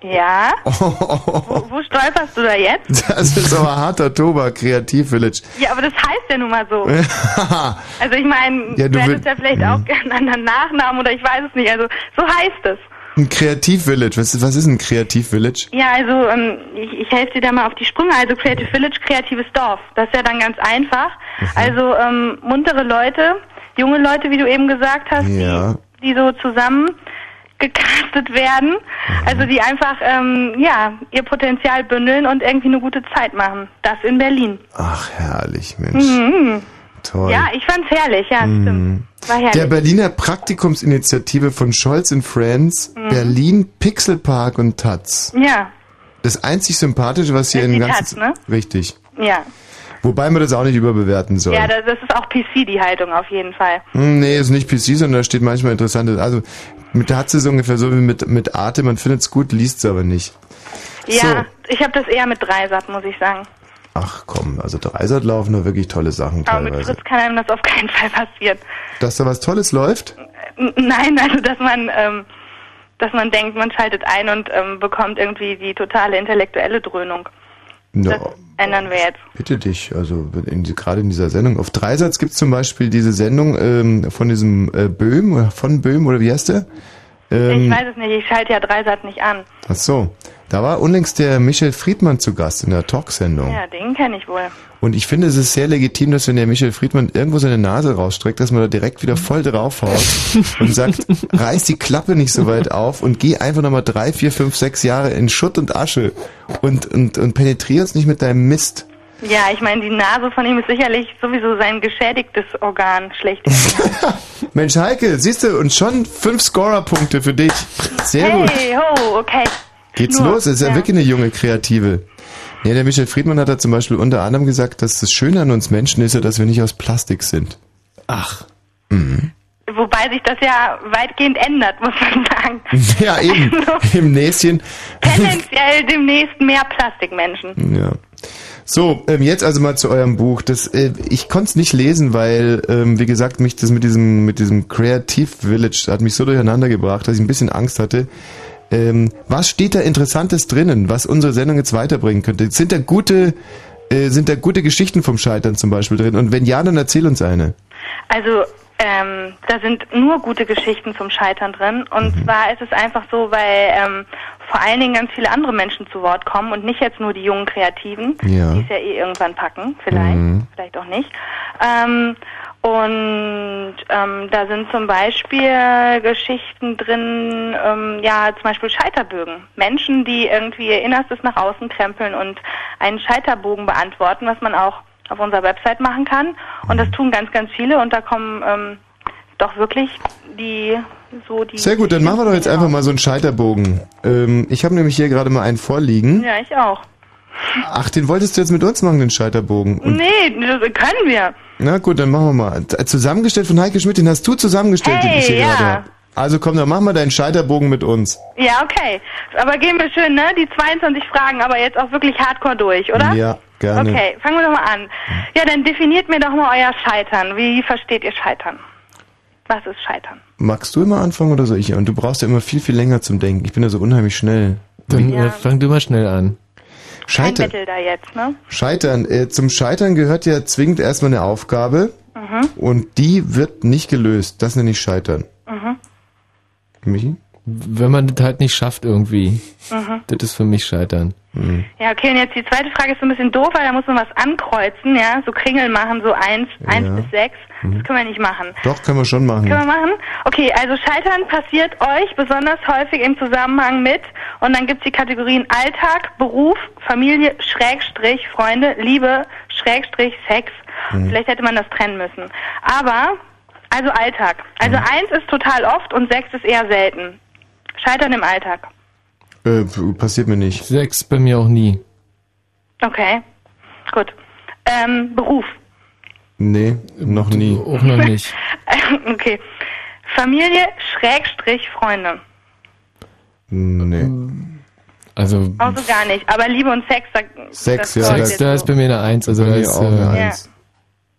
Ja. Wo, wo stolperst du da jetzt? Das ist aber harter Tobak, Kreativ-Village. Ja, aber das heißt ja nun mal so. Also ich meine, Ja, du hättest ja vielleicht auch gerne einen anderen Nachnamen oder ich weiß es nicht. Also so heißt es. Ein Kreativ-Village. Was, ist- was ist ein Kreativ-Village? Ja, also ähm, ich, ich helfe dir da mal auf die Sprünge. Also Creative Village, kreatives Dorf. Das ist ja dann ganz einfach. Also ähm, muntere Leute, junge Leute, wie du eben gesagt hast, Ja. die so zusammen gecastet werden. Also die einfach ähm, ja ihr Potenzial bündeln und irgendwie eine gute Zeit machen. Das in Berlin. Ach, herrlich, Mensch. Mhm. Toll. Ja, ich fand's herrlich. Ja, Mhm. stimmt. War herrlich. Der Berliner Praktikumsinitiative von Scholz and Friends, Mhm. Berlin, Pixelpark und Taz. ja, Das einzig Sympathische, was hier in. Taz, ne? Richtig. ja. Wobei man das auch nicht überbewerten soll. Ja, das, das ist auch PC, die Haltung auf jeden Fall. Hm, Nee, ist nicht PC, sondern da steht manchmal interessantes. Also mit Taz ist es ungefähr so wie mit, mit Arte, man findet es gut, liest es aber nicht. Ja, ich habe das eher mit Dreisat, muss ich sagen. Ach komm, also Dreisat laufen da wirklich tolle Sachen Aber mit teilweise. Fritz kann einem das auf keinen Fall passieren. Dass da was Tolles läuft? Nein, also dass man, ähm, dass man denkt, man schaltet ein und ähm, bekommt irgendwie die totale intellektuelle Dröhnung. Ja, Ändern wir jetzt. bitte dich. Also in, gerade in dieser Sendung. Auf Dreisatz gibt es zum Beispiel diese Sendung ähm, von diesem äh, Böhm, oder von Böhm, oder wie heißt der? Ich Ähm, weiß es nicht, ich schalte ja Dreisat nicht an. ach so. Da war unlängst der Michael Friedmann zu Gast in der Talksendung. Ja, den kenne ich wohl. Und ich finde, es ist sehr legitim, dass wenn der Michael Friedmann irgendwo seine Nase rausstreckt, dass man da direkt wieder voll draufhaut und sagt, reiß die Klappe nicht so weit auf und geh einfach nochmal drei, vier, fünf, sechs Jahre in Schutt und Asche und, und, und penetrier uns nicht mit deinem Mist. Ja, ich meine, die Nase von ihm ist sicherlich sowieso sein geschädigtes Organ schlecht. Mensch, Heike, siehst du, und schon fünf Scorer-Punkte für dich. Sehr gut. hey, ho, okay. Geht's Nur, los? Ist ja, ja. wirklich eine junge Kreative. Ja, der Michael Friedmann hat da zum Beispiel unter anderem gesagt, dass das Schöne an uns Menschen ist ja, dass wir nicht aus Plastik sind. Ach. Mhm. Wobei sich das ja weitgehend ändert, muss man sagen. Ja, eben. Also, Im Näschen. tendenziell demnächst mehr Plastikmenschen. Ja. So, ähm, jetzt also mal zu eurem Buch. Das, äh, ich konnte es nicht lesen, weil, ähm, wie gesagt, mich das mit diesem, mit diesem Creative Village hat mich so durcheinander gebracht, dass ich ein bisschen Angst hatte. Ähm, was steht da Interessantes drinnen, was unsere Sendung jetzt weiterbringen könnte? Sind da gute, äh, sind da gute Geschichten vom Scheitern zum Beispiel drin? Und wenn ja, dann erzähl uns eine. Also, ähm, da sind nur gute Geschichten zum Scheitern drin. Und Mhm. zwar ist es einfach so, weil ähm, vor allen Dingen ganz viele andere Menschen zu Wort kommen und nicht jetzt nur die jungen Kreativen, Ja. die es ja eh irgendwann packen, vielleicht, Mhm. vielleicht auch nicht. Ähm, und ähm, da sind zum Beispiel Geschichten drin, ähm, ja, zum Beispiel Scheiterbögen. Menschen, die irgendwie ihr Innerstes nach außen krempeln und einen Scheiterbogen beantworten, was man auch auf unserer Website machen kann. Und das tun ganz, ganz viele und da kommen ähm, doch wirklich die so die. Sehr gut, dann machen wir doch jetzt einfach mal so einen Scheiterbogen. Ähm, ich habe nämlich hier gerade mal einen vorliegen. Ja, ich auch. Ach, den wolltest du jetzt mit uns machen, den Scheiterbogen. Und nee, das können wir. Na gut, dann machen wir mal. Z- Zusammengestellt von Heike Schmidt, den hast du zusammengestellt, den ich hier Hey, ja. gerade habe. Also komm, dann mach mal deinen Scheiterbogen mit uns. Ja, okay. Aber gehen wir schön, ne? Die 22 Fragen, aber jetzt auch wirklich hardcore durch, oder? Ja, gerne. Okay, fangen wir doch mal an. Ja, dann definiert mir doch mal euer Scheitern. Wie versteht ihr Scheitern? Was ist Scheitern? Magst du immer anfangen oder soll ich? Und du brauchst ja immer viel, viel länger zum Denken. Ich bin ja so unheimlich schnell. Dann Ja. äh, fang du mal schnell an. Kein Scheitern. Battle da jetzt, ne? Scheitern. Äh, zum Scheitern gehört ja zwingend erstmal eine Aufgabe Mhm. und die wird nicht gelöst. Das nenne ich Scheitern. Mhm. Michi? Wenn man das halt nicht schafft irgendwie. Mhm. Das ist für mich Scheitern. Hm. Ja, okay, und jetzt die zweite Frage ist so ein bisschen doof, weil da muss man was ankreuzen, ja? So Kringel machen, so eins, eins Ja. bis sechs. Mhm. Das können wir nicht machen. Doch, können wir schon machen. Können wir machen? Okay, also Scheitern passiert euch besonders häufig im Zusammenhang mit, und dann gibt's die Kategorien Alltag, Beruf, Familie, Schrägstrich, Freunde, Liebe, Schrägstrich, Sex. Mhm. Vielleicht hätte man das trennen müssen. Aber Also Alltag. Also eins ist total oft und sechs ist eher selten. Scheitern im Alltag. Äh, passiert mir nicht. Sechs bei mir auch nie. Okay. Gut. Ähm, Beruf. Nee, noch nie. Auch noch nicht. okay. Familie, Schrägstrich, Freunde. Nee. Also Also gar nicht. Aber Liebe und Sex, da, Sex, das ja. Sex, da ist bei mir eine Eins. Also da ist, auch eine äh, Ja.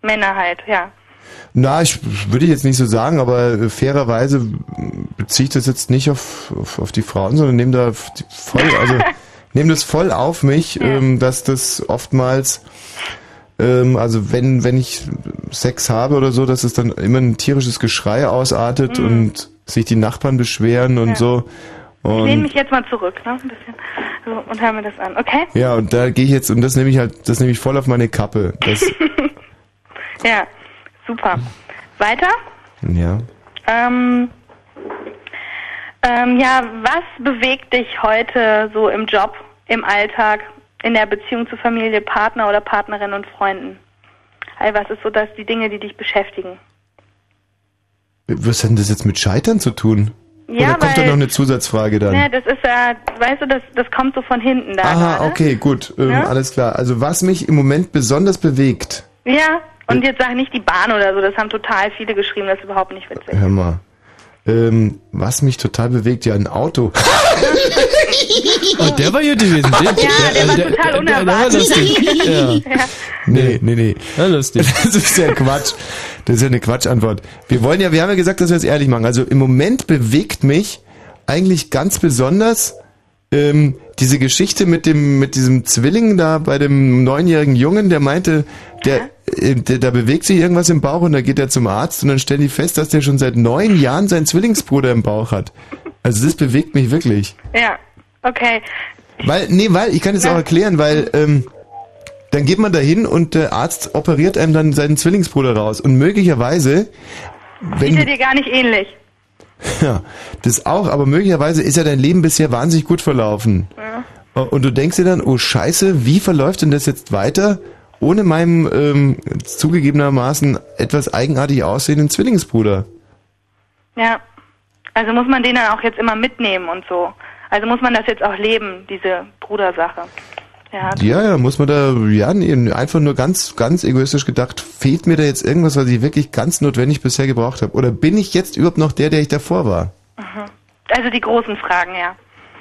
Männer halt, ja. Na, ich würde jetzt nicht so sagen, aber äh, fairerweise beziehe ich das jetzt nicht auf, auf, auf die Frauen, sondern nehme da voll, also nehme das voll auf mich, ähm, dass das oftmals, ähm, also wenn wenn ich Sex habe oder so, dass es dann immer ein tierisches Geschrei ausartet und sich die Nachbarn beschweren und Mhm. Ja. so. Ich lehne Und mich jetzt mal zurück, ne? Ein bisschen. So, und höre mir das an, okay? ja, und da gehe ich jetzt und das nehme ich halt, das nehme ich voll auf meine Kappe. Das, Ja, super. Weiter? ja. Ähm, ähm, ja, was bewegt dich heute so im Job, im Alltag, in der Beziehung zu Familie, Partner oder Partnerin und Freunden? Also was ist so das, die Dinge, die dich beschäftigen? Was hat denn das jetzt mit Scheitern zu tun? Ja, Oder kommt da weil- noch eine Zusatzfrage dann? Ne, das ist ja, weißt du, das, das kommt so von hinten da. Aha, gerade. okay, gut, ähm, Ja? alles klar. Also was mich im Moment besonders bewegt, Ja, und jetzt sag nicht die Bahn oder so, das haben total viele geschrieben, das ist überhaupt nicht witzig. hör mal, ähm, was mich total bewegt, ja ein Auto. Oh, der war gut gewesen. Der, Ja, der war total Der, der war unerwartet. lustig. Ja. Ja. Nee, nee, nee. Ja, lustig. Das ist ja Quatsch. Das ist ja eine Quatschantwort. Wir wollen ja, wir haben ja gesagt, dass wir es ehrlich machen. Also im Moment bewegt mich eigentlich ganz besonders ähm, diese Geschichte mit dem mit diesem Zwilling da bei dem neunjährigen Jungen, der meinte, der, äh, der da bewegt sich irgendwas im Bauch und da geht er zum Arzt und dann stellen die fest, dass der schon seit neun Jahren seinen Zwillingsbruder im Bauch hat. Also das bewegt mich wirklich. Ja, okay. Weil, nee, weil, ich kann es auch erklären, weil ähm, dann geht man dahin und der Arzt operiert einem dann seinen Zwillingsbruder raus. Und möglicherweise, Sieht er wenn, dir gar nicht ähnlich. Ja, das auch, aber möglicherweise ist ja dein Leben bisher wahnsinnig gut verlaufen. Ja. Und du denkst dir dann, oh Scheiße, wie verläuft denn das jetzt weiter, ohne meinem ähm, zugegebenermaßen etwas eigenartig aussehenden Zwillingsbruder? Ja. Also muss man den dann auch jetzt immer mitnehmen und so. Also muss man das jetzt auch leben, diese Brudersache. Ja. Ja, ja, muss man da, ja, nee, einfach nur ganz, ganz egoistisch gedacht, fehlt mir da jetzt irgendwas, was ich wirklich ganz notwendig bisher gebraucht habe? Oder bin ich jetzt überhaupt noch der, der ich davor war? Also die großen Fragen, ja.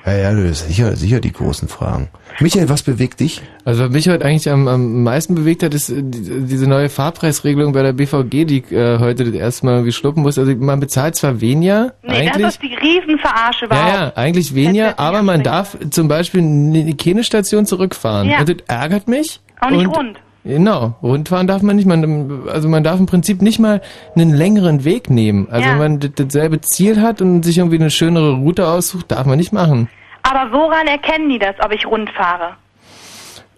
Ja, ja, das ist sicher, sicher die großen Fragen. Michael, was bewegt dich? Also was mich heute eigentlich am, am meisten bewegt hat, ist äh, die- diese neue Fahrpreisregelung bei der BVG, die ich äh, heute das erste Mal irgendwie schlucken muss. Also man bezahlt zwar weniger, Nee, eigentlich. das ist die Riesenverarsche überhaupt. Ja, ja, eigentlich weniger, aber man darf zum Beispiel in keine Station zurückfahren. Ja. Und das ärgert mich. Auch nicht und rund. Genau, rundfahren darf man nicht. Man, also man darf im Prinzip nicht mal einen längeren Weg nehmen. Also Ja. wenn man das- dasselbe Ziel hat und sich irgendwie eine schönere Route aussucht, darf man nicht machen. Aber woran erkennen die das, ob ich rund fahre?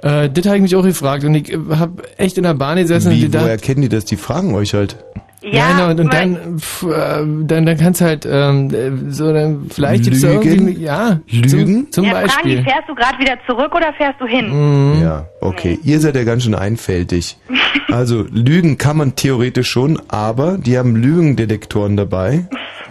Äh, das habe ich mich auch gefragt und ich habe echt in der Bahn gesessen und Wie, gedacht, woher kennen die das? Die fragen euch halt. Ja, genau, und, und dann, pf, äh, dann, dann kannst halt ähm, äh, so, dann vielleicht gibt's Lügen? irgendwie, ja, Lügen? zum, zum ja, fragen Beispiel. die, fährst du gerade wieder zurück oder fährst du hin? Mhm. Ja, okay. Ihr seid ja ganz schön einfältig. Also, Lügen kann man theoretisch schon, aber die haben Lügendetektoren dabei.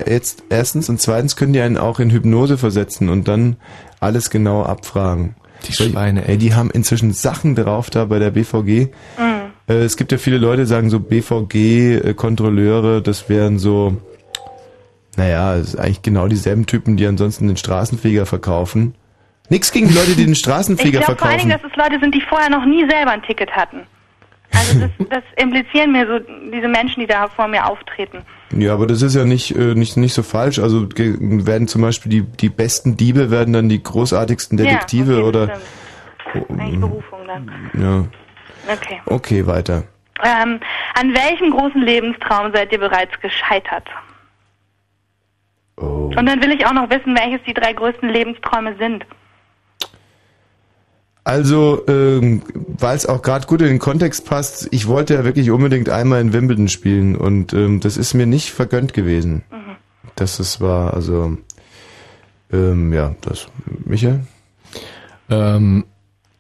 Jetzt, erstens und zweitens können die einen auch in Hypnose versetzen und dann alles genau abfragen. Die Schweine, ey. Die haben inzwischen Sachen drauf da bei der BVG. Mhm. Äh, es gibt ja viele Leute, die sagen so BVG-Kontrolleure, das wären so, naja, eigentlich genau dieselben Typen, die ansonsten den Straßenfeger verkaufen. Nix gegen Leute, die den Ich Straßenfeger glaube vor allen Dingen, verkaufen. dass es Leute sind, die vorher noch nie selber ein Ticket hatten. Also das, das implizieren mir so diese Menschen, die da vor mir auftreten. Ja, aber das ist ja nicht, äh, nicht, nicht so falsch. Also werden zum Beispiel die, die besten Diebe werden dann die großartigsten Detektive ja, okay, oder. Eigentlich Berufung dann. Ja. Okay. Okay, weiter. Ähm, an welchem großen Lebenstraum seid ihr bereits gescheitert? Oh. Und dann will ich auch noch wissen, welches die drei größten Lebensträume sind. Also, ähm, weil es auch gerade gut in den Kontext passt, ich wollte ja wirklich unbedingt einmal in Wimbledon spielen und ähm, das ist mir nicht vergönnt gewesen. Mhm. Das ist war, also ähm, ja, das. Michael? Ähm,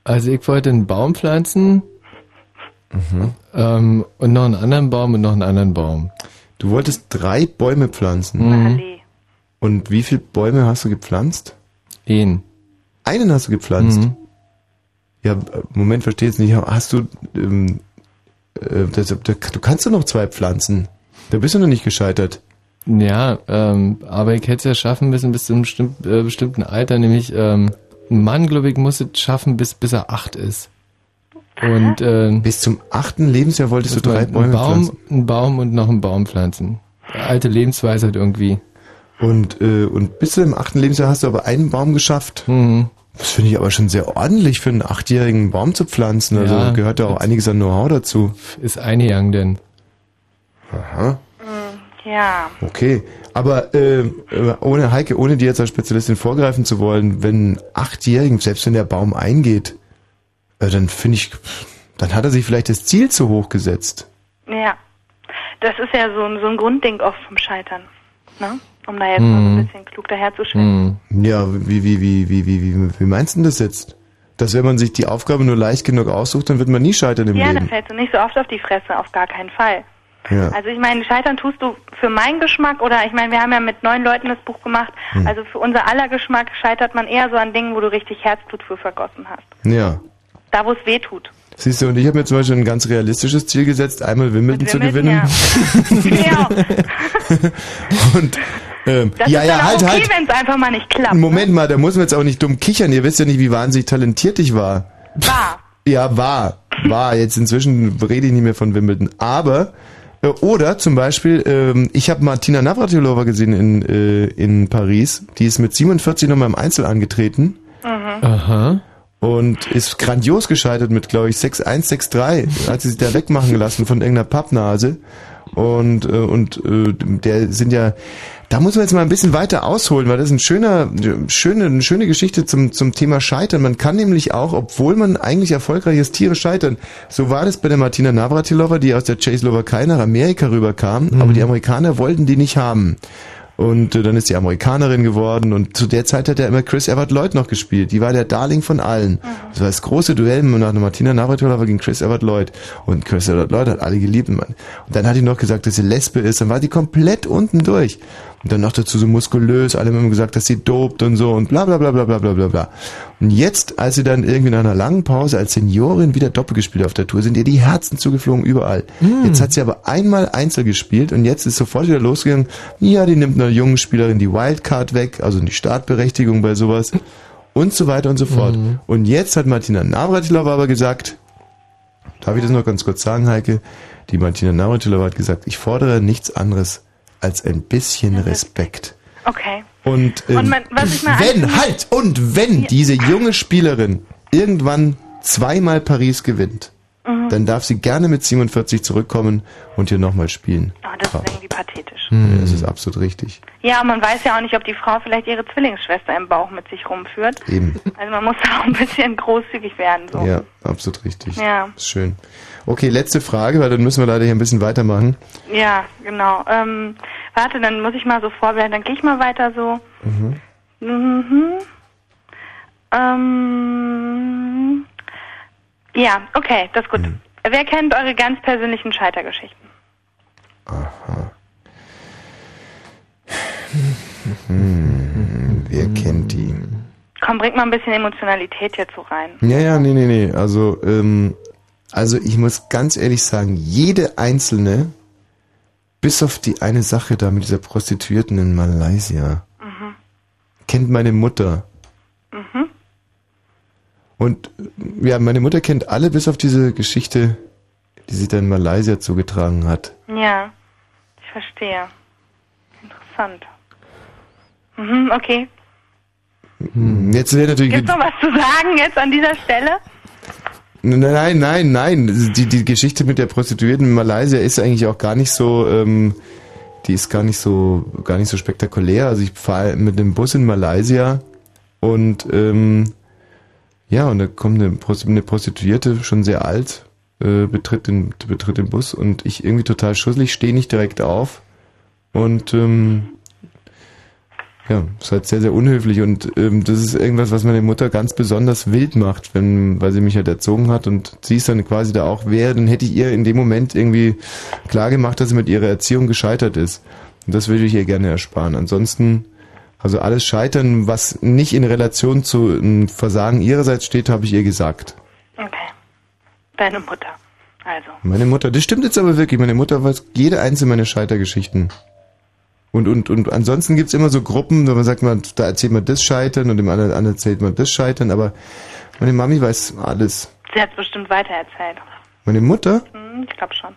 also ich wollte einen Baum pflanzen Mhm. ähm, und noch einen anderen Baum und noch einen anderen Baum. Du wolltest drei Bäume pflanzen. Allee. Und wie viele Bäume hast du gepflanzt? Einen. Einen hast du gepflanzt? Mhm. Ja, äh, Moment, verstehe jetzt nicht. Hast du, ähm, äh, das, da, du kannst doch noch zwei pflanzen. Da bist du noch nicht gescheitert. Ja, ähm, aber ich hätte es ja schaffen müssen bis zu einem bestimm äh, bestimmten Alter, nämlich ähm, ein Mann, glaube ich, muss es schaffen, bis, bis er acht ist. Und äh, bis zum achten Lebensjahr wolltest du drei Bäume einen Baum, pflanzen? einen Baum und noch einen Baum pflanzen. Alte Lebensweisheit irgendwie. Und, äh, und bis zu dem achten Lebensjahr hast du aber einen Baum geschafft. Mhm. Das finde ich aber schon sehr ordentlich für einen achtjährigen Baum zu pflanzen. Also Ja. gehört da auch einiges an Know-how dazu. Ist eingegangen denn. Aha. Ja. Okay, aber äh, äh, ohne Heike, ohne dir jetzt als Spezialistin vorgreifen zu wollen, wenn ein Achtjährigen, selbst wenn der Baum eingeht, äh, dann finde ich, dann hat er sich vielleicht das Ziel zu hoch gesetzt. Ja. Das ist ja so ein, so ein Grundding oft vom Scheitern. Ne? Um da jetzt mal so ein Mhm. bisschen klug daherzustellen. Ja, wie, wie, wie, wie, wie, wie, wie meinst du denn das jetzt? Dass wenn man sich die Aufgabe nur leicht genug aussucht, dann wird man nie scheitern im Ja, Leben. fällst du nicht so oft auf die Fresse, auf gar keinen Fall. Ja. Also ich meine, scheitern tust du für meinen Geschmack oder ich meine, wir haben ja mit neun Leuten das Buch gemacht. Hm. Also für unser aller Geschmack scheitert man eher so an Dingen, wo du richtig Herzblut für vergossen hast. Ja. Da, wo es weh tut. Siehst du, und ich habe mir zum Beispiel ein ganz realistisches Ziel gesetzt, einmal Wimbledon zu gewinnen. Ja. Und ähm, Das ja, ist ja, dann auch halt, okay, halt. wenn es einfach mal nicht klappt. Moment mal, da muss man jetzt auch nicht dumm kichern. Ihr wisst ja nicht, wie wahnsinnig talentiert ich war. War. Ja, war. War. Jetzt inzwischen rede ich nicht mehr von Wimbledon. Aber, äh, oder zum Beispiel, ähm, ich habe Martina Navratilova gesehen in, äh, in Paris. Die ist mit 47 nochmal im Einzel angetreten. Mhm. Aha. Und ist grandios gescheitert mit, glaube ich, 6-1, 6-3. Hat sie sich da wegmachen gelassen von irgendeiner Pappnase. Und, äh, und äh, der sind ja, da muss man jetzt mal ein bisschen weiter ausholen, weil das ist ein schöner, schöne, eine schöne Geschichte zum, zum Thema Scheitern. Man kann nämlich auch, obwohl man eigentlich erfolgreich ist, Tiere scheitern. So war das bei der Martina Navratilova, die aus der Tschechoslowakei nach Amerika rüberkam, aber die Amerikaner wollten die nicht haben. Und äh, dann ist die Amerikanerin geworden und zu der Zeit hat er immer Chris Evert Lloyd noch gespielt. Die war der Darling von allen. Das war das große Duell nach Martina Navratilova gegen Chris Evert Lloyd. Und Chris Evert Lloyd hat alle geliebt. Mann. Und dann hat die noch gesagt, dass sie Lesbe ist. Dann war die komplett unten durch. Und dann noch dazu so muskulös, alle haben gesagt, dass sie dopt und so und bla bla bla bla bla bla bla Und jetzt, als sie dann irgendwie in einer langen Pause als Seniorin wieder doppelt gespielt auf der Tour, sind ihr die Herzen zugeflogen überall. Mm. Jetzt hat sie aber einmal Einzel gespielt und jetzt ist sofort wieder losgegangen, ja, die nimmt einer jungen Spielerin die Wildcard weg, also die Startberechtigung bei sowas und so weiter und so fort. Mm. Und jetzt hat Martina Navratilova aber gesagt, darf ich das noch ganz kurz sagen, Heike? Die Martina Navratilova hat gesagt, ich fordere nichts anderes als ein bisschen Respekt. Okay. Und, ähm, Und man- wenn, halt, und wenn diese junge Spielerin irgendwann zweimal Paris gewinnt, Mhm. dann darf sie gerne mit 47 zurückkommen und hier nochmal spielen. Oh, das ist irgendwie pathetisch. Ja, Das ist absolut richtig. Ja, man weiß ja auch nicht, ob die Frau vielleicht ihre Zwillingsschwester im Bauch mit sich rumführt. Eben. Also man muss da auch ein bisschen großzügig werden. So. Ja, absolut richtig. Ja. Ist schön. Okay, letzte Frage, weil dann müssen wir leider hier ein bisschen weitermachen. Ja, genau. Ähm, warte, dann muss ich mal so vorbereiten. Dann gehe ich mal weiter so. Mhm. Mhm. Ähm, ja, okay, das ist gut. Mhm. Wer kennt eure ganz persönlichen Scheitergeschichten? Aha. Hm, wer kennt die? Komm, bringt mal ein bisschen Emotionalität so rein. Ja, ja, nee, nee, nee. Also, ähm, also ich muss ganz ehrlich sagen, jede einzelne, bis auf die eine Sache da mit dieser Prostituierten in Malaysia, Mhm. kennt meine Mutter. Mhm. Und ja, meine Mutter kennt alle bis auf diese Geschichte, die sich da in Malaysia zugetragen hat. Ja, ich verstehe. Interessant. Mhm, okay. Hm, Jetzt wäre natürlich. Gibt's noch was zu sagen jetzt an dieser Stelle? Nein, nein, nein. Die, die Geschichte mit der Prostituierten in Malaysia ist eigentlich auch gar nicht so, ähm, die ist gar nicht so, gar nicht so spektakulär. Also ich fahre mit dem Bus in Malaysia und ähm, ja, und da kommt eine, Prost- eine Prostituierte, schon sehr alt, äh, betritt, den, betritt den Bus und ich irgendwie total schusselig, stehe nicht direkt auf und ähm, Ja, ist halt sehr, sehr unhöflich und ähm, das ist irgendwas, was meine Mutter ganz besonders wild macht, wenn, weil sie mich halt erzogen hat und sie ist dann quasi da auch wer, dann hätte ich ihr in dem Moment irgendwie klar gemacht, dass sie mit ihrer Erziehung gescheitert ist. Und das würde ich ihr gerne ersparen. Ansonsten, also alles Scheitern, was nicht in Relation zu einem Versagen ihrerseits steht, habe ich ihr gesagt. Okay. Deine Mutter. Also. Meine Mutter, das stimmt jetzt aber wirklich, meine Mutter weiß jede einzelne meiner Scheitergeschichten. Und, und, und ansonsten gibt's immer so Gruppen, wo man sagt, man, da erzählt man das Scheitern und dem anderen, anderen erzählt man das Scheitern, aber meine Mami weiß alles. Sie hat bestimmt weitererzählt. Meine Mutter? Hm, ich glaube schon.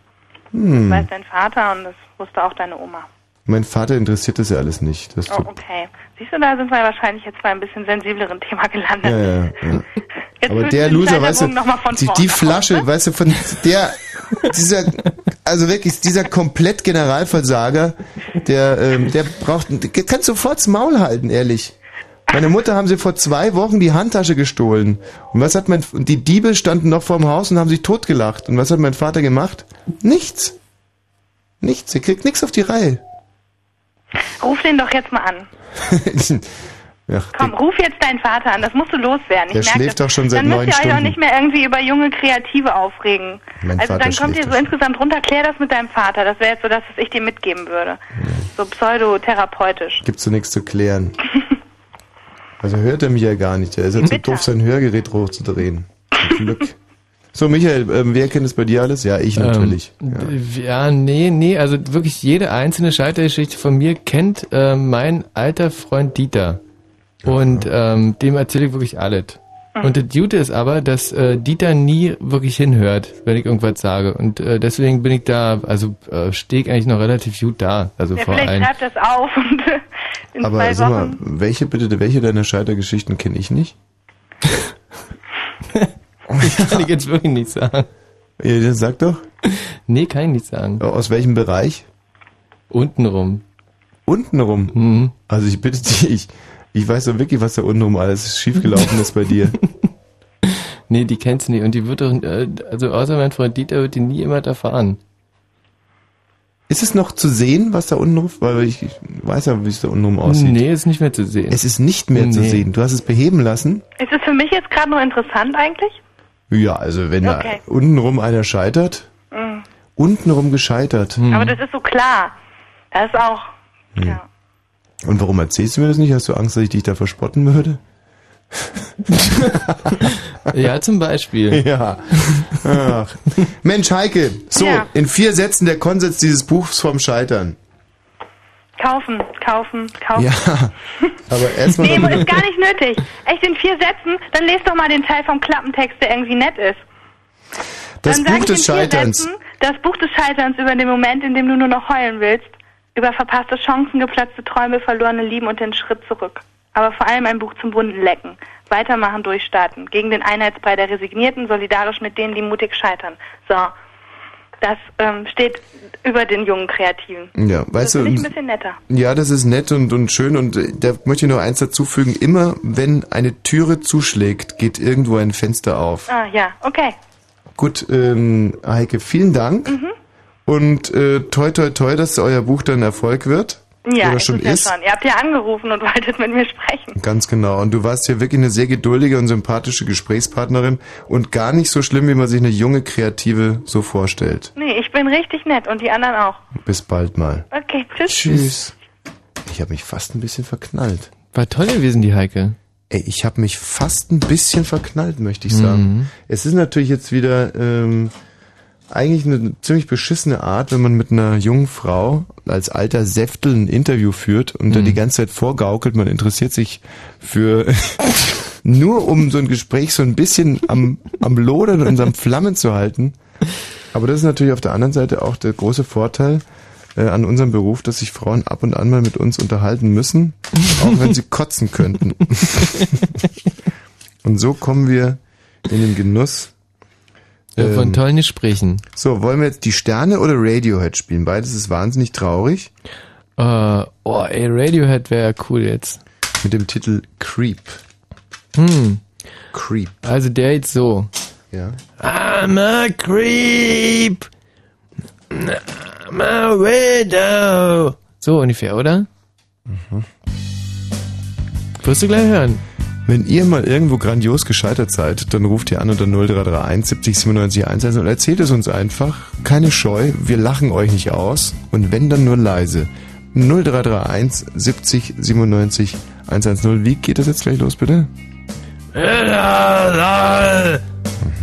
Hm. Das weiß dein Vater und das wusste auch deine Oma. Mein Vater interessiert das ja alles nicht. Das Oh, okay. Siehst du, da sind wir wahrscheinlich jetzt bei einem bisschen sensibleren Thema gelandet. ja, ja, ja. Jetzt Aber der Loser, weißt du, die, die Flasche, weißt du, von der, dieser, also wirklich, dieser komplett Generalversager, der, ähm, der braucht, der kann sofort das Maul halten, ehrlich. Meine Mutter haben sie vor zwei Wochen die Handtasche gestohlen. Und was hat mein, und die Diebe standen noch vorm Haus und haben sich totgelacht. Und was hat mein Vater gemacht? Nichts. Nichts. Er kriegt nichts auf die Reihe. Ruf den doch jetzt mal an. ja, Komm, ruf jetzt deinen Vater an. Das musst du loswerden. Der ich merk schläft das. doch schon seit Dann müsst neun ihr euch auch Stunden. nicht mehr irgendwie über junge Kreative aufregen. Mein also Vater dann kommt ihr so insgesamt runter, klär das mit deinem Vater. Das wäre jetzt so das, was ich dir mitgeben würde. So pseudotherapeutisch. Gibt's so nichts zu klären. Also hört er mich ja gar nicht. Er ist ja zu doof, sein Hörgerät hochzudrehen. Zum Glück. So, Michael, ähm, wer kennt es bei dir alles? Ja, ich natürlich. Ähm, ja. nee, nee, also wirklich jede einzelne Scheitergeschichte von mir kennt äh, mein alter Freund Dieter. Und ähm, dem erzähle ich wirklich alles. Und das Gute ist aber, dass äh, Dieter nie wirklich hinhört, wenn ich irgendwas sage. Und äh, deswegen bin ich da, also äh, stehe ich eigentlich noch relativ gut da. Also Ja, vor vielleicht allem. schreibt das auf und in Aber zwei sag mal, Wochen. welche bitte, welche deiner Scheitergeschichten kenne ich nicht? kann ich jetzt wirklich nicht sagen. Ja, das sag doch. Nee, kann ich nicht sagen. Aus welchem Bereich? Untenrum. Untenrum? Mhm. Also ich bitte dich, ich, weiß doch wirklich, was da untenrum alles schiefgelaufen ist bei dir. Nee, die kennst du nicht. Und die wird doch, äh, also außer mein Freund Dieter wird die nie jemand erfahren. Ist es noch zu sehen, was da untenrum, weil ich, ich weiß ja, wie es da untenrum aussieht. Nee, ist nicht mehr zu sehen. Es ist nicht mehr zu Nee. sehen. Du hast es beheben lassen? Ist es für mich jetzt gerade noch interessant eigentlich? Ja, also wenn Okay. da untenrum einer scheitert, Mhm. untenrum gescheitert. Aber das ist so klar. Das ist auch. Hm. Und warum erzählst du mir das nicht? Hast du Angst, dass ich dich da verspotten würde? Ja, zum Beispiel. Ja. Ach. Mensch, Heike, so, Ja. in vier Sätzen der Konsens dieses Buchs vom Scheitern. Kaufen, kaufen, kaufen. Ja, aber erstmal Nee, ist gar nicht nötig. Echt in vier Sätzen, dann lest doch mal den Teil vom Klappentext, der irgendwie nett ist. das dann sag Buch ich des in vier Scheiterns. Sätzen, das Buch des Scheiterns über den Moment, in dem du nur noch heulen willst, über verpasste Chancen, geplatzte Träume, verlorene Lieben und den Schritt zurück. Aber vor allem ein Buch zum bunten Lecken. Weitermachen, durchstarten. Gegen den Einheitsbrei der Resignierten, solidarisch mit denen, die mutig scheitern. So. Das ähm, steht über den jungen Kreativen. Ja, Das weißt finde ich ein du, bisschen netter. ja, das ist nett und, und schön und äh, da möchte ich noch eins dazu fügen. Immer wenn eine Türe zuschlägt, geht irgendwo ein Fenster auf. Ah, ja, okay. Gut, ähm, Heike, vielen Dank. Mhm. Und äh, toi toi toi, dass euer Buch dann Erfolg wird. Ja, Oder ist schon es ja ist. schon. Ihr habt ja angerufen und wolltet mit mir sprechen. Ganz genau. Und du warst ja wirklich eine sehr geduldige und sympathische Gesprächspartnerin und gar nicht so schlimm, wie man sich eine junge Kreative so vorstellt. Nee, ich bin richtig nett und die anderen auch. Bis bald mal. Okay, tschüss. Tschüss. Ich habe mich fast ein bisschen verknallt. War toll gewesen, die Heike. Ey, ich habe mich fast ein bisschen verknallt, möchte ich sagen. Mhm. Es ist natürlich jetzt wieder ähm, eigentlich eine ziemlich beschissene Art, wenn man mit einer jungen Frau als alter Säftel ein Interview führt und dann Mhm. die ganze Zeit vorgaukelt, man interessiert sich für nur um so ein Gespräch so ein bisschen am, am Lodern und am Flammen zu halten. Aber das ist natürlich auf der anderen Seite auch der große Vorteil äh, an unserem Beruf, dass sich Frauen ab und an mal mit uns unterhalten müssen, auch wenn sie kotzen könnten. und so kommen wir in den Genuss Ja, von ähm, tollen Gesprächen. So, wollen wir jetzt die Sterne oder Radiohead spielen? Beides ist wahnsinnig traurig. Äh, oh, ey, Radiohead wäre cool jetzt. Mit dem Titel Creep. Hm. Creep. Also der jetzt so. Ja. I'm a creep. I'm a widow. So ungefähr, oder? Mhm. Wirst du gleich hören. Wenn ihr mal irgendwo grandios gescheitert seid, dann ruft ihr an unter 0331 70 97 110 und erzählt es uns einfach. Keine Scheu, wir lachen euch nicht aus und wenn dann nur leise. 0331 70 97 110. Wie geht das jetzt gleich los, bitte?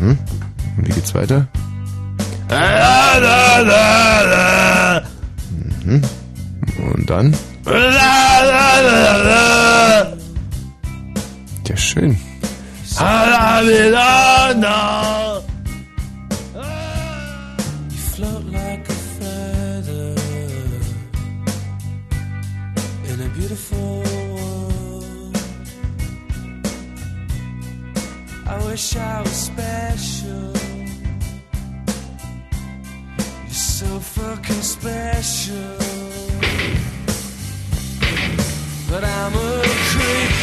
Mhm. Und wie geht's weiter? Mhm. Und dann? Beautiful world. I wish I was special. You're so fucking special. But I'm a creep.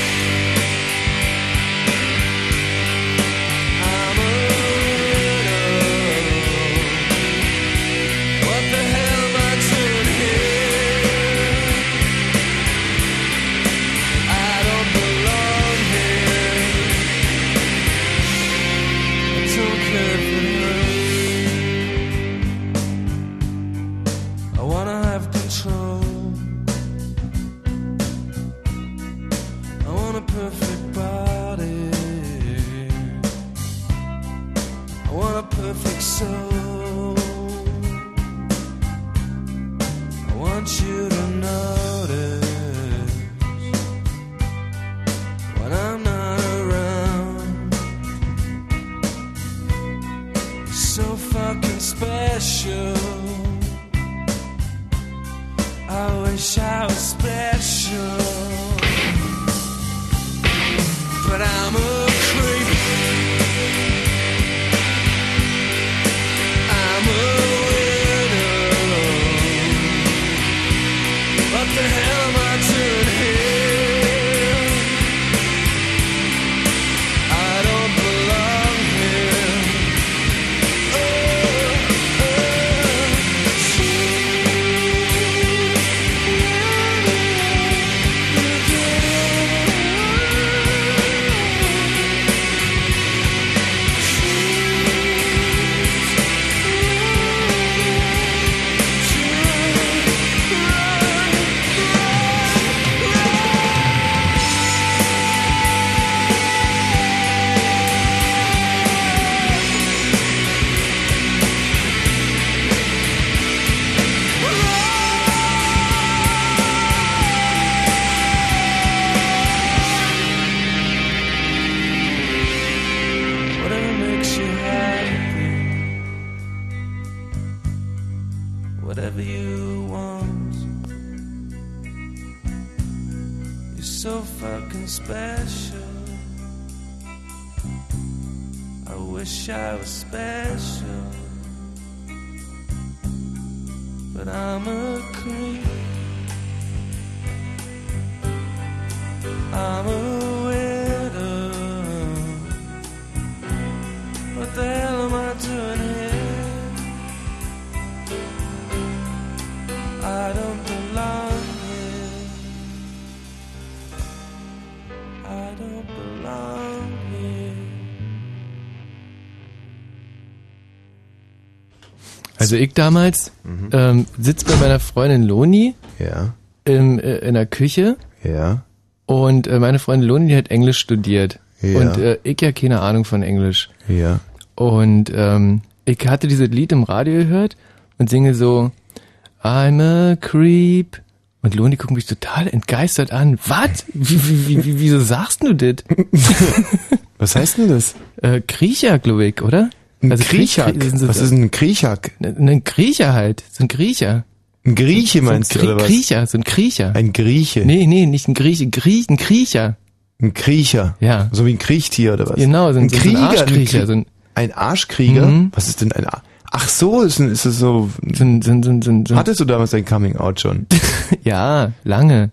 sure. Also ich damals ähm, sitz bei meiner Freundin Loni Ja. im, äh, in der Küche Ja. und äh, meine Freundin Loni, die hat Englisch studiert. Ja. Und äh, ich ja keine Ahnung von Englisch. Ja. Und ähm, ich hatte dieses Lied im Radio gehört und singe so I'm a creep. Und Loni guckt mich total entgeistert an. Was? Wie, wie, wie, wieso sagst du das? Was heißt denn das? Äh, Kriecher, glaube ich, oder? Ein Also Kriechak? Kriech- sind so- Was ist ein Kriechak? Ein Griecher halt. So ein Griecher. Ein Grieche meinst so du, ein oder was? Kriecher, so ein Kriecher. Ein Grieche. Nee, nee, nicht ein Grieche, Griech, ein Kriecher. Ein Kriecher. Ja. So wie ein Kriechtier oder was? Genau, so ein- ein so ein Krieger. Arschkriecher, Ein, so Krie- ein- ein Arschkrieger? Mhm. Was ist denn ein Ar Ach so, ist, ist es so. Sind, sind, sind, sind. Hattest du damals dein Coming Out schon? Ja, lange.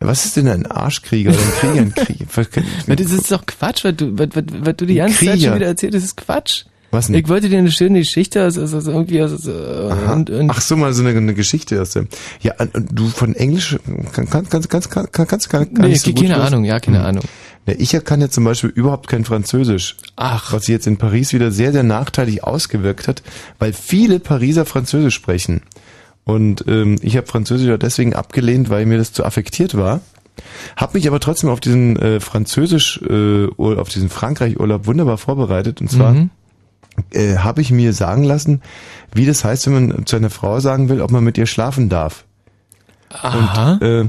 Was ist denn ein Arschkrieger oder ein Krieger? Ein Krieger? Das ist doch Quatsch, was du, was, was, was du die ganze Zeit Krieger. schon wieder erzählst, das ist Quatsch. Was denn? Ich wollte dir eine schöne Geschichte, also, also, also irgendwie, also, äh, und, und, Ach so, mal so eine, eine, Geschichte aus dem. Ja, und und du von Englisch kann, kann, kannst, kannst, kannst, kannst gar, Nee, nicht so gut keine los? Ahnung, ja, keine Hm. Ahnung. Ja, ich kann ja zum Beispiel überhaupt kein Französisch. Ach. Was sich jetzt in Paris wieder sehr, sehr nachteilig ausgewirkt hat, weil viele Pariser Französisch sprechen. Und ähm, ich habe Französisch ja deswegen abgelehnt, weil mir das zu affektiert war. Hab mich aber trotzdem auf diesen äh, Französisch, äh, auf diesen Frankreich-Urlaub wunderbar vorbereitet. Und zwar Mhm. Äh, habe ich mir sagen lassen, wie das heißt, wenn man zu einer Frau sagen will, ob man mit ihr schlafen darf. Aha. Und, äh,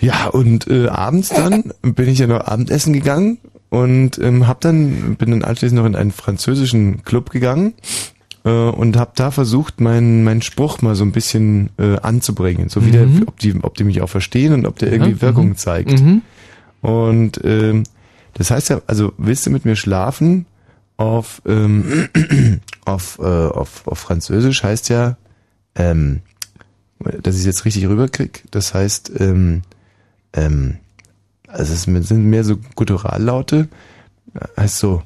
ja, und äh, abends dann bin ich ja noch Abendessen gegangen und ähm, hab dann bin dann anschließend noch in einen französischen Club gegangen äh, und hab da versucht, meinen meinen Spruch mal so ein bisschen äh, anzubringen, so wie der, Mhm. ob die ob die mich auch verstehen und ob der Ja, irgendwie Wirkung mhm. zeigt. Mhm. Und ähm, das heißt ja, also willst du mit mir schlafen? Auf ähm, auf, äh, auf auf Französisch heißt ja, ähm, dass ich es jetzt richtig rüberkrieg. Das heißt, ähm, ähm, also es sind mehr so Gutturallaute. Heißt so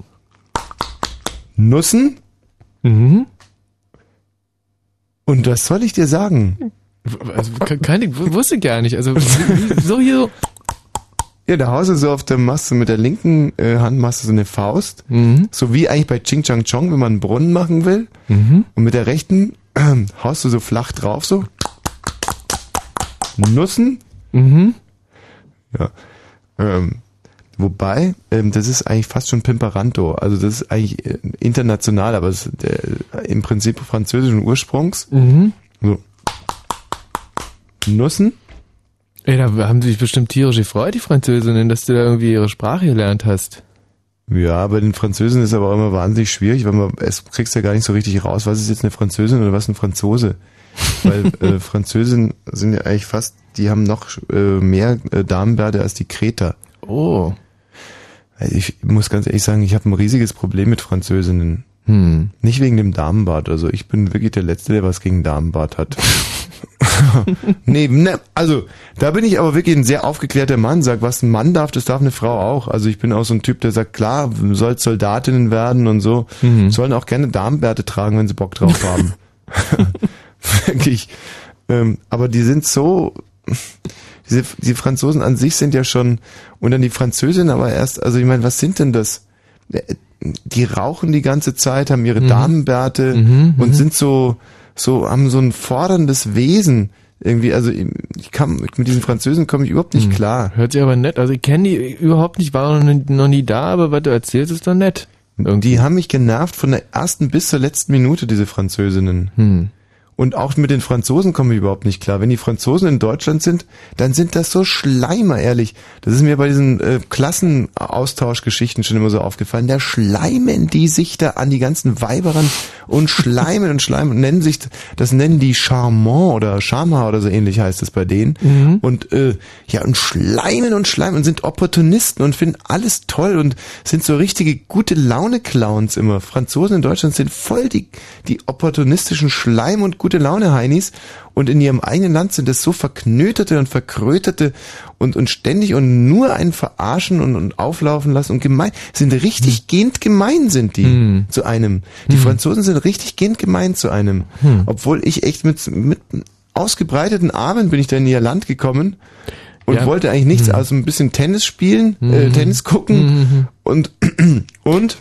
Nussen. Mhm. Und was soll ich dir sagen? Also, ke- keine, wusste ich gar nicht. Also, so hier so. Ja, da haust du so auf der du mit der linken äh, Hand machst du so eine Faust. Mhm. So wie eigentlich bei Ching Chang Chong, wenn man einen Brunnen machen will. Mhm. Und mit der rechten äh, haust du so flach drauf so. Nussen. Mhm. Ja. Ähm, wobei, ähm, das ist eigentlich fast schon Pimperanto. Also das ist eigentlich äh, international, aber es ist der, im Prinzip französischen Ursprungs. Mhm. So. Nussen. Ey, da haben sie sich bestimmt tierisch gefreut, die Französinnen, dass du da irgendwie ihre Sprache gelernt hast. Ja, bei den Französen ist aber auch immer wahnsinnig schwierig, weil man es kriegst ja gar nicht so richtig raus, was ist jetzt eine Französin oder was ein Franzose. Weil äh, Französinnen sind ja eigentlich fast, die haben noch äh, mehr äh, Damenbärte als die Kreter. Oh. Also ich muss ganz ehrlich sagen, ich habe ein riesiges Problem mit Französinnen. Hm. Nicht wegen dem Damenbart. Also ich bin wirklich der Letzte, der was gegen Damenbart hat. nee, ne, also da bin ich aber wirklich ein sehr aufgeklärter Mann. Sag, was ein Mann darf, das darf eine Frau auch. Also ich bin auch so ein Typ, der sagt, klar, soll Soldatinnen werden und so. Mhm. Sollen auch gerne Damenbärte tragen, wenn sie Bock drauf haben. wirklich. Ähm, aber die sind so, diese, die Franzosen an sich sind ja schon, und dann die Französinnen aber erst, also ich meine, was sind denn das? Äh, Die rauchen die ganze Zeit, haben ihre Mhm. Damenbärte Mhm, und mhm. sind so, so, haben so ein forderndes Wesen. Irgendwie, also ich kann, mit diesen Französen komme ich überhaupt nicht klar. Hört sich aber nett. Also ich kenne die überhaupt nicht, war noch nie, noch nie da, aber was du erzählst, ist doch nett. Die haben mich genervt von der ersten bis zur letzten Minute, diese Französinnen. Hm. Und auch mit den Franzosen komme ich überhaupt nicht klar. Wenn die Franzosen in Deutschland sind, dann sind das so Schleimer, ehrlich. Das ist mir bei diesen äh, Klassenaustauschgeschichten schon immer so aufgefallen. Da schleimen die sich da an die ganzen Weiber ran und schleimen und schleimen und nennen sich, das nennen die Charmant oder Charmant oder so ähnlich heißt es bei denen. Mhm. Und äh, ja, und schleimen und schleimen und sind Opportunisten und finden alles toll und sind so richtige gute Laune-Clowns immer. Franzosen in Deutschland sind voll die, die opportunistischen Schleim- und gute Laune-Heinis und in ihrem eigenen Land sind es so verknöterte und verkrötete und, und ständig und nur einen verarschen und, und auflaufen lassen und gemein, sind richtig gehend gemein sind die Hm. zu einem. Die Hm. Franzosen sind richtig gehend gemein zu einem. Hm. Obwohl ich echt mit, mit ausgebreiteten Armen bin ich da in ihr Land gekommen und Ja. wollte eigentlich nichts, Hm. also ein bisschen Tennis spielen, äh, Mhm. Tennis gucken Mhm. und und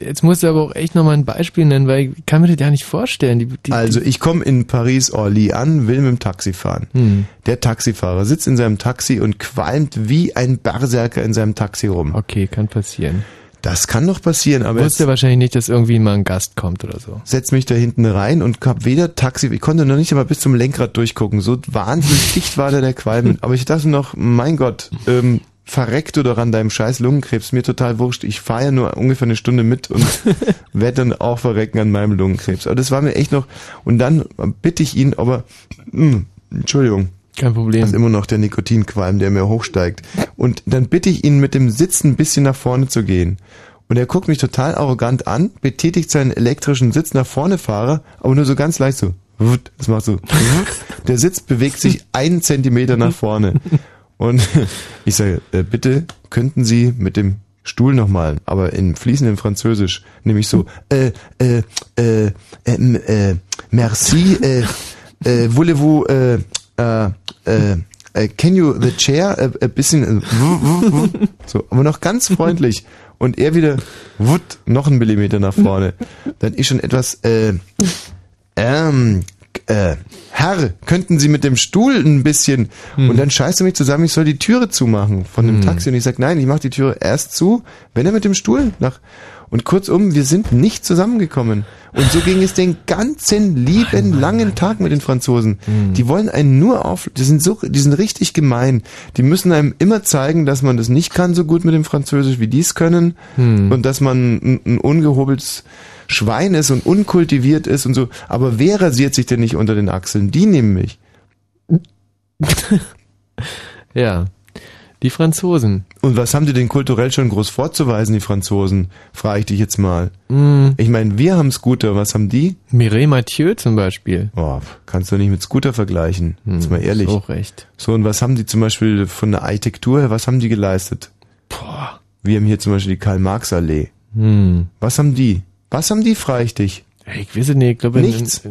Jetzt musst du aber auch echt nochmal ein Beispiel nennen, weil ich kann mir das ja nicht vorstellen. Die, die, also ich komme in Paris Orly an, will mit dem Taxi fahren. Hm. Der Taxifahrer sitzt in seinem Taxi und qualmt wie ein Berserker in seinem Taxi rum. Okay, kann passieren. Das kann doch passieren, aber Aber wusste wahrscheinlich nicht, dass irgendwie mal ein Gast kommt oder so. setz mich da hinten rein und hab weder Taxi, ich konnte noch nicht einmal bis zum Lenkrad durchgucken. So wahnsinnig dicht war da der Qualm. Aber ich dachte noch, mein Gott, ähm, verreck du doch an deinem scheiß Lungenkrebs. Mir total wurscht. Ich fahre ja nur ungefähr eine Stunde mit und werde dann auch verrecken an meinem Lungenkrebs. Aber das war mir echt noch, und dann bitte ich ihn, aber, mh, Entschuldigung. Kein Problem. Das ist immer noch der Nikotinqualm, der mir hochsteigt. Und dann bitte ich ihn mit dem Sitzen ein bisschen nach vorne zu gehen. Und er guckt mich total arrogant an, betätigt seinen elektrischen Sitz nach vorne Fahrer, aber nur so ganz leicht so. Das macht so. Der Sitz bewegt sich einen Zentimeter nach vorne. Und ich sage, äh, bitte könnten Sie mit dem Stuhl nochmal, aber in fließendem Französisch, nämlich so, äh, äh, äh, äh, äh merci, äh, äh, voulez-vous, äh, äh, äh, äh, can you the chair äh, ein bisschen, äh, so, aber noch ganz freundlich. Und er wieder, wut, noch einen Millimeter nach vorne. Dann ist schon etwas, äh, ähm, äh, Herr, könnten Sie mit dem Stuhl ein bisschen und dann scheißt er mich zusammen, ich soll die Türe zumachen von dem Hm. Taxi und ich sag, nein, ich mache die Türe erst zu, wenn er mit dem Stuhl nach und kurzum, wir sind nicht zusammengekommen. Und so ging es den ganzen lieben langen Tag mit den Franzosen. Die wollen einen nur auf, die sind so, die sind richtig gemein. Die müssen einem immer zeigen, dass man das nicht kann so gut mit dem Französisch, wie die es können. Hm. Und dass man ein, ein ungehobeltes Schwein ist und unkultiviert ist und so. Aber wer rasiert sich denn nicht unter den Achseln? Die nehmen mich. Ja. Die Franzosen. Und was haben die denn kulturell schon groß vorzuweisen, die Franzosen? Frage ich dich jetzt mal. Mm. Ich meine, wir haben Scooter, was haben die? Mireille Mathieu zum Beispiel. Oh, kannst du nicht mit Scooter vergleichen. Jetzt mal ehrlich. so recht. So, und was haben die zum Beispiel von der Architektur her, was haben die geleistet? Boah. Wir haben hier zum Beispiel die Karl-Marx-Allee. Hm. Was haben die? Was haben die, frage ich dich? Ich weiß es nicht, ich glaube Nichts.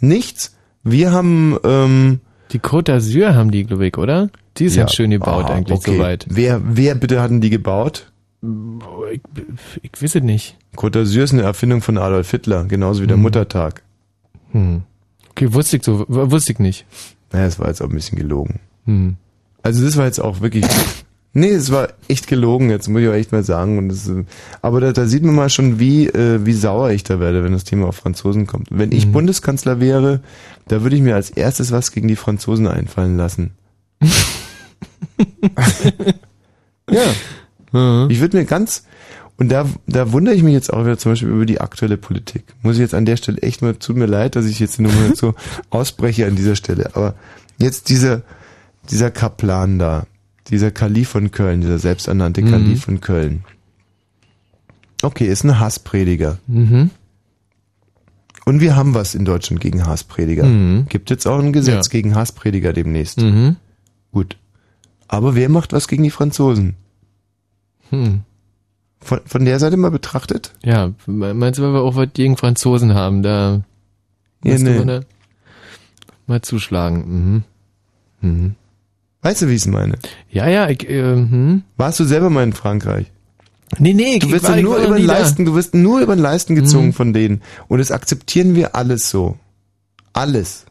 Nichts. Wir haben, ähm, Die Côte d'Azur haben die, glaube ich, oder? Die ist ja, schön gebaut Ah, eigentlich okay. soweit. Wer, wer bitte hatten die gebaut? Ich, ich weiß es nicht. Côte d'Azur ist eine Erfindung von Adolf Hitler, genauso wie der Muttertag. Hm. Okay, wusste ich so, wusste ich nicht. Naja, es war jetzt auch ein bisschen gelogen. Hm. Also das war jetzt auch wirklich. Nee, es war echt gelogen, jetzt muss ich auch echt mal sagen. Und das, aber da, da sieht man mal schon, wie, äh, wie sauer ich da werde, wenn das Thema auf Franzosen kommt. Wenn ich Bundeskanzler wäre, da würde ich mir als erstes was gegen die Franzosen einfallen lassen. ja. Ich würde mir ganz, und da, da wundere ich mich jetzt auch wieder zum Beispiel über die aktuelle Politik. Muss ich jetzt an der Stelle echt mal, tut mir leid, dass ich jetzt nur mal so ausbreche an dieser Stelle. Aber jetzt dieser, dieser Kaplan da, dieser Kalif von Köln, dieser selbsternannte Mhm. Kalif von Köln. Okay, ist ein Hassprediger. Mhm. Und wir haben was in Deutschland gegen Hassprediger. Mhm. Gibt jetzt auch ein Gesetz Ja. gegen Hassprediger demnächst. Mhm. Gut. Aber wer macht was gegen die Franzosen? Hm. Von, von der Seite mal betrachtet? Ja, meinst du, weil wir auch was gegen Franzosen haben, da Ja, müsste nee. man da mal zuschlagen. Mhm. Mhm. Weißt du, wie ich es meine? Ja, ja, ich, äh, hm. Warst du selber mal in Frankreich? Nee, nee, Du ich wirst war- nur über den nie da. Leisten, du wirst nur über den Leisten gezogen Mhm. von denen. Und das akzeptieren wir alles so. Alles.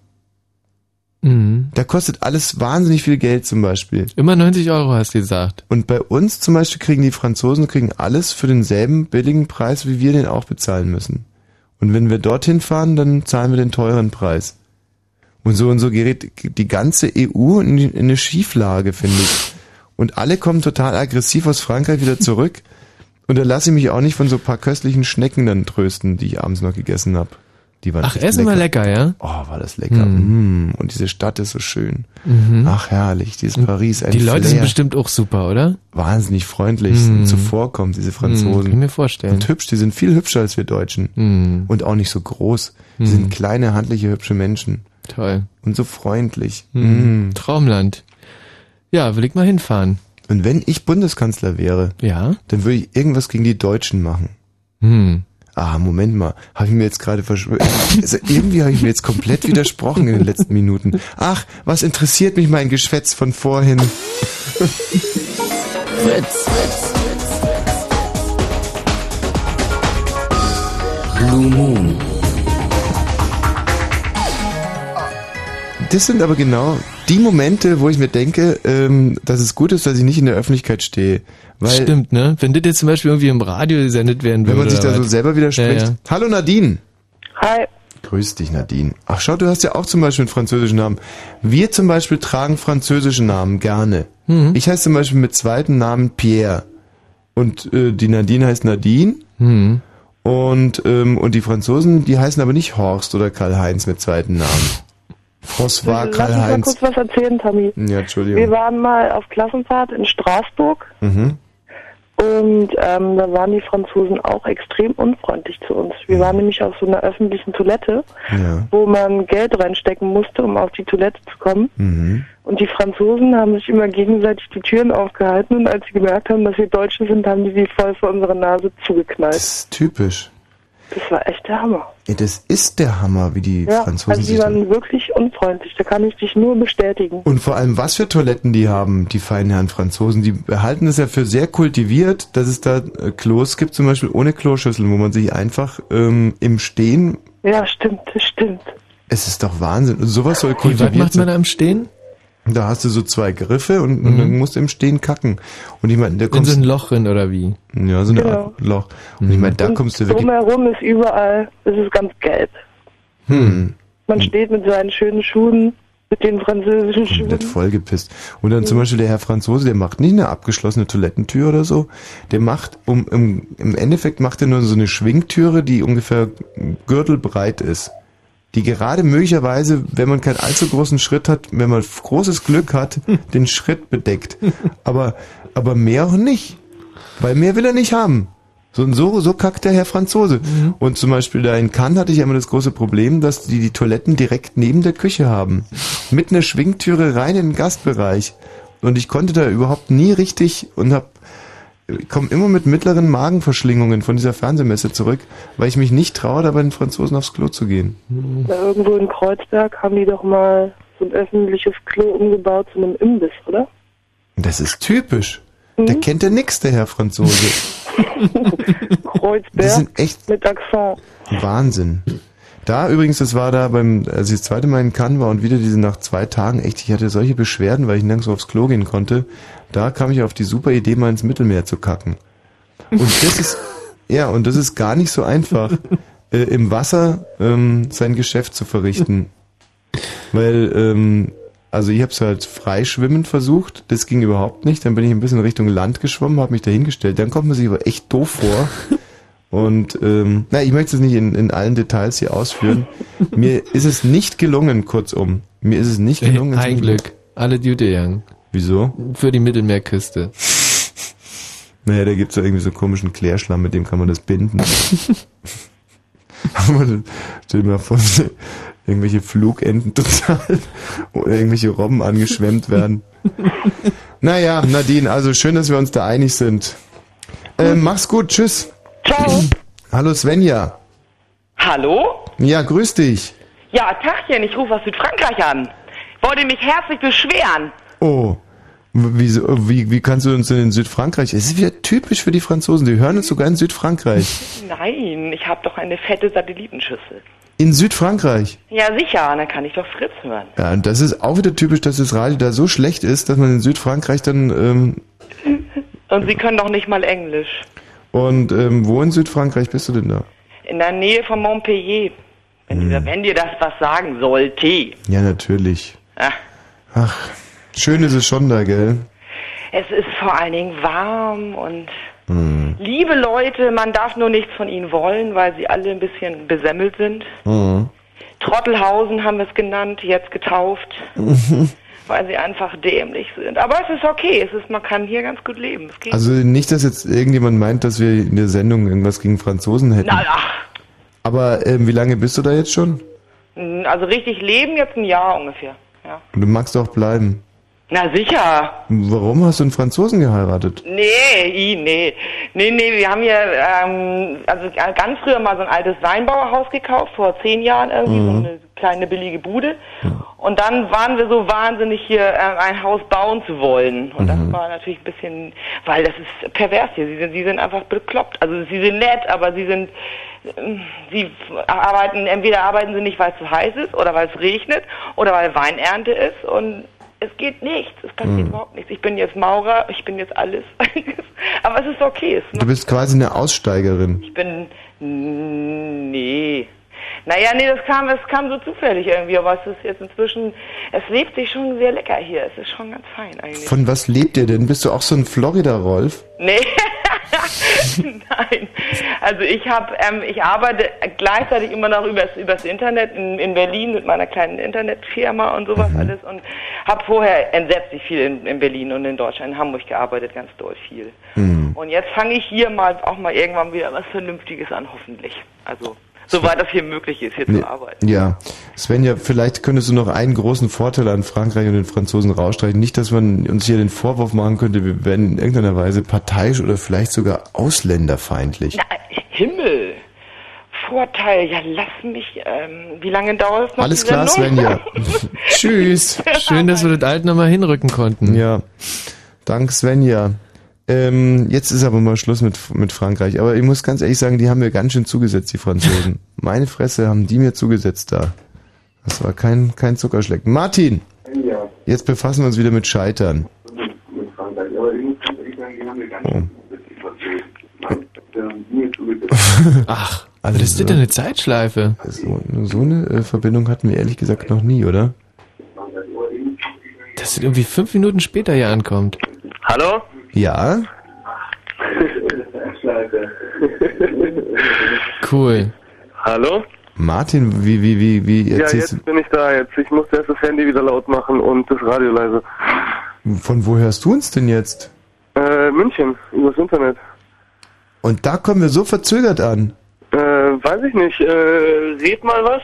Mhm. Da kostet alles wahnsinnig viel Geld zum Beispiel. Immer 90 Euro hast du gesagt. Und bei uns zum Beispiel kriegen die Franzosen kriegen alles für denselben billigen Preis, wie wir den auch bezahlen müssen. Und wenn wir dorthin fahren, dann zahlen wir den teuren Preis. Und so und so gerät die ganze EU in, eine Schieflage, finde ich. Und alle kommen total aggressiv aus Frankreich wieder zurück. Und da lasse ich mich auch nicht von so ein paar köstlichen Schnecken dann trösten, die ich abends noch gegessen habe. Die waren Ach, Essen war lecker, ja? Oh, war das lecker. Mhm. Mm. Und diese Stadt ist so schön. Mhm. Ach, herrlich. Dieses Paris. Die Leute sind Flair. bestimmt auch super, oder? wahnsinnig freundlich, sind zuvorkommt, diese Franzosen. Mhm, kann ich mir vorstellen. Und hübsch, die sind viel hübscher als wir Deutschen. Mhm. Und auch nicht so groß. Die Mhm. sind kleine, handliche, hübsche Menschen. Toll. Und so freundlich. Mhm. Traumland. Ja, will ich mal hinfahren. Und wenn ich Bundeskanzler wäre, ja? dann würde ich irgendwas gegen die Deutschen machen. Hm. Ah, Moment mal, habe ich mir jetzt gerade verschwört. Also irgendwie habe ich mir jetzt komplett widersprochen in den letzten Minuten. Ach, was interessiert mich mein Geschwätz von vorhin? Fritz. Blue Moon. Das sind aber genau die Momente, wo ich mir denke, ähm, dass es gut ist, dass ich nicht in der Öffentlichkeit stehe. Weil Stimmt, ne? Wenn das jetzt zum Beispiel irgendwie im Radio gesendet werden wenn würde. man sich da so was? selber widerspricht. Ja, ja. Hallo Nadine. Hi. Grüß dich, Nadine. Ach schau, du hast ja auch zum Beispiel einen französischen Namen. Wir zum Beispiel tragen französische Namen gerne. Mhm. Ich heiße zum Beispiel mit zweiten Namen Pierre. Und äh, die Nadine heißt Nadine. Mhm. Und, ähm, und die Franzosen, die heißen aber nicht Horst oder Karl-Heinz mit zweiten Namen. François Lass uns mal Karl-Heinz. kurz was erzählen, Tommy. Ja, Wir Entschuldigung. waren mal auf Klassenfahrt in Straßburg Mhm. Und ähm, da waren die Franzosen auch extrem unfreundlich zu uns. Wir waren nämlich auf so einer öffentlichen Toilette, Ja. wo man Geld reinstecken musste, um auf die Toilette zu kommen. Mhm. Und die Franzosen haben sich immer gegenseitig die Türen aufgehalten und als sie gemerkt haben, dass wir Deutsche sind, haben die die voll vor unsere Nase zugeknallt. Das ist typisch. Das war echt der Hammer. Ja, das ist der Hammer, wie die ja, Franzosen also die sich... waren wirklich unfreundlich. Da kann ich dich nur bestätigen. Und vor allem, was für Toiletten die haben, die feinen Herren Franzosen. Die halten es ja für sehr kultiviert, dass es da äh, Klos gibt, zum Beispiel ohne Kloschüsseln, wo man sich einfach ähm, im Stehen... Ja, stimmt, das stimmt. Es ist doch Wahnsinn. Und sowas soll Wie, was kultiviert macht man da im Stehen? Da hast du so zwei Griffe und, und Mhm. dann musst du im Stehen kacken. Und ich meine, da In kommst so ein Loch rein oder wie? Ja, so eine Genau. Art Loch. Und ich meine, da und kommst du wirklich... drumherum ist überall, es ist ganz gelb. Hm. Man steht mit seinen schönen Schuhen, mit den französischen Schuhen. komplett vollgepisst. Und dann zum Beispiel der Herr Franzose, der macht nicht eine abgeschlossene Toilettentür oder so. Der macht, um, im, im Endeffekt macht er nur so eine Schwingtüre, die ungefähr gürtelbreit ist. Die gerade möglicherweise, wenn man keinen allzu großen Schritt hat, wenn man großes Glück hat, den Schritt bedeckt. Aber, aber mehr auch nicht. Weil mehr will er nicht haben. So, so, so kackt der Herr Franzose. Und zum Beispiel da in Cannes hatte ich immer das große Problem, dass die die Toiletten direkt neben der Küche haben. Mit einer Schwingtüre rein in den Gastbereich. Und ich konnte da überhaupt nie richtig und hab, ich komme immer mit mittleren Magenverschlingungen von dieser Fernsehmesse zurück, weil ich mich nicht traue, da bei den Franzosen aufs Klo zu gehen. Da irgendwo in Kreuzberg haben die doch mal so ein öffentliches Klo umgebaut zu einem Imbiss, oder? Das ist typisch. Der kennt ja nix, der Herr Franzose. Kreuzberg Die sind echt mit Akzent. Wahnsinn. Da übrigens, das war da beim, als ich das zweite Mal in Cannes war und wieder diese nach zwei Tagen, echt, ich hatte solche Beschwerden, weil ich nirgends aufs Klo gehen konnte. Da kam ich auf die super Idee, mal ins Mittelmeer zu kacken. Und das ist, ja, und das ist gar nicht so einfach, äh, im Wasser ähm, sein Geschäft zu verrichten. Weil, ähm, also ich habe es halt freischwimmend versucht, das ging überhaupt nicht. Dann bin ich ein bisschen Richtung Land geschwommen, habe mich dahingestellt. Dann kommt man sich aber echt doof vor. Und ähm, na, ich möchte es nicht in, in allen Details hier ausführen. Mir ist es nicht gelungen, kurzum. Mir ist es nicht gelungen. Ein Glück. Alle Duty Young. Wieso? Für die Mittelmeerküste. Naja, da gibt's ja irgendwie so komischen Klärschlamm, mit dem kann man das binden. Aber dann- Stell dir mal vor, irgendwelche Flugenten total oder irgendwelche Robben angeschwemmt werden. Naja, Nadine, also schön, dass wir uns da einig sind. Äh, mach's gut, tschüss. Ciao. Hallo Svenja. Hallo? Ja, grüß dich. Ja, Tachchen, ich rufe aus Südfrankreich an. Wollte mich herzlich beschweren. Oh. Wieso, wie, wie kannst du uns denn in Südfrankreich? Es ist wieder typisch für die Franzosen, die hören uns sogar in Südfrankreich. Nein, ich habe doch eine fette Satellitenschüssel. In Südfrankreich. Ja, sicher, dann kann ich doch Fritz hören. Ja, und das ist auch wieder typisch, dass das Radio da so schlecht ist, dass man in Südfrankreich dann, ähm, Und Sie können doch nicht mal Englisch. und ähm, wo in Südfrankreich bist du denn da? In der Nähe von Montpellier. Wenn, Hm. dir, wenn dir das was sagen sollte. Ja, natürlich. Ah, Ach, schön ist es schon da, gell? es ist vor allen Dingen warm und Hm. liebe Leute, man darf nur nichts von ihnen wollen, weil sie alle ein bisschen besemmelt sind. Mhm. Trottelhausen haben wir es genannt, jetzt getauft, weil sie einfach dämlich sind. Aber es ist okay, es ist, man kann hier ganz gut leben. Also nicht, dass jetzt irgendjemand meint, dass wir in der Sendung irgendwas gegen Franzosen hätten. Na, ach, Aber ähm, wie lange bist du da jetzt schon? also richtig leben jetzt ein Jahr ungefähr. Ja. Und du magst auch bleiben. Na sicher. Warum hast du einen Franzosen geheiratet? Nee, i, nee. Nee, nee, wir haben hier ähm, also ganz früher mal so ein altes Weinbauerhaus gekauft, vor zehn Jahren irgendwie, Mhm. so eine kleine billige Bude. Und dann waren wir so wahnsinnig hier äh, ein Haus bauen zu wollen. Und das war natürlich ein bisschen, weil das ist pervers hier. Sie sind, sie sind einfach bekloppt. Also sie sind nett, aber sie sind, ähm, sie arbeiten, entweder arbeiten sie nicht, weil es zu heiß ist oder weil es regnet oder weil Weinernte ist und es geht nichts, es passiert Mhm. überhaupt nichts. Ich bin jetzt Maurer, ich bin jetzt alles. aber es ist okay. Es Du bist quasi eine Aussteigerin. ich bin. Nee. Naja, nee, das kam, es kam so zufällig irgendwie, aber es ist jetzt inzwischen, es lebt sich schon sehr lecker hier. Es ist schon ganz fein eigentlich. Von was lebt ihr denn? Bist du auch so ein Florida-Rolf? Nee. Nein. Also ich habe, ähm, ich arbeite gleichzeitig immer noch übers, übers Internet in, in Berlin mit meiner kleinen Internetfirma und sowas Mhm. alles und habe vorher entsetzlich viel in, in Berlin und in Deutschland, in Hamburg gearbeitet, ganz doll viel. Mhm. Und jetzt fange ich hier mal auch mal irgendwann wieder was Vernünftiges an, hoffentlich. Also soweit das hier möglich ist, hier Nee, zu arbeiten. Ja, Svenja, vielleicht könntest du noch einen großen Vorteil an Frankreich und den Franzosen rausstreichen. Nicht, dass man uns hier den Vorwurf machen könnte, wir wären in irgendeiner Weise parteiisch oder vielleicht sogar ausländerfeindlich. Na, Himmel! Vorteil, ja lass mich, ähm, wie lange dauert es noch? Alles klar, Sendung? Svenja. Tschüss. Schön, dass wir das alt nochmal hinrücken konnten. Ja, dank Svenja. Ähm, jetzt ist aber mal Schluss mit, mit Frankreich. Aber ich muss ganz ehrlich sagen, die haben mir ganz schön zugesetzt, die Franzosen. Meine Fresse haben die mir zugesetzt da. Das war kein, kein Zuckerschlecken. Martin, Ja. jetzt befassen wir uns wieder mit Scheitern. Mit Frankreich. Aber ich muss ganz ehrlich sagen, die haben mir zugesetzt. Ach, also das ist denn eine Zeitschleife. So, so eine äh, Verbindung hatten wir ehrlich gesagt noch nie, oder? Dass es irgendwie fünf Minuten später hier ankommt. Hallo? Ja? Cool. Hallo? Martin, wie, wie, wie, wie Ja, jetzt bin ich da jetzt. Ich musste erst das Handy wieder laut machen und das Radio leise. du, von wo hörst du uns denn jetzt? Äh, München, übers Internet. Und da kommen wir so verzögert an. Äh, weiß ich nicht. Äh, red mal was.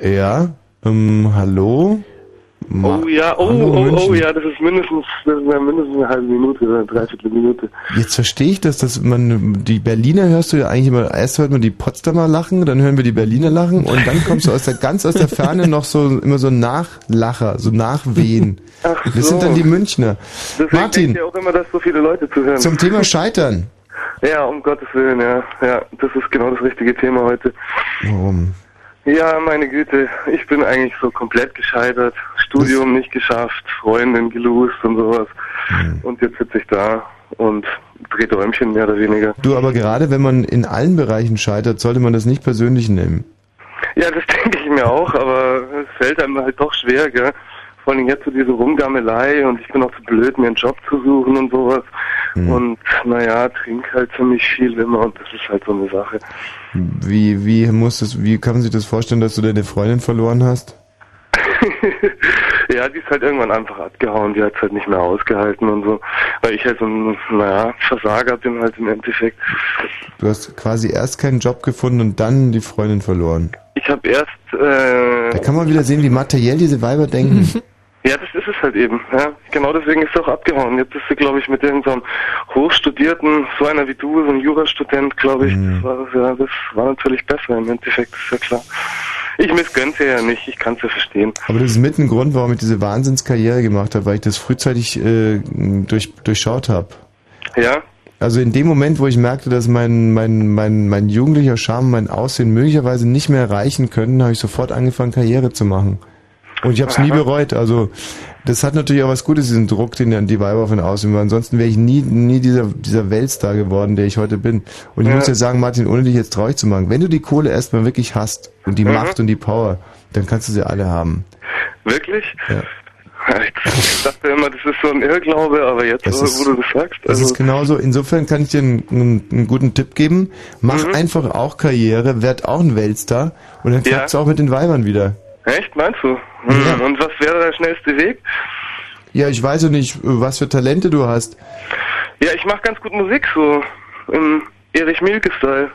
Ja, ähm, hallo? Ma Oh ja, oh, oh, oh ja, das ist mindestens, das ist ja mindestens eine halbe Minute oder eine Dreiviertelminute. Jetzt verstehe ich das, dass man, die Berliner hörst du ja eigentlich immer, erst hört man die Potsdamer lachen, dann hören wir die Berliner lachen und dann kommst du aus der, ganz aus der Ferne noch so, immer so Nachlacher, so Nachwehen. Ach Das sind so. dann die Münchner. Deswegen Martin, ihr auch immer, dass so viele Leute zuhören. zum Thema Scheitern. Ja, um Gottes Willen, ja. Ja, das ist genau das richtige Thema heute. Warum? Ja, meine Güte, ich bin eigentlich so komplett gescheitert. Studium nicht geschafft, Freundin gelost und sowas. Hm. Und jetzt sitze ich da und drehe Däumchen mehr oder weniger. Du, aber gerade wenn man in allen Bereichen scheitert, sollte man das nicht persönlich nehmen. Ja, das denke ich mir auch, aber es fällt einem halt doch schwer, gell? Vor allem jetzt so diese Rumgammelei und ich bin auch zu blöd, mir einen Job zu suchen und sowas. Und naja, trink halt ziemlich viel immer und das ist halt so eine Sache. Wie, wie muss das, wie kann man sich das vorstellen, dass du deine Freundin verloren hast? Ja, die ist halt irgendwann einfach abgehauen, die hat halt nicht mehr ausgehalten und so. Weil ich halt so ein, naja, Versager bin halt im Endeffekt. Du hast quasi erst keinen Job gefunden und dann die Freundin verloren. Ich habe erst, äh, Da kann man wieder sehen, wie materiell diese Weiber denken. ja, das ist es halt eben. Ja, genau deswegen ist sie auch abgehauen. Jetzt ist sie, glaube ich, mit irgendeinem Hochstudierten, so einer wie du, so ein Jurastudent, glaube ich. Das, war, ja, das war natürlich besser im Endeffekt, ist ja klar. Ich missgönne sie ja nicht, ich kann es ja verstehen. Aber das ist mit ein Grund, warum ich diese Wahnsinnskarriere gemacht habe, weil ich das frühzeitig äh, durch, durchschaut habe. Ja? Also in dem Moment, wo ich merkte, dass mein, mein, mein, mein jugendlicher Charme, mein Aussehen möglicherweise nicht mehr erreichen können, habe ich sofort angefangen, Karriere zu machen. Und ich habe es nie bereut. Also das hat natürlich auch was Gutes, diesen Druck, den dann die Weiber von außen weil Ansonsten wäre ich nie, nie dieser, dieser Weltstar geworden, der ich heute bin. Und ich Ja. muss dir sagen, Martin, ohne dich jetzt traurig zu machen, wenn du die Kohle erstmal wirklich hast und die Mhm. Macht und die Power, dann kannst du sie alle haben. Wirklich? Ja. Ich dachte immer, das ist so ein Irrglaube, aber jetzt, Das wo, ist- wo du das sagst, Das also, ist genauso. Insofern kann ich dir einen, einen, einen guten Tipp geben. Mach Mhm. einfach auch Karriere, werd auch ein Weltstar und dann Ja. klappt's auch mit den Weibern wieder. echt, meinst du? Hm. Und was wäre der schnellste Weg? Ja, ich weiß ja nicht, was für Talente du hast. Ja, ich mache ganz gut Musik, so im Erich Mielke-Style.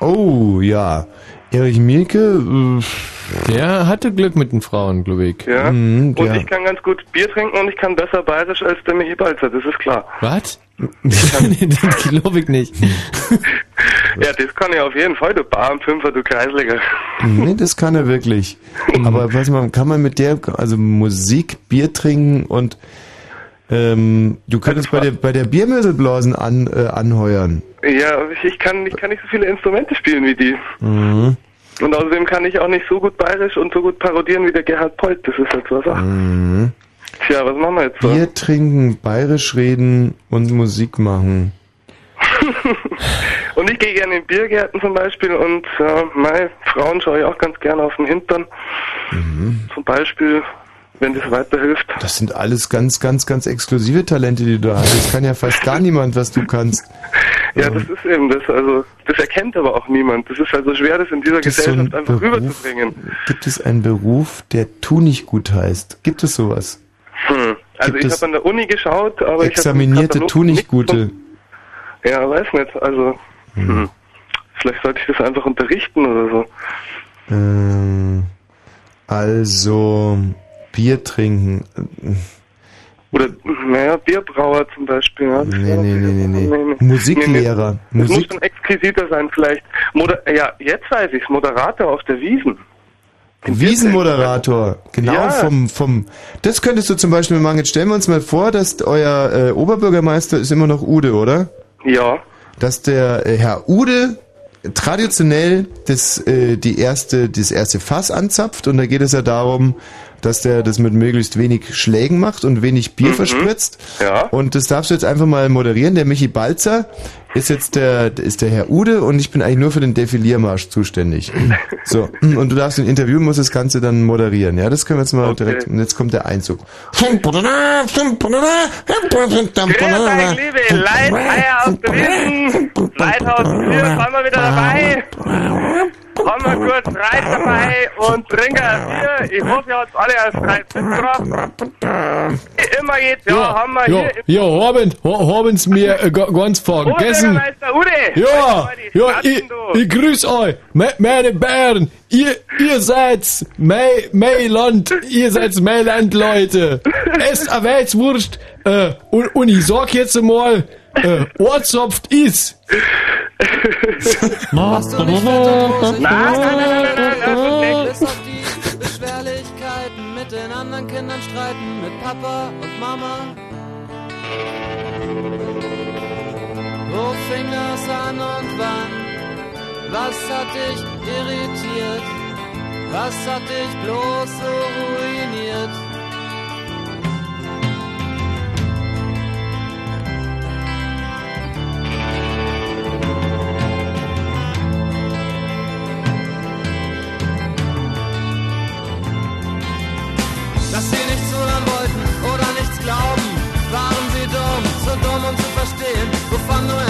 Oh, ja. Erich Mielke, äh, Der hatte Glück mit den Frauen, glaube ich. Ja. Mhm, und ja. ich kann ganz gut Bier trinken und ich kann besser bayerisch als der Michi Balzer, das ist klar. Was? das glaube ich nicht. Ja, das kann ich auf jeden Fall, du Barmfünfer, du Kreisliger. nee, das kann er wirklich. Aber was man, kann man mit der, also Musik, Bier trinken und ähm, du könntest bei der, bei der Biermöselblasen an, äh, anheuern. Ja, ich, kann ich kann nicht so viele Instrumente spielen wie die. Mhm. Und außerdem kann ich auch nicht so gut bayerisch und so gut parodieren wie der Gerhard Polt, das ist halt so eine Sache. Mhm. Tja, was machen wir jetzt so? Bier trinken, bayerisch reden und Musik machen. Und ich gehe gerne in Biergärten zum Beispiel und ja, mei, Frauen schaue ich auch ganz gerne auf den Hintern. Mhm. Zum Beispiel. Wenn das weiterhilft. Das sind alles ganz, ganz, ganz exklusive Talente, die du da hast. Das kann ja fast gar niemand, was du kannst. Ja, das ist eben das. Also das erkennt aber auch niemand. Das ist also schwer, das in dieser Gibt es so Gesellschaft einfach Beruf? rüberzubringen. Gibt es einen Beruf, der tu nicht gut heißt? Gibt es sowas? Hm. Also Gibt ich habe an der Uni geschaut, aber Examinierte ich habe tu nicht gute. Ja, weiß nicht. Also hm. vielleicht sollte ich das einfach unterrichten oder so. Ähm, also Bier trinken. Oder naja, Bierbrauer zum Beispiel. Ja. Nee, nee, nee, nee, nee. Nee, nee. Musiklehrer. Das muss Musik. schon exquisiter sein vielleicht. Moder ja, jetzt weiß ich's. Moderator auf der Wiesen. Wiesenmoderator, genau Ja. vom vom. Das könntest du zum Beispiel machen. Jetzt stellen wir uns mal vor, dass euer äh, Oberbürgermeister ist immer noch Ude, oder? Ja. Dass der äh, Herr Ude traditionell das äh, die erste das erste Fass anzapft und da geht es ja darum, dass der das mit möglichst wenig Schlägen macht und wenig Bier Mhm. verspritzt. Ja. Und das darfst du jetzt einfach mal moderieren. Der Michi Balzer ist jetzt der, ist der Herr Ude und ich bin eigentlich nur für den Defiliermarsch zuständig. So, und du darfst ein Interview, musst das Ganze dann moderieren. Ja, das können wir jetzt mal direkt, und jetzt kommt der Einzug. Leithaus 4, sind wir wieder dabei. Haben wir kurz Reit dabei und trinken ein Bier. Ich hoffe, ihr habt alle als Reit mitgebracht. Wie immer jetzt, ja, haben wir ja, hier ja, haben, ha- haben's mir äh, ga- ganz vergessen. Ude. Ja, ja, ich, ich grüß euch, me, meine Bären. Ihr, ihr seid's mein, mein Land, ihr seid's mein Land, Leute. Esst a Weißwurst, äh, und, und ich sag jetzt einmal, äh, Ortsopft ist. Machst du nicht fett und rosig? Nein, nein, nein, nein, nein, nein, nein, Bis auf die Beschwerlichkeiten mit den anderen Kindern streiten, mit Papa und Mama. Wo fing das an und wann? Was hat dich irritiert? Was hat dich bloß so ruiniert? Verstehen,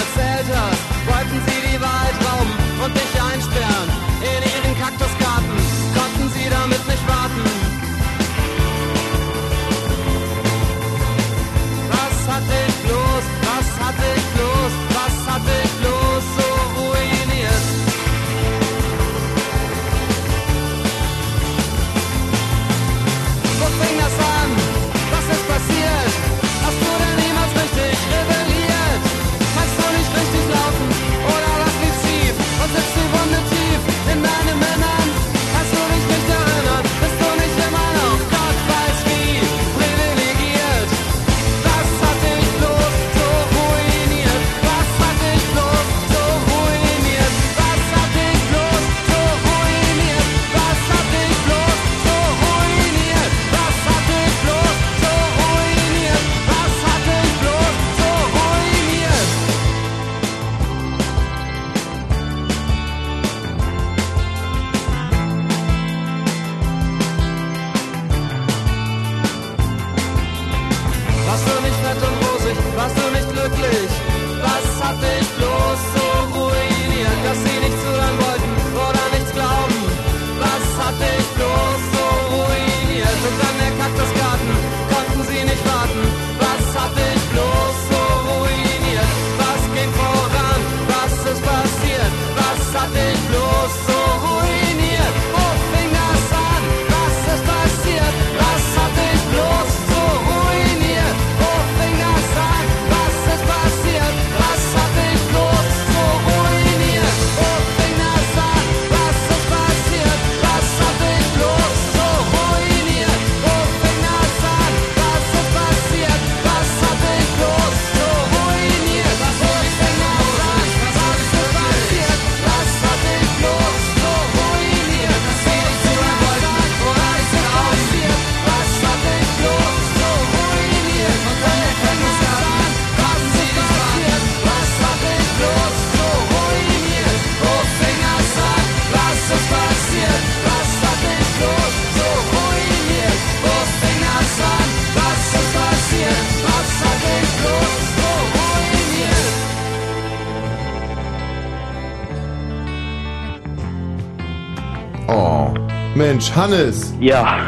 Mensch, Hannes. Ja,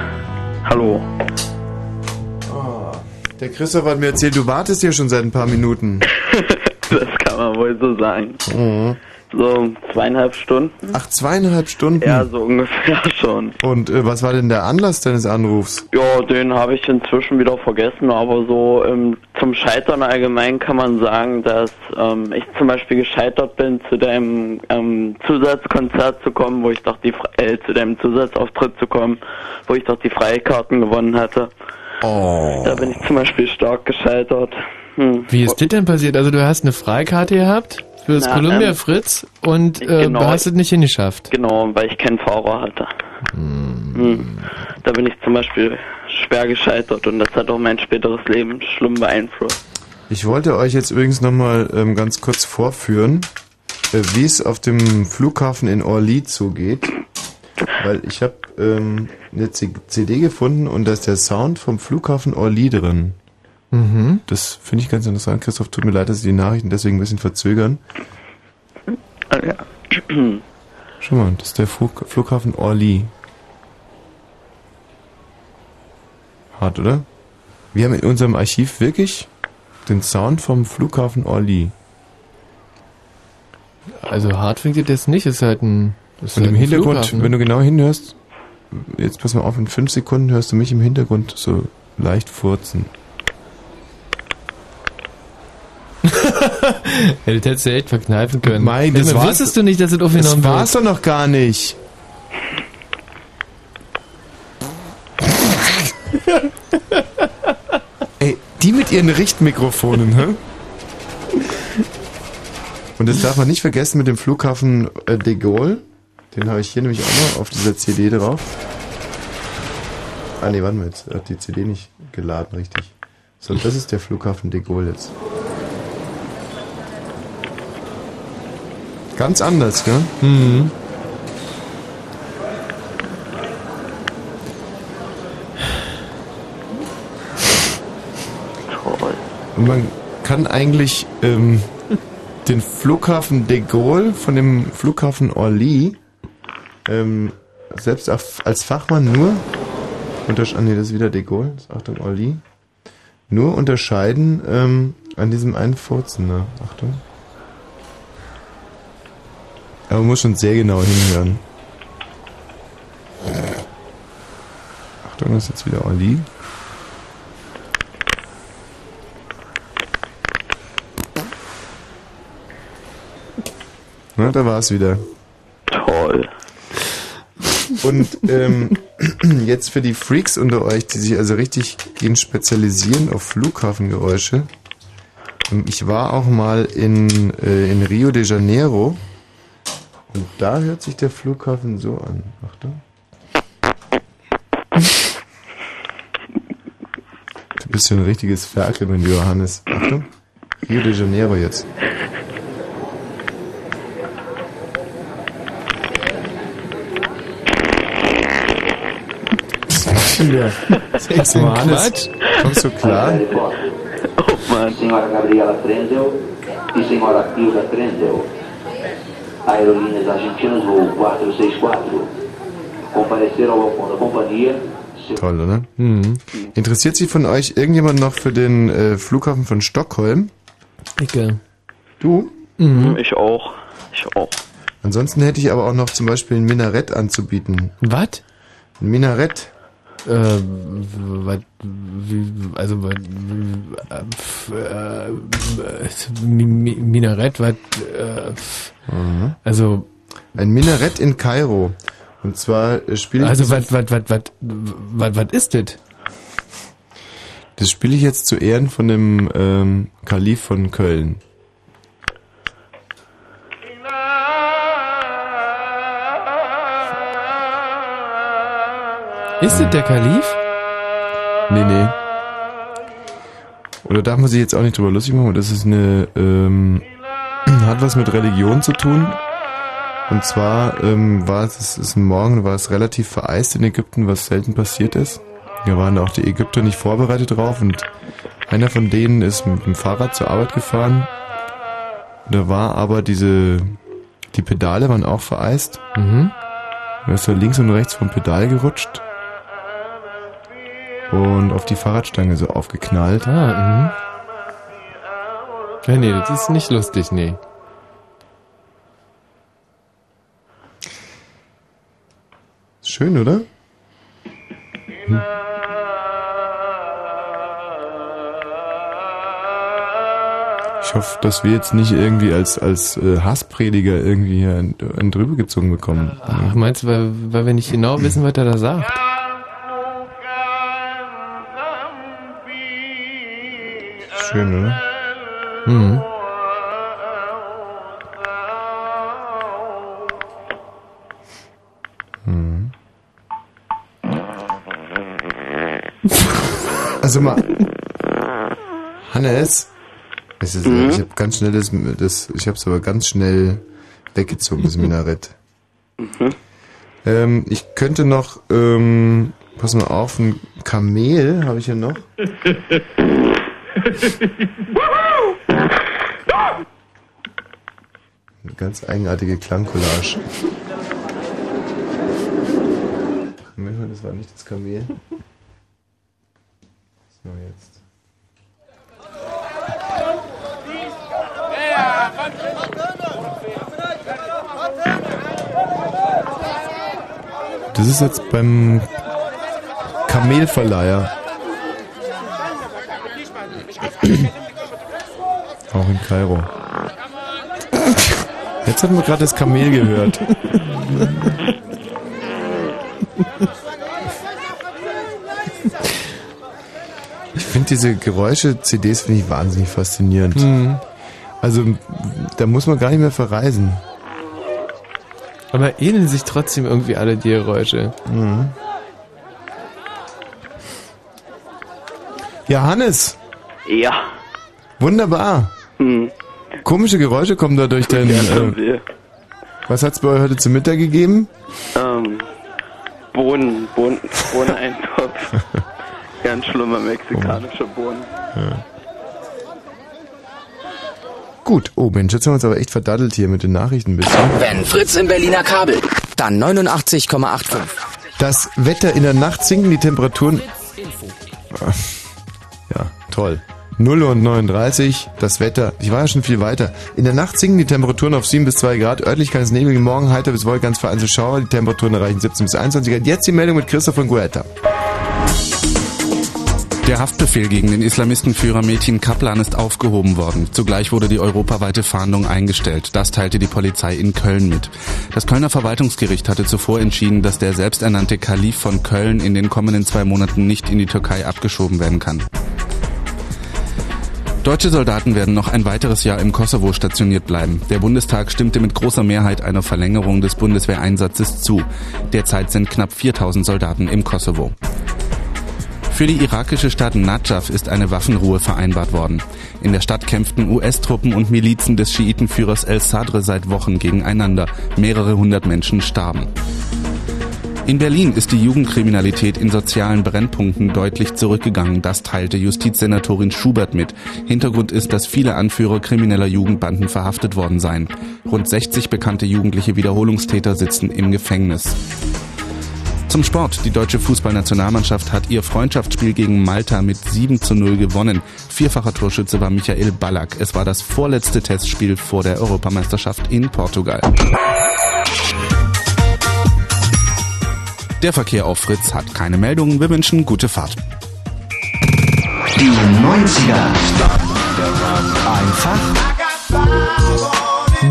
hallo. Oh, der Christoph hat mir erzählt, du wartest hier schon seit ein paar Minuten. Das kann man wohl so sagen. Mhm. So zweieinhalb Stunden. Ach, zweieinhalb Stunden? Ja, so ungefähr schon. Und äh, was war denn der Anlass deines Anrufs? Ja, den habe ich inzwischen wieder vergessen, aber so ähm, zum Scheitern allgemein kann man sagen, dass ähm, ich zum Beispiel gescheitert bin, zu deinem ähm, Zusatzkonzert zu kommen, wo ich doch die Fre- äh, zu deinem Zusatzauftritt zu kommen, wo ich doch die Freikarten gewonnen hatte. Oh. Da bin ich zum Beispiel stark gescheitert. Hm. Wie ist das denn passiert? Also du hast eine Freikarte gehabt für das Na, Columbia ähm, Fritz und äh, genau. du hast es nicht hingeschafft. Genau, weil ich keinen Fahrer hatte. Hm. Da bin ich zum Beispiel schwer gescheitert und das hat auch mein späteres Leben schlimm beeinflusst. Ich wollte euch jetzt übrigens nochmal ähm, ganz kurz vorführen, äh, wie es auf dem Flughafen in Orly zugeht. Weil ich habe ähm, eine CD gefunden und da ist der Sound vom Flughafen Orly drin. Mhm. Das finde ich ganz interessant. Christoph, tut mir leid, dass Sie die Nachrichten deswegen ein bisschen verzögern. Schau mal, das ist der Flug Flughafen Orly. Hart, oder? Wir haben in unserem Archiv wirklich den Sound vom Flughafen Orly. Also hart klingt das jetzt nicht, ist halt ein. Ist Und halt im Hintergrund, Flughafen, ne? wenn du genau hinhörst, jetzt pass mal auf, in fünf Sekunden hörst du mich im Hintergrund so leicht furzen. Ja, das hättest du echt verkneifen können. Mei, das war's- wusstest du nicht, dass das Das aufgenommen wird. war's doch noch gar nicht. Ey, die mit ihren Richtmikrofonen, hä? Und das darf man nicht vergessen mit dem Flughafen äh, de Gaulle. Den habe ich hier nämlich auch noch auf dieser CD drauf. Ah nee, warte mal, jetzt hat die CD nicht geladen, richtig. So, das ist der Flughafen de Gaulle jetzt. Ganz anders, gell? Mhm. Man kann eigentlich ähm, den Flughafen de Gaulle von dem Flughafen Orly ähm, selbst als Fachmann nur untersch ah, nee, das ist wieder de Gaulle, Achtung, Orly, nur unterscheiden ähm, an diesem einen Furzen, ne? Achtung. Aber man muss schon sehr genau hinhören. Achtung, das ist jetzt wieder Orly. Na, da war es wieder. Toll. Und ähm, jetzt für die Freaks unter euch, die sich also richtig gehen spezialisieren auf Flughafengeräusche. Ähm, Ich war auch mal in, äh, in Rio de Janeiro und da hört sich der Flughafen so an. Achtung. Du bist ja ein richtiges Ferkel, mein Johannes. Achtung. Rio de Janeiro jetzt. Sechs Mal Hannes, kommst du klar? Senhora Gabriela Frenzel senhora Hilda Frenzel. Aerolíneas Argentinas, voo 464. Compareceram ao balcão da companhia. Toll, oder? Mhm. Interessiert sich von euch irgendjemand noch für den äh, Flughafen von Stockholm? Icke. Du? Mhm. Ich auch. Ich auch. Ansonsten hätte ich aber auch noch zum Beispiel ein Minarett anzubieten. Was? Ein Minarett. Äh, was, wie, also, was, äh, äh, Mi- Minarett, was, äh, Mhm. also, Ein Minarett in Kairo. Und zwar äh, spiele ich. also, das- was, was, was, was, was, was ist das? Das spiele ich jetzt zu Ehren von dem ähm, Kalif von Köln. Ist das der Kalif? Nee, nee. Oder darf man sich jetzt auch nicht drüber lustig machen? Das ist eine, ähm, hat was mit Religion zu tun. Und zwar ähm, war es, es ist ein Morgen, war es relativ vereist in Ägypten, was selten passiert ist. Da waren auch die Ägypter nicht vorbereitet drauf und einer von denen ist mit dem Fahrrad zur Arbeit gefahren. Da war aber diese, die Pedale waren auch vereist. Mhm. Er ist so links und rechts vom Pedal gerutscht. Und auf die Fahrradstange so aufgeknallt. Ah, Ja, nee, das ist nicht lustig, nee. Schön, oder? Hm. Ich hoffe, dass wir jetzt nicht irgendwie als, als äh, Hassprediger irgendwie hier einen, einen drüber gezogen bekommen. Ach, meinst du, weil, weil wir nicht genau wissen, was er da sagt? Schön, oder? Mhm. Mhm. Also mal. Hannes. Es ist, Mhm. Ich habe ganz schnell das, das ich habe es aber ganz schnell weggezogen, das Minarett. Mhm. Ähm, ich könnte noch, ähm, pass mal auf, ein Kamel habe ich hier noch. Eine ganz eigenartige Klangcollage. Moment das war nicht das Kamel. So, jetzt. Das ist jetzt beim Kamelverleiher. Auch in Kairo. Jetzt hatten wir gerade das Kamel gehört. Ich finde diese Geräusche-CDs finde ich wahnsinnig faszinierend. Mhm. Also da muss man gar nicht mehr verreisen. Aber ähneln sich trotzdem irgendwie alle die Geräusche. Mhm. Ja, Hannes, Ja. wunderbar. Hm. Komische Geräusche kommen da durch dein... Äh, was hat's bei euch heute zum Mittag gegeben? Ähm, Bohnen, Bohnen, Bohneneintopf. Ganz schlimmer mexikanischer Bohnen. Ja. Gut, oh Mensch, jetzt haben wir uns aber echt verdaddelt hier mit den Nachrichten ein bisschen. Wenn Fritz im Berliner Kabel, dann 89,85. Das Wetter in der Nacht sinken die Temperaturen. Toll. 0 und 39, das Wetter. Ich war ja schon viel weiter. In der Nacht sinken die Temperaturen auf 7 bis 2 Grad. Örtlich kann es nebelig, morgen heiter bis wolkig, ganz vereinzelt Schauer. Die Temperaturen erreichen 17 bis 21 Grad. Jetzt die Meldung mit Christoph von Guetta. Der Haftbefehl gegen den Islamistenführer Metin Kaplan ist aufgehoben worden. Zugleich wurde die europaweite Fahndung eingestellt. Das teilte die Polizei in Köln mit. Das Kölner Verwaltungsgericht hatte zuvor entschieden, dass der selbsternannte Kalif von Köln in den kommenden zwei Monaten nicht in die Türkei abgeschoben werden kann. Deutsche Soldaten werden noch ein weiteres Jahr im Kosovo stationiert bleiben. Der Bundestag stimmte mit großer Mehrheit einer Verlängerung des Bundeswehreinsatzes zu. Derzeit sind knapp 4000 Soldaten im Kosovo. Für die irakische Stadt Najaf ist eine Waffenruhe vereinbart worden. In der Stadt kämpften US-Truppen und Milizen des Schiitenführers El-Sadr seit Wochen gegeneinander. Mehrere hundert Menschen starben. In Berlin ist die Jugendkriminalität in sozialen Brennpunkten deutlich zurückgegangen. Das teilte Justizsenatorin Schubert mit. Hintergrund ist, dass viele Anführer krimineller Jugendbanden verhaftet worden seien. Rund 60 bekannte jugendliche Wiederholungstäter sitzen im Gefängnis. Zum Sport. Die deutsche Fußballnationalmannschaft hat ihr Freundschaftsspiel gegen Malta mit 7 zu 0 gewonnen. Vierfacher Torschütze war Michael Ballack. Es war das vorletzte Testspiel vor der Europameisterschaft in Portugal. Der Verkehr auf Fritz hat keine Meldungen. Wir wünschen gute Fahrt. Die 90er. Einfach.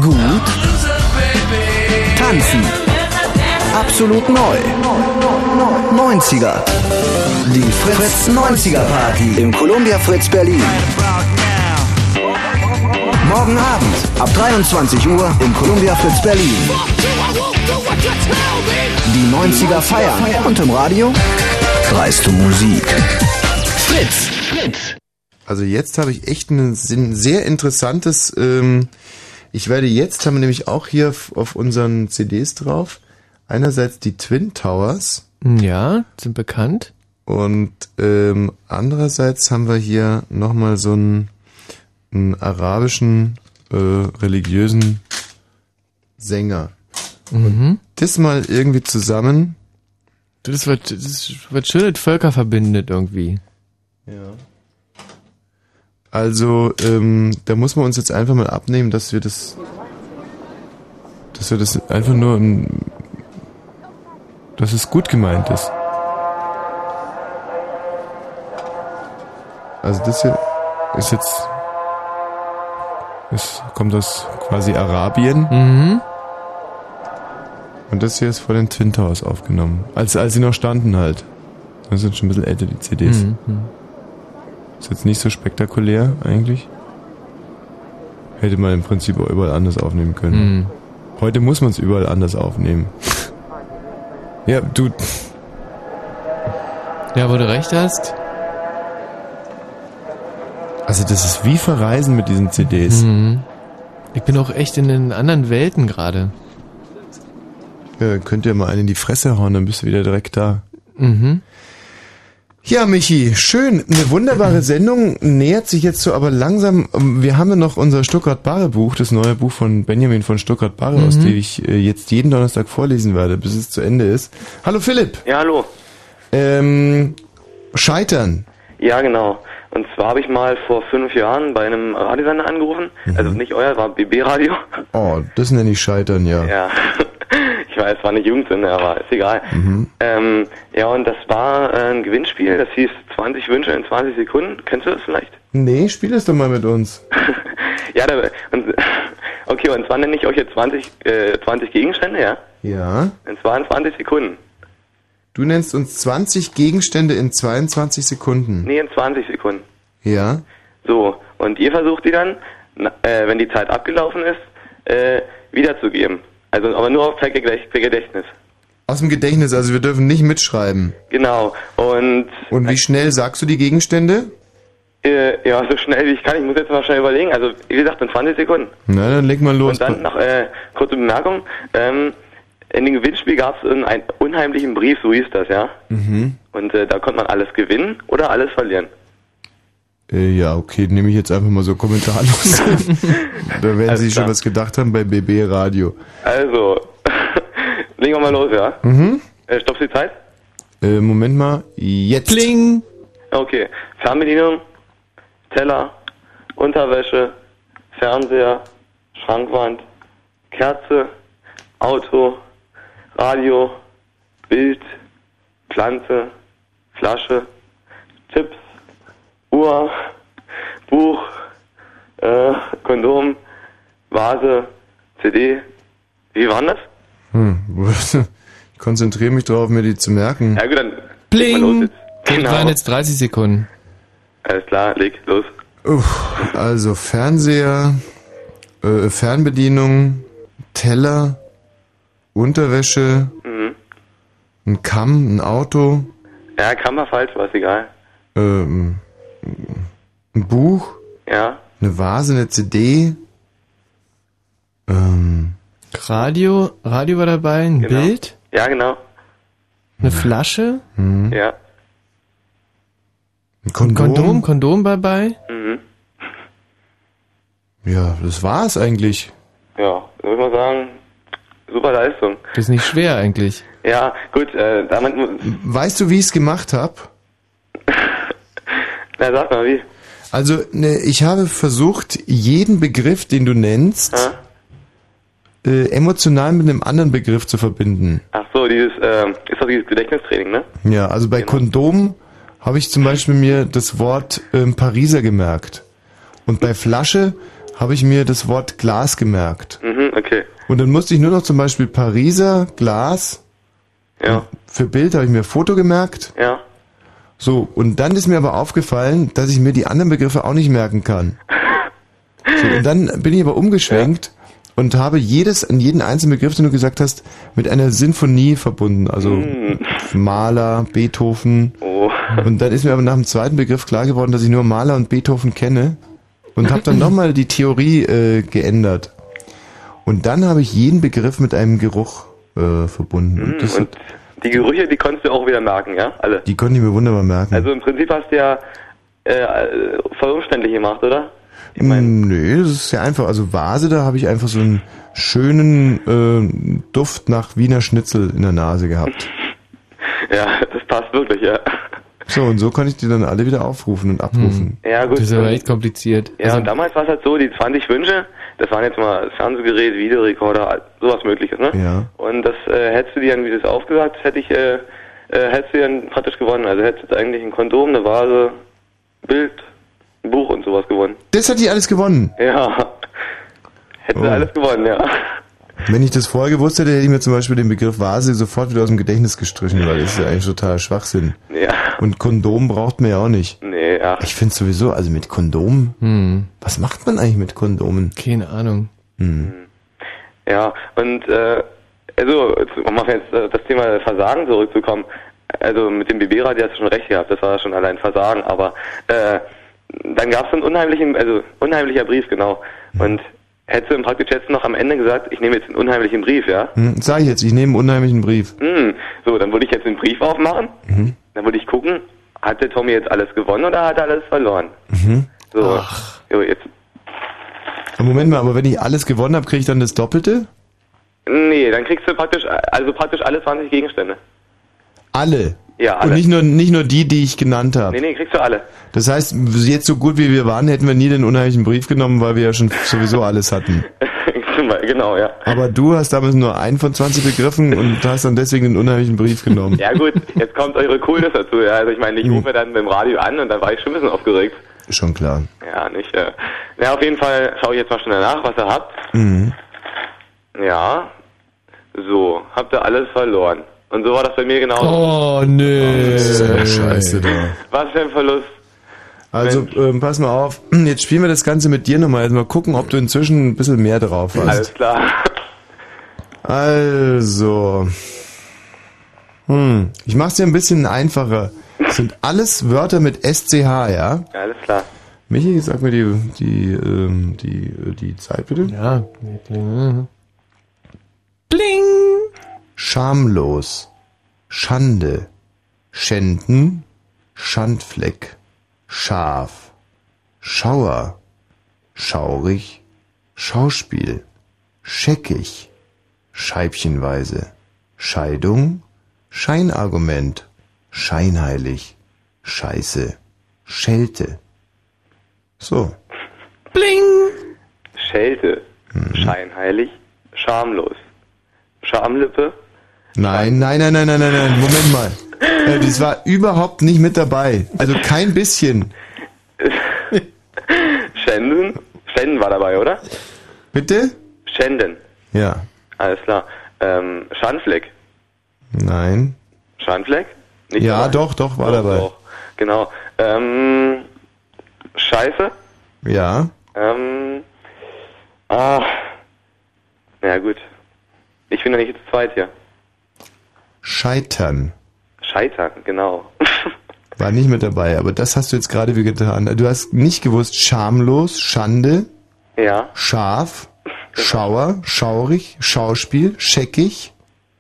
Gut. Tanzen. Absolut neu. 90er. Die Fritz 90er Party im Columbia Fritz Berlin. Morgen Abend ab 23 Uhr im Columbia Fritz Berlin. Die 90er feiern und im Radio dreiste Musik. Fritz. Also jetzt habe ich echt ein, ein sehr interessantes, ähm, ich werde jetzt, haben wir nämlich auch hier auf unseren CDs drauf, einerseits die Twin Towers. Ja, sind bekannt. Und ähm, andererseits haben wir hier nochmal so einen, einen arabischen, äh, religiösen Sänger. Mhm. Das mal irgendwie zusammen. Das wird, das wird schön, das Völker verbindet irgendwie. Ja. Also, ähm, da muss man uns jetzt einfach mal abnehmen, dass wir das, dass wir das einfach nur, im, dass es gut gemeint ist. Also das hier ist jetzt, es kommt aus quasi Arabien. Mhm. Und das hier ist vor den Twin Towers aufgenommen. Als, als sie noch standen halt. Das sind schon ein bisschen älter, die CDs. Mhm. Ist jetzt nicht so spektakulär eigentlich. Hätte man im Prinzip auch überall anders aufnehmen können. Mhm. Heute muss man es überall anders aufnehmen. ja, du. Ja, wo du recht hast. Also das ist wie Verreisen mit diesen CDs. Mhm. Ich bin auch echt in den anderen Welten gerade. Ja, könnt ihr mal einen in die Fresse hauen, dann bist du wieder direkt da. Mhm. Ja, Michi, schön. Eine wunderbare Sendung nähert sich jetzt so aber langsam. ähm, Wir haben ja noch unser Stuttgart-Barre-Buch, das neue Buch von Benjamin von Stuttgart-Barre, aus Mhm. dem ich äh, jetzt jeden Donnerstag vorlesen werde, bis es zu Ende ist. Hallo Philipp. Ja, hallo. Ähm, Scheitern. Ja, genau. Und zwar habe ich mal vor fünf Jahren bei einem Radiosender angerufen. Also nicht euer, war BB-Radio. Oh, das nenne ich Scheitern, ja. Ja. Ich weiß, war nicht Jugendsender, aber ist egal. Mhm. Ähm, ja, und das war äh, ein Gewinnspiel, das hieß 20 Wünsche in 20 Sekunden. Kennst du das vielleicht? Nee, spiel es doch mal mit uns. Ja, da, und, okay, und zwar nenne ich euch jetzt 20, äh, 20 Gegenstände, ja? Ja. In 20 Sekunden. Du nennst uns 20 Gegenstände in 22 Sekunden. Nee, in 20 Sekunden. Ja. So, und ihr versucht die dann, na, äh, wenn die Zeit abgelaufen ist, äh, wiederzugeben. Also, aber nur per Gedächtnis. Aus dem Gedächtnis, also wir dürfen nicht mitschreiben. Genau. Und Und wie schnell sagst du die Gegenstände? äh, ja, so schnell wie ich kann. Ich muss jetzt mal schnell überlegen. Also, wie gesagt, in 20 Sekunden. Na, dann leg mal los. Und dann noch äh, kurze Bemerkung. Ähm, in dem Gewinnspiel gab es einen unheimlichen Brief, so hieß das, ja. Mhm. Und äh, da konnte man alles gewinnen oder alles verlieren. Äh, ja, okay, nehme ich jetzt einfach mal so kommentarlos. da werden Sie schon was gedacht haben bei BB Radio. Also, legen wir mal los, ja. Mhm. Äh, stoppst die Zeit? Äh, Moment mal, jetzt. Kling! Okay. Fernbedienung, Teller, Unterwäsche, Fernseher, Schrankwand, Kerze, Auto, Radio, Bild, Pflanze, Flasche, Chips, Uhr, Buch, äh, Kondom, Vase, CD. Wie war denn das? Hm. Ich konzentriere mich darauf, mir die zu merken. Ja gut, dann Bling! jetzt. Das Genau. waren jetzt 30 Sekunden. Alles klar, leg los. Uff, also Fernseher, äh, Fernbedienung, Teller, Unterwäsche, Mhm. ein Kamm, ein Auto, Ja, kann mal falsch, war ist egal. ähm, ein Buch, Ja. eine Vase, eine CD, ähm, Radio, Radio war dabei, ein Genau. Bild, Ja, genau. eine Flasche, hm, Ja. ein Kondom. Kondom, Kondom dabei. Mhm. Ja, das war's eigentlich. Ja, muss man sagen, super Leistung. Das ist nicht schwer eigentlich. Ja, gut, äh, damit, mu- Weißt du, wie ich es gemacht habe? na sag mal, wie? Also, ne, ich habe versucht, jeden Begriff, den du nennst, äh, emotional mit einem anderen Begriff zu verbinden. Ach so, dieses, ähm, ist doch dieses Gedächtnistraining, ne? Ja, also bei Kondom habe ich zum Beispiel mir das Wort ähm, Pariser gemerkt. Und bei Flasche habe ich mir das Wort Glas gemerkt. Mhm, okay. Und dann musste ich nur noch zum Beispiel Pariser, Glas. Ja. Für Bild habe ich mir Foto gemerkt. Ja. So, und dann ist mir aber aufgefallen, dass ich mir die anderen Begriffe auch nicht merken kann. So, und dann bin ich aber umgeschwenkt und habe jedes, an jeden einzelnen Begriff, den du gesagt hast, mit einer Sinfonie verbunden. Also Mm. Mahler, Beethoven. Oh. Und dann ist mir aber nach dem zweiten Begriff klar geworden, dass ich nur Mahler und Beethoven kenne. Und habe dann nochmal die Theorie äh, geändert. Und dann habe ich jeden Begriff mit einem Geruch äh, verbunden. Und Mhm, Und die Gerüche, die konntest du auch wieder merken, ja? Alle. die konnte ich mir wunderbar merken. Also im Prinzip hast du ja äh, voll umständlich gemacht, oder? Mm, Nö, das ist sehr einfach. Also Vase, da habe ich einfach so einen schönen äh, Duft nach Wiener Schnitzel in der Nase gehabt. Ja, das passt wirklich, ja. So, und so kann ich die dann alle wieder aufrufen und abrufen. Ja, gut. Das ist aber echt kompliziert. Ja, und damals war es halt so, die 20 Wünsche, das waren jetzt mal Fernsehgerät, Videorekorder, sowas mögliches, ne? Ja. Und das äh, hättest du dir dann, wie du es aufgesagt, hätte ich, äh, äh, hättest du dann praktisch gewonnen. Also hättest du jetzt eigentlich ein Kondom, eine Vase, Bild, ein Buch und sowas gewonnen. Das hat die alles gewonnen. Ja. Hättest Oh. du alles gewonnen, ja. Wenn ich das vorher gewusst hätte, hätte ich mir zum Beispiel den Begriff Vase sofort wieder aus dem Gedächtnis gestrichen, weil das ist ja eigentlich total Schwachsinn. Ja. Und Kondom braucht man ja auch nicht. Nee, ja. Ich finde sowieso, also mit Kondom, Hm. was macht man eigentlich mit Kondomen? Keine Ahnung. Hm. Ja, und äh, also, um auf jetzt äh, das Thema Versagen zurückzukommen, also mit dem BB-Radio hast du schon recht gehabt, das war schon allein Versagen, aber äh, dann gab es einen unheimlichen, also unheimlicher Brief, genau. Und hättest du im praktisch jetzt noch am Ende gesagt, ich nehme jetzt einen unheimlichen Brief, ja? Hm, sag ich jetzt, ich nehme einen unheimlichen Brief. Hm, so, dann würde ich jetzt den Brief aufmachen, Mhm. dann würde ich gucken, hat der Tommy jetzt alles gewonnen oder hat er alles verloren? Mhm. So, so jetzt, Moment mal, aber wenn ich alles gewonnen habe, kriege ich dann das Doppelte? nee, dann kriegst du praktisch, also praktisch alle 20 Gegenstände. Alle. Ja, alle. Und nicht nur, nicht nur die, die ich genannt habe. Nee, nee, kriegst du alle. Das heißt, jetzt so gut wie wir waren, hätten wir nie den unheimlichen Brief genommen, weil wir ja schon sowieso alles hatten. genau, ja. Aber du hast damals nur einen von 20 begriffen und hast dann deswegen den unheimlichen Brief genommen. Ja gut, jetzt kommt eure Coolness dazu. Ja. Also ich meine, ich Hm. rufe dann beim Radio an und dann war ich schon ein bisschen aufgeregt. Schon klar. Ja, nicht. Äh, ja, auf jeden Fall schaue ich jetzt mal schnell nach, was ihr habt. Mhm. Ja. So, habt ihr alles verloren. Und so war das bei mir genau. Oh, nö. Das ist eine Scheiße da. Was für ein Verlust. Also, ähm, pass mal auf. Jetzt spielen wir das Ganze mit dir nochmal. Also mal gucken, ob du inzwischen ein bisschen mehr drauf hast. Alles klar. Also. Hm. Ich mach's dir ein bisschen einfacher. Das sind alles Wörter mit SCH, ja? Ja, alles klar. Michi, sag mir die, die, ähm, die, äh, die Zeit bitte. Ja. Bling! Schamlos. Schande. Schänden. Schandfleck. Schaf. Schauer. Schaurig. Schauspiel. Scheckig. Scheibchenweise. Scheidung. Scheinargument. Scheinheilig. Scheiße. Schelte. So. Bling! Schelte. Mhm. Scheinheilig. Schamlos. Schamlippe. Nein, nein, nein, nein, nein, nein, nein, Moment mal. Äh, das war überhaupt nicht mit dabei. Also kein bisschen. Schänden. Schänden war dabei, oder? Bitte? Schänden. Ja. Alles klar. Ähm, Schandfleck. Nein. Schandfleck? Nicht ja, dabei? doch, doch, war dabei. Doch, genau. Ähm, Scheiße. Ja. Ähm, ah, ja gut. Ich bin ja nicht zu zweit hier. Scheitern. Scheitern, genau. War nicht mit dabei, aber das hast du jetzt gerade wie getan. Du hast nicht gewusst, schamlos, Schande, Ja. scharf, Schauer, schaurig, Schauspiel, scheckig,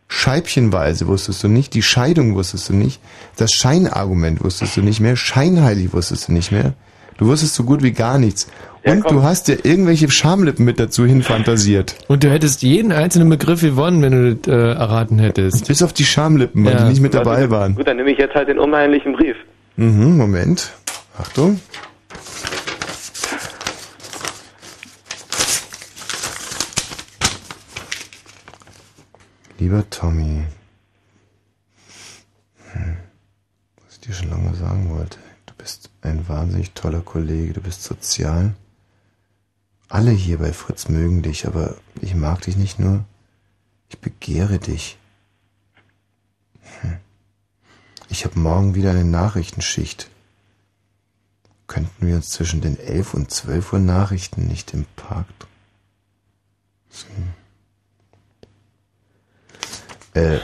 scheibchenweise wusstest du nicht, die Scheidung wusstest du nicht, das Scheinargument wusstest du nicht mehr, scheinheilig wusstest du nicht mehr. Du wusstest so gut wie gar nichts. Und du hast dir irgendwelche Schamlippen mit dazu hinfantasiert. Und du hättest jeden einzelnen Begriff gewonnen, wenn du das äh, erraten hättest. Bis auf die Schamlippen, weil Ja. die nicht mit Also, dabei waren. Gut, dann nehme ich jetzt halt den unheimlichen Brief. Mhm, Moment. Achtung. Lieber Tommy, hm, was ich dir schon lange sagen wollte, bist ein wahnsinnig toller Kollege, du bist sozial. Alle hier bei Fritz mögen dich, aber ich mag dich nicht nur, ich begehre dich. Hm. Ich habe morgen wieder eine Nachrichtenschicht. Könnten wir uns zwischen den 11 und 12 Uhr Nachrichten nicht im Park... So. Äh,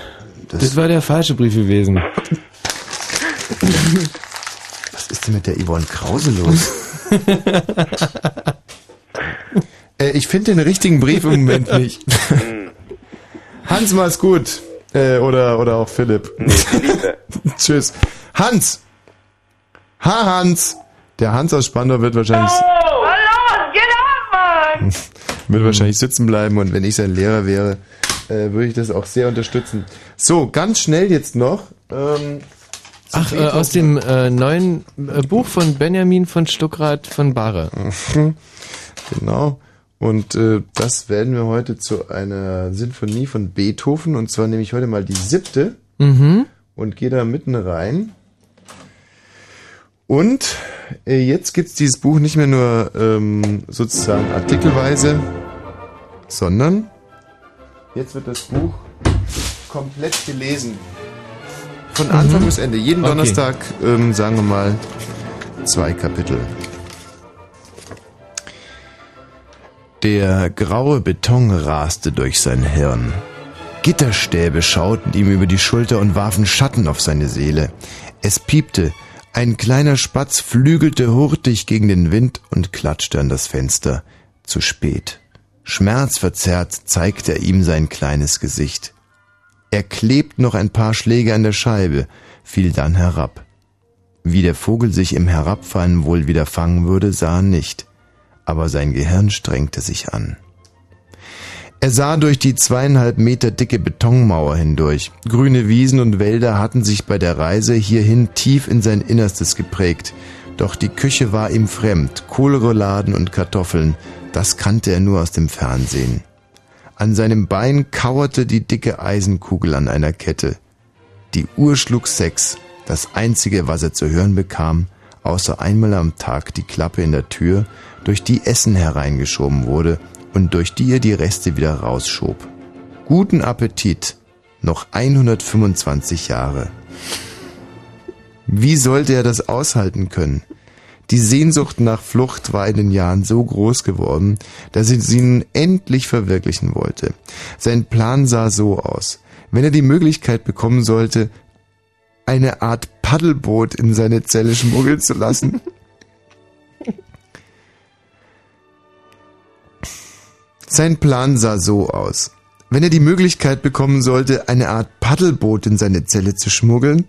das, Das war der falsche Brief gewesen. Was ist denn mit der Yvonne Krause los? äh, ich finde den richtigen Brief im Moment nicht. Hans, mach's gut. Äh, oder, oder auch Philipp. Tschüss. Hans! Ha, Hans! Der Hans aus Spandau wird wahrscheinlich, Hallo, geht ab, Mann! wird wahrscheinlich sitzen bleiben und wenn ich sein Lehrer wäre, äh, würde ich das auch sehr unterstützen. So, ganz schnell jetzt noch. Ähm, Ach, äh, aus dem äh, neuen äh, Buch von Benjamin von Stuckrad von Bahre. Genau. Und äh, das werden wir heute zu einer Sinfonie von Beethoven. Und zwar nehme ich heute mal die siebte Mhm. und gehe da mitten rein. Und äh, jetzt gibt's dieses Buch nicht mehr nur ähm, sozusagen artikelweise, sondern jetzt wird das Buch komplett gelesen. Von Anfang Mhm. bis Ende. Jeden Okay. Donnerstag, ähm, sagen wir mal, zwei Kapitel. Der graue Beton raste durch sein Hirn. Gitterstäbe schauten ihm über die Schulter und warfen Schatten auf seine Seele. Es piepte, ein kleiner Spatz flügelte hurtig gegen den Wind und klatschte an das Fenster. Zu spät. Schmerzverzerrt zeigte er ihm sein kleines Gesicht. Er klebt noch ein paar Schläge an der Scheibe, fiel dann herab. Wie der Vogel sich im Herabfallen wohl wieder fangen würde, sah er nicht, aber sein Gehirn strengte sich an. Er sah durch die zweieinhalb Meter dicke Betonmauer hindurch. Grüne Wiesen und Wälder hatten sich bei der Reise hierhin tief in sein Innerstes geprägt. Doch die Küche war ihm fremd. Kohlrouladen und Kartoffeln, das kannte er nur aus dem Fernsehen. An seinem Bein kauerte die dicke Eisenkugel an einer Kette. Die Uhr schlug sechs, das einzige, was er zu hören bekam, außer einmal am Tag die Klappe in der Tür, durch die Essen hereingeschoben wurde und durch die er die Reste wieder rausschob. Guten Appetit, noch 125 Jahre. Wie sollte er das aushalten können? Die Sehnsucht nach Flucht war in den Jahren so groß geworden, dass er sie nun endlich verwirklichen wollte. Sein Plan sah so aus. Wenn er die Möglichkeit bekommen sollte, eine Art Paddelboot in seine Zelle schmuggeln zu lassen, Sein Plan sah so aus. Wenn er die Möglichkeit bekommen sollte, eine Art Paddelboot in seine Zelle zu schmuggeln,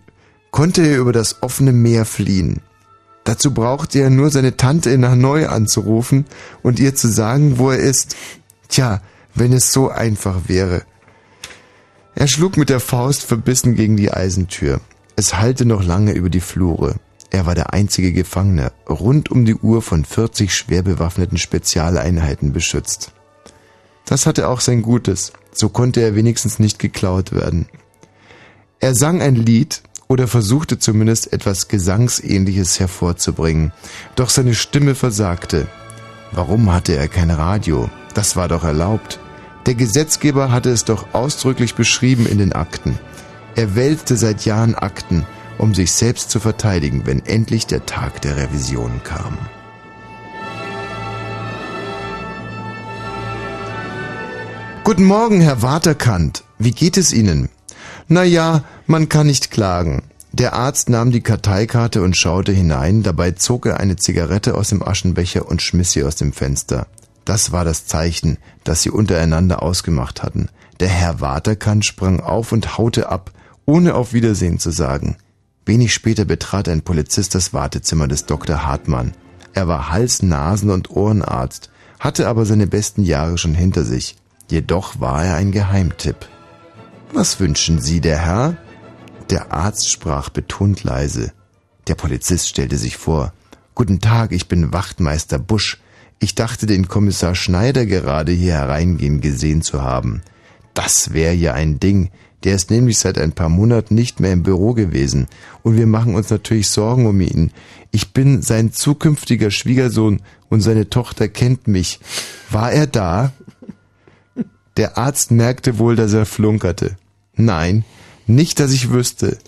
konnte er über das offene Meer fliehen. Dazu brauchte er nur seine Tante in Hanoi anzurufen und ihr zu sagen, wo er ist. Tja, wenn es so einfach wäre. Er schlug mit der Faust verbissen gegen die Eisentür. Es hallte noch lange über die Flure. Er war der einzige Gefangene, rund um die Uhr von 40 schwer bewaffneten Spezialeinheiten beschützt. Das hatte auch sein Gutes, so konnte er wenigstens nicht geklaut werden. Er sang ein Lied oder versuchte zumindest etwas Gesangsähnliches hervorzubringen, doch seine Stimme versagte. Warum hatte er kein Radio? Das war doch erlaubt. Der Gesetzgeber hatte es doch ausdrücklich beschrieben in den Akten. Er wälzte seit Jahren Akten, um sich selbst zu verteidigen, wenn endlich der Tag der Revision kam. Guten Morgen, Herr Waterkant. Wie geht es Ihnen? Na ja, man kann nicht klagen. Der Arzt nahm die Karteikarte und schaute hinein, dabei zog er eine Zigarette aus dem Aschenbecher und schmiss sie aus dem Fenster. Das war das Zeichen, das sie untereinander ausgemacht hatten. Der Herr Waterkant sprang auf und haute ab, ohne auf Wiedersehen zu sagen. Wenig später betrat ein Polizist das Wartezimmer des Dr. Hartmann. Er war Hals-, Nasen- und Ohrenarzt, hatte aber seine besten Jahre schon hinter sich. Jedoch war er ein Geheimtipp. Was wünschen Sie, der Herr? Der Arzt sprach betont leise. Der Polizist stellte sich vor. Guten Tag, ich bin Wachtmeister Busch. Ich dachte, den Kommissar Schneider gerade hier hereingehen gesehen zu haben. Das wäre ja ein Ding. Der ist nämlich seit ein paar Monaten nicht mehr im Büro gewesen. Und wir machen uns natürlich Sorgen um ihn. Ich bin sein zukünftiger Schwiegersohn und seine Tochter kennt mich. War er da? Der Arzt merkte wohl, dass er flunkerte. Nein, nicht, dass ich wüsste.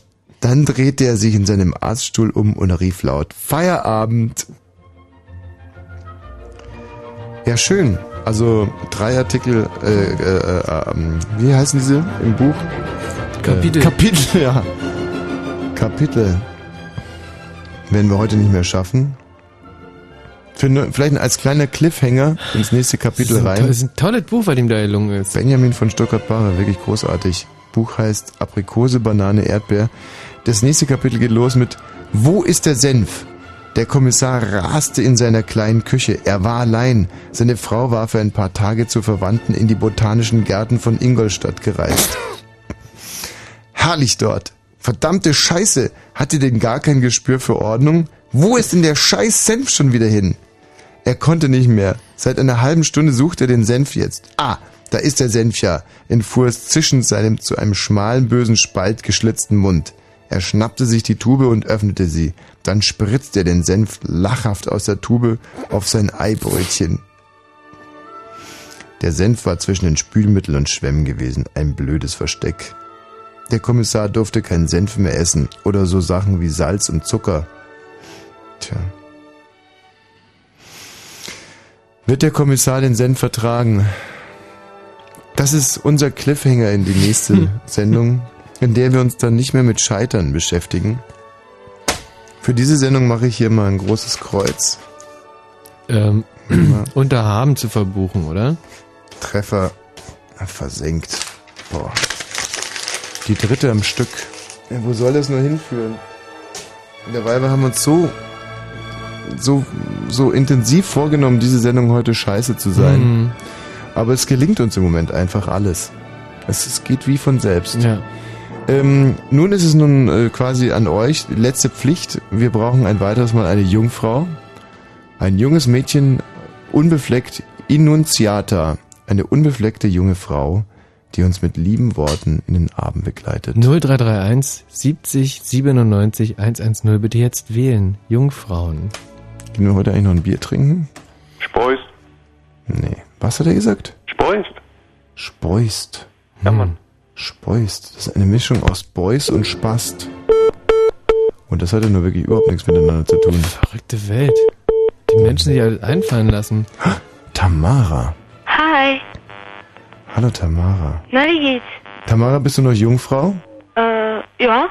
Dann drehte er sich in seinem Arztstuhl um und rief laut Feierabend. Ja, schön. Also drei Artikel, äh, äh, äh, ähm, wie heißen diese im Buch? Kapitel. Äh, Kapitel, ja. Kapitel. Werden wir heute nicht mehr schaffen. Für, vielleicht als kleiner Cliffhanger ins nächste Kapitel Das rein. to- das ist ein tolles Buch, was ihm da gelungen ist. Benjamin von Stuttgart-Barre, wirklich großartig. Buch heißt Aprikose, Banane, Erdbeer. Das nächste Kapitel geht los mit Wo ist der Senf? Der Kommissar raste in seiner kleinen Küche. Er war allein. Seine Frau war für ein paar Tage zu Verwandten in die botanischen Gärten von Ingolstadt gereist. Herrlich dort. Verdammte Scheiße. Hat ihr denn gar kein Gespür für Ordnung? Wo ist denn der scheiß Senf schon wieder hin? Er konnte nicht mehr. Seit einer halben Stunde sucht er den Senf jetzt. Ah, da ist der Senf ja, entfuhr es zischend seinem zu einem schmalen bösen Spalt geschlitzten Mund. Er schnappte sich die Tube und öffnete sie. Dann spritzte er den Senf lachhaft aus der Tube auf sein Eibrötchen. Der Senf war zwischen den Spülmittel und Schwämmen gewesen, ein blödes Versteck. Der Kommissar durfte keinen Senf mehr essen oder so Sachen wie Salz und Zucker. Tja. Wird der Kommissar den Senf vertragen? Das ist unser Cliffhanger in die nächste Sendung, in der wir uns dann nicht mehr mit Scheitern beschäftigen. Für diese Sendung mache ich hier mal ein großes Kreuz. Ähm, unter Haben zu verbuchen, oder? Treffer versenkt. Boah. Die dritte am Stück. Ja, wo soll das nur hinführen? In der Weibe haben wir uns so, so, so intensiv vorgenommen, diese Sendung heute scheiße zu sein. Mhm. Aber es gelingt uns im Moment einfach alles. Es, es geht wie von selbst. Ja. Ähm, nun ist es nun äh, quasi an euch, letzte Pflicht. Wir brauchen ein weiteres Mal eine Jungfrau. Ein junges Mädchen, unbefleckt, Innunziata. Eine unbefleckte junge Frau, die uns mit lieben Worten in den Abend begleitet. 0331 70 97 110 bitte jetzt wählen. Jungfrauen. Gehen wir heute eigentlich noch ein Bier trinken? Speust. Nee. Was hat er gesagt? Speust. Speust. Ja, Mann. Speust. Das ist eine Mischung aus Beus und Spast. Und das hat ja nur wirklich überhaupt nichts miteinander zu tun. Verrückte Welt. Die Menschen sich alles einfallen lassen. Tamara. Hi. Hallo Tamara. Na, wie geht's? Tamara, bist du noch Jungfrau? Äh, ja.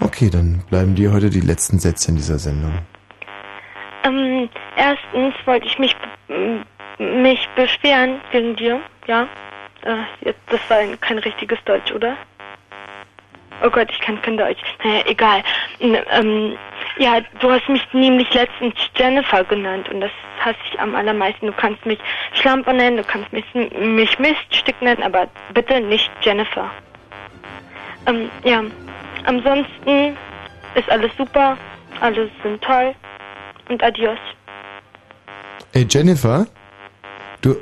Okay, dann bleiben dir heute die letzten Sätze in dieser Sendung. Ähm, erstens wollte ich mich, m- mich beschweren wegen dir, ja. Äh, jetzt, das war ein, kein richtiges Deutsch, oder? Oh Gott, ich kann kein Deutsch. Naja, egal. Ähm, ja, du hast mich nämlich letztens Jennifer genannt und das hasse ich am allermeisten. Du kannst mich Schlampe nennen, du kannst mich, mich Miststück nennen, aber bitte nicht Jennifer. Ähm, ja, ansonsten ist alles super, alle sind toll und adios. Ey, Jennifer? Du.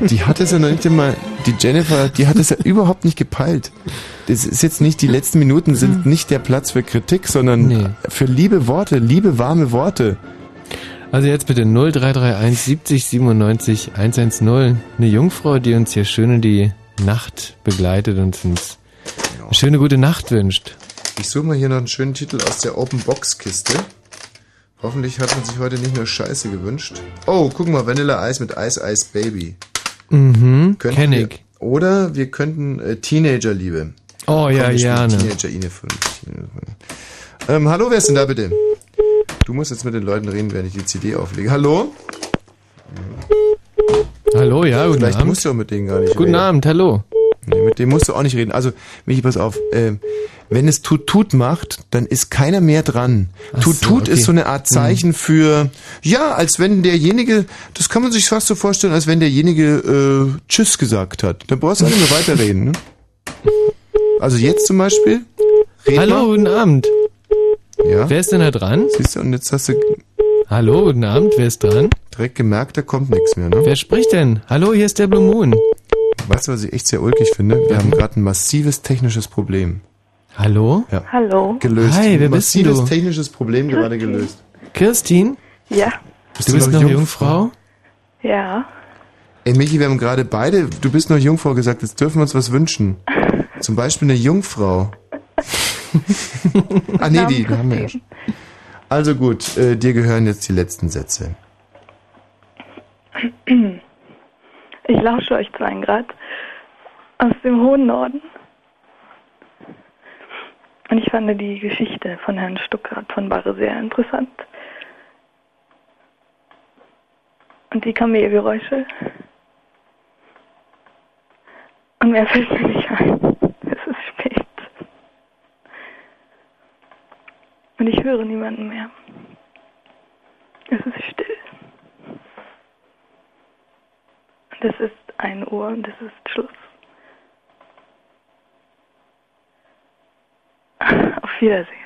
Die hat es ja noch nicht einmal. Die Jennifer, die hat es ja überhaupt nicht gepeilt. Das ist jetzt nicht, die letzten Minuten sind nicht der Platz für Kritik, sondern für liebe Worte, liebe warme Worte. Also jetzt bitte 0331 70 97 110. Eine Jungfrau, die uns hier schön in die Nacht begleitet und uns eine schöne gute Nacht wünscht. Ich suche mal hier noch einen schönen Titel aus der Open Box Kiste. Hoffentlich hat man sich heute nicht nur Scheiße gewünscht. Oh, guck mal, Vanilla Eis mit Ice Ice Baby. Mhm, Könnten kenn wir- ich. Oder wir könnten äh, Teenager-Liebe. Oh ja, Komm, wir gerne. Teenager Ine 5. Ähm, hallo, wer ist denn da bitte? Du musst jetzt mit den Leuten reden, während ich die CD auflege. Hallo? Hallo, ja, guten Vielleicht Abend. musst du auch mit denen gar nicht Guten reden. Abend, hallo. Nee, mit dem musst du auch nicht reden. Also, Michi, pass auf. Ähm, wenn es Tut Tut macht, dann ist keiner mehr dran. Ach Tut so, Tut okay. ist so eine Art Zeichen für, ja, als wenn derjenige, das kann man sich fast so vorstellen, als wenn derjenige äh, Tschüss gesagt hat. Dann brauchst du nicht mehr weiterreden. Ne? Also jetzt zum Beispiel. Hallo, mal. guten Abend. Ja? Wer ist denn da dran? Siehst du, und jetzt hast du Hallo, guten Abend, wer ist dran? direkt gemerkt, da kommt nichts mehr, ne? Wer spricht denn? Hallo, hier ist der Blue Moon. Weißt du, was ich echt sehr ulkig finde? Wir haben gerade ein massives technisches Problem. Hallo? Ja. Hallo. Gelöst. Hi, wer ein bist denn massives du? technisches Problem gerade gelöst. Kirstin? Ja. du bist noch Jungfrau? Ja. Ey, Michi, wir haben gerade beide, du bist noch Jungfrau gesagt, jetzt dürfen wir uns was wünschen. Zum Beispiel eine Jungfrau. ah, nee, die haben wir ja schon. Also gut, äh, dir gehören jetzt die letzten Sätze. Ich lausche euch zu einem Grad aus dem hohen Norden. Und ich fand die Geschichte von Herrn Stuckrad von Barre sehr interessant. Und die Kamelgeräusche. Und mehr fällt mir nicht ein. Es ist spät. Und ich höre niemanden mehr. Es ist still. Das ist ein Uhr und das ist Schluss. Auf Wiedersehen.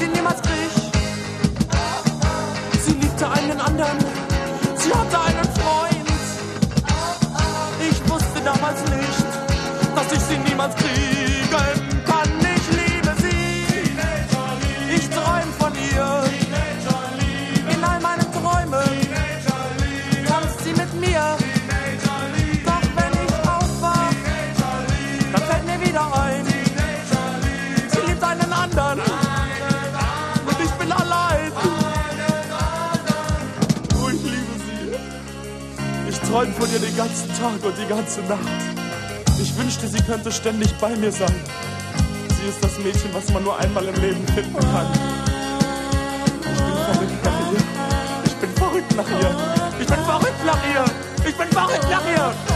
sie niemals kriecht. Sie liebte einen anderen, sie hatte einen Freund. Ich wusste damals nicht, dass ich sie niemals krieg. träumt von ihr den ganzen Tag und die ganze Nacht. Ich wünschte, sie könnte ständig bei mir sein. Sie ist das Mädchen, was man nur einmal im Leben finden kann. Ich bin verrückt nach ihr. Ich bin verrückt nach ihr. Ich bin verrückt nach ihr. Ich bin verrückt nach ihr.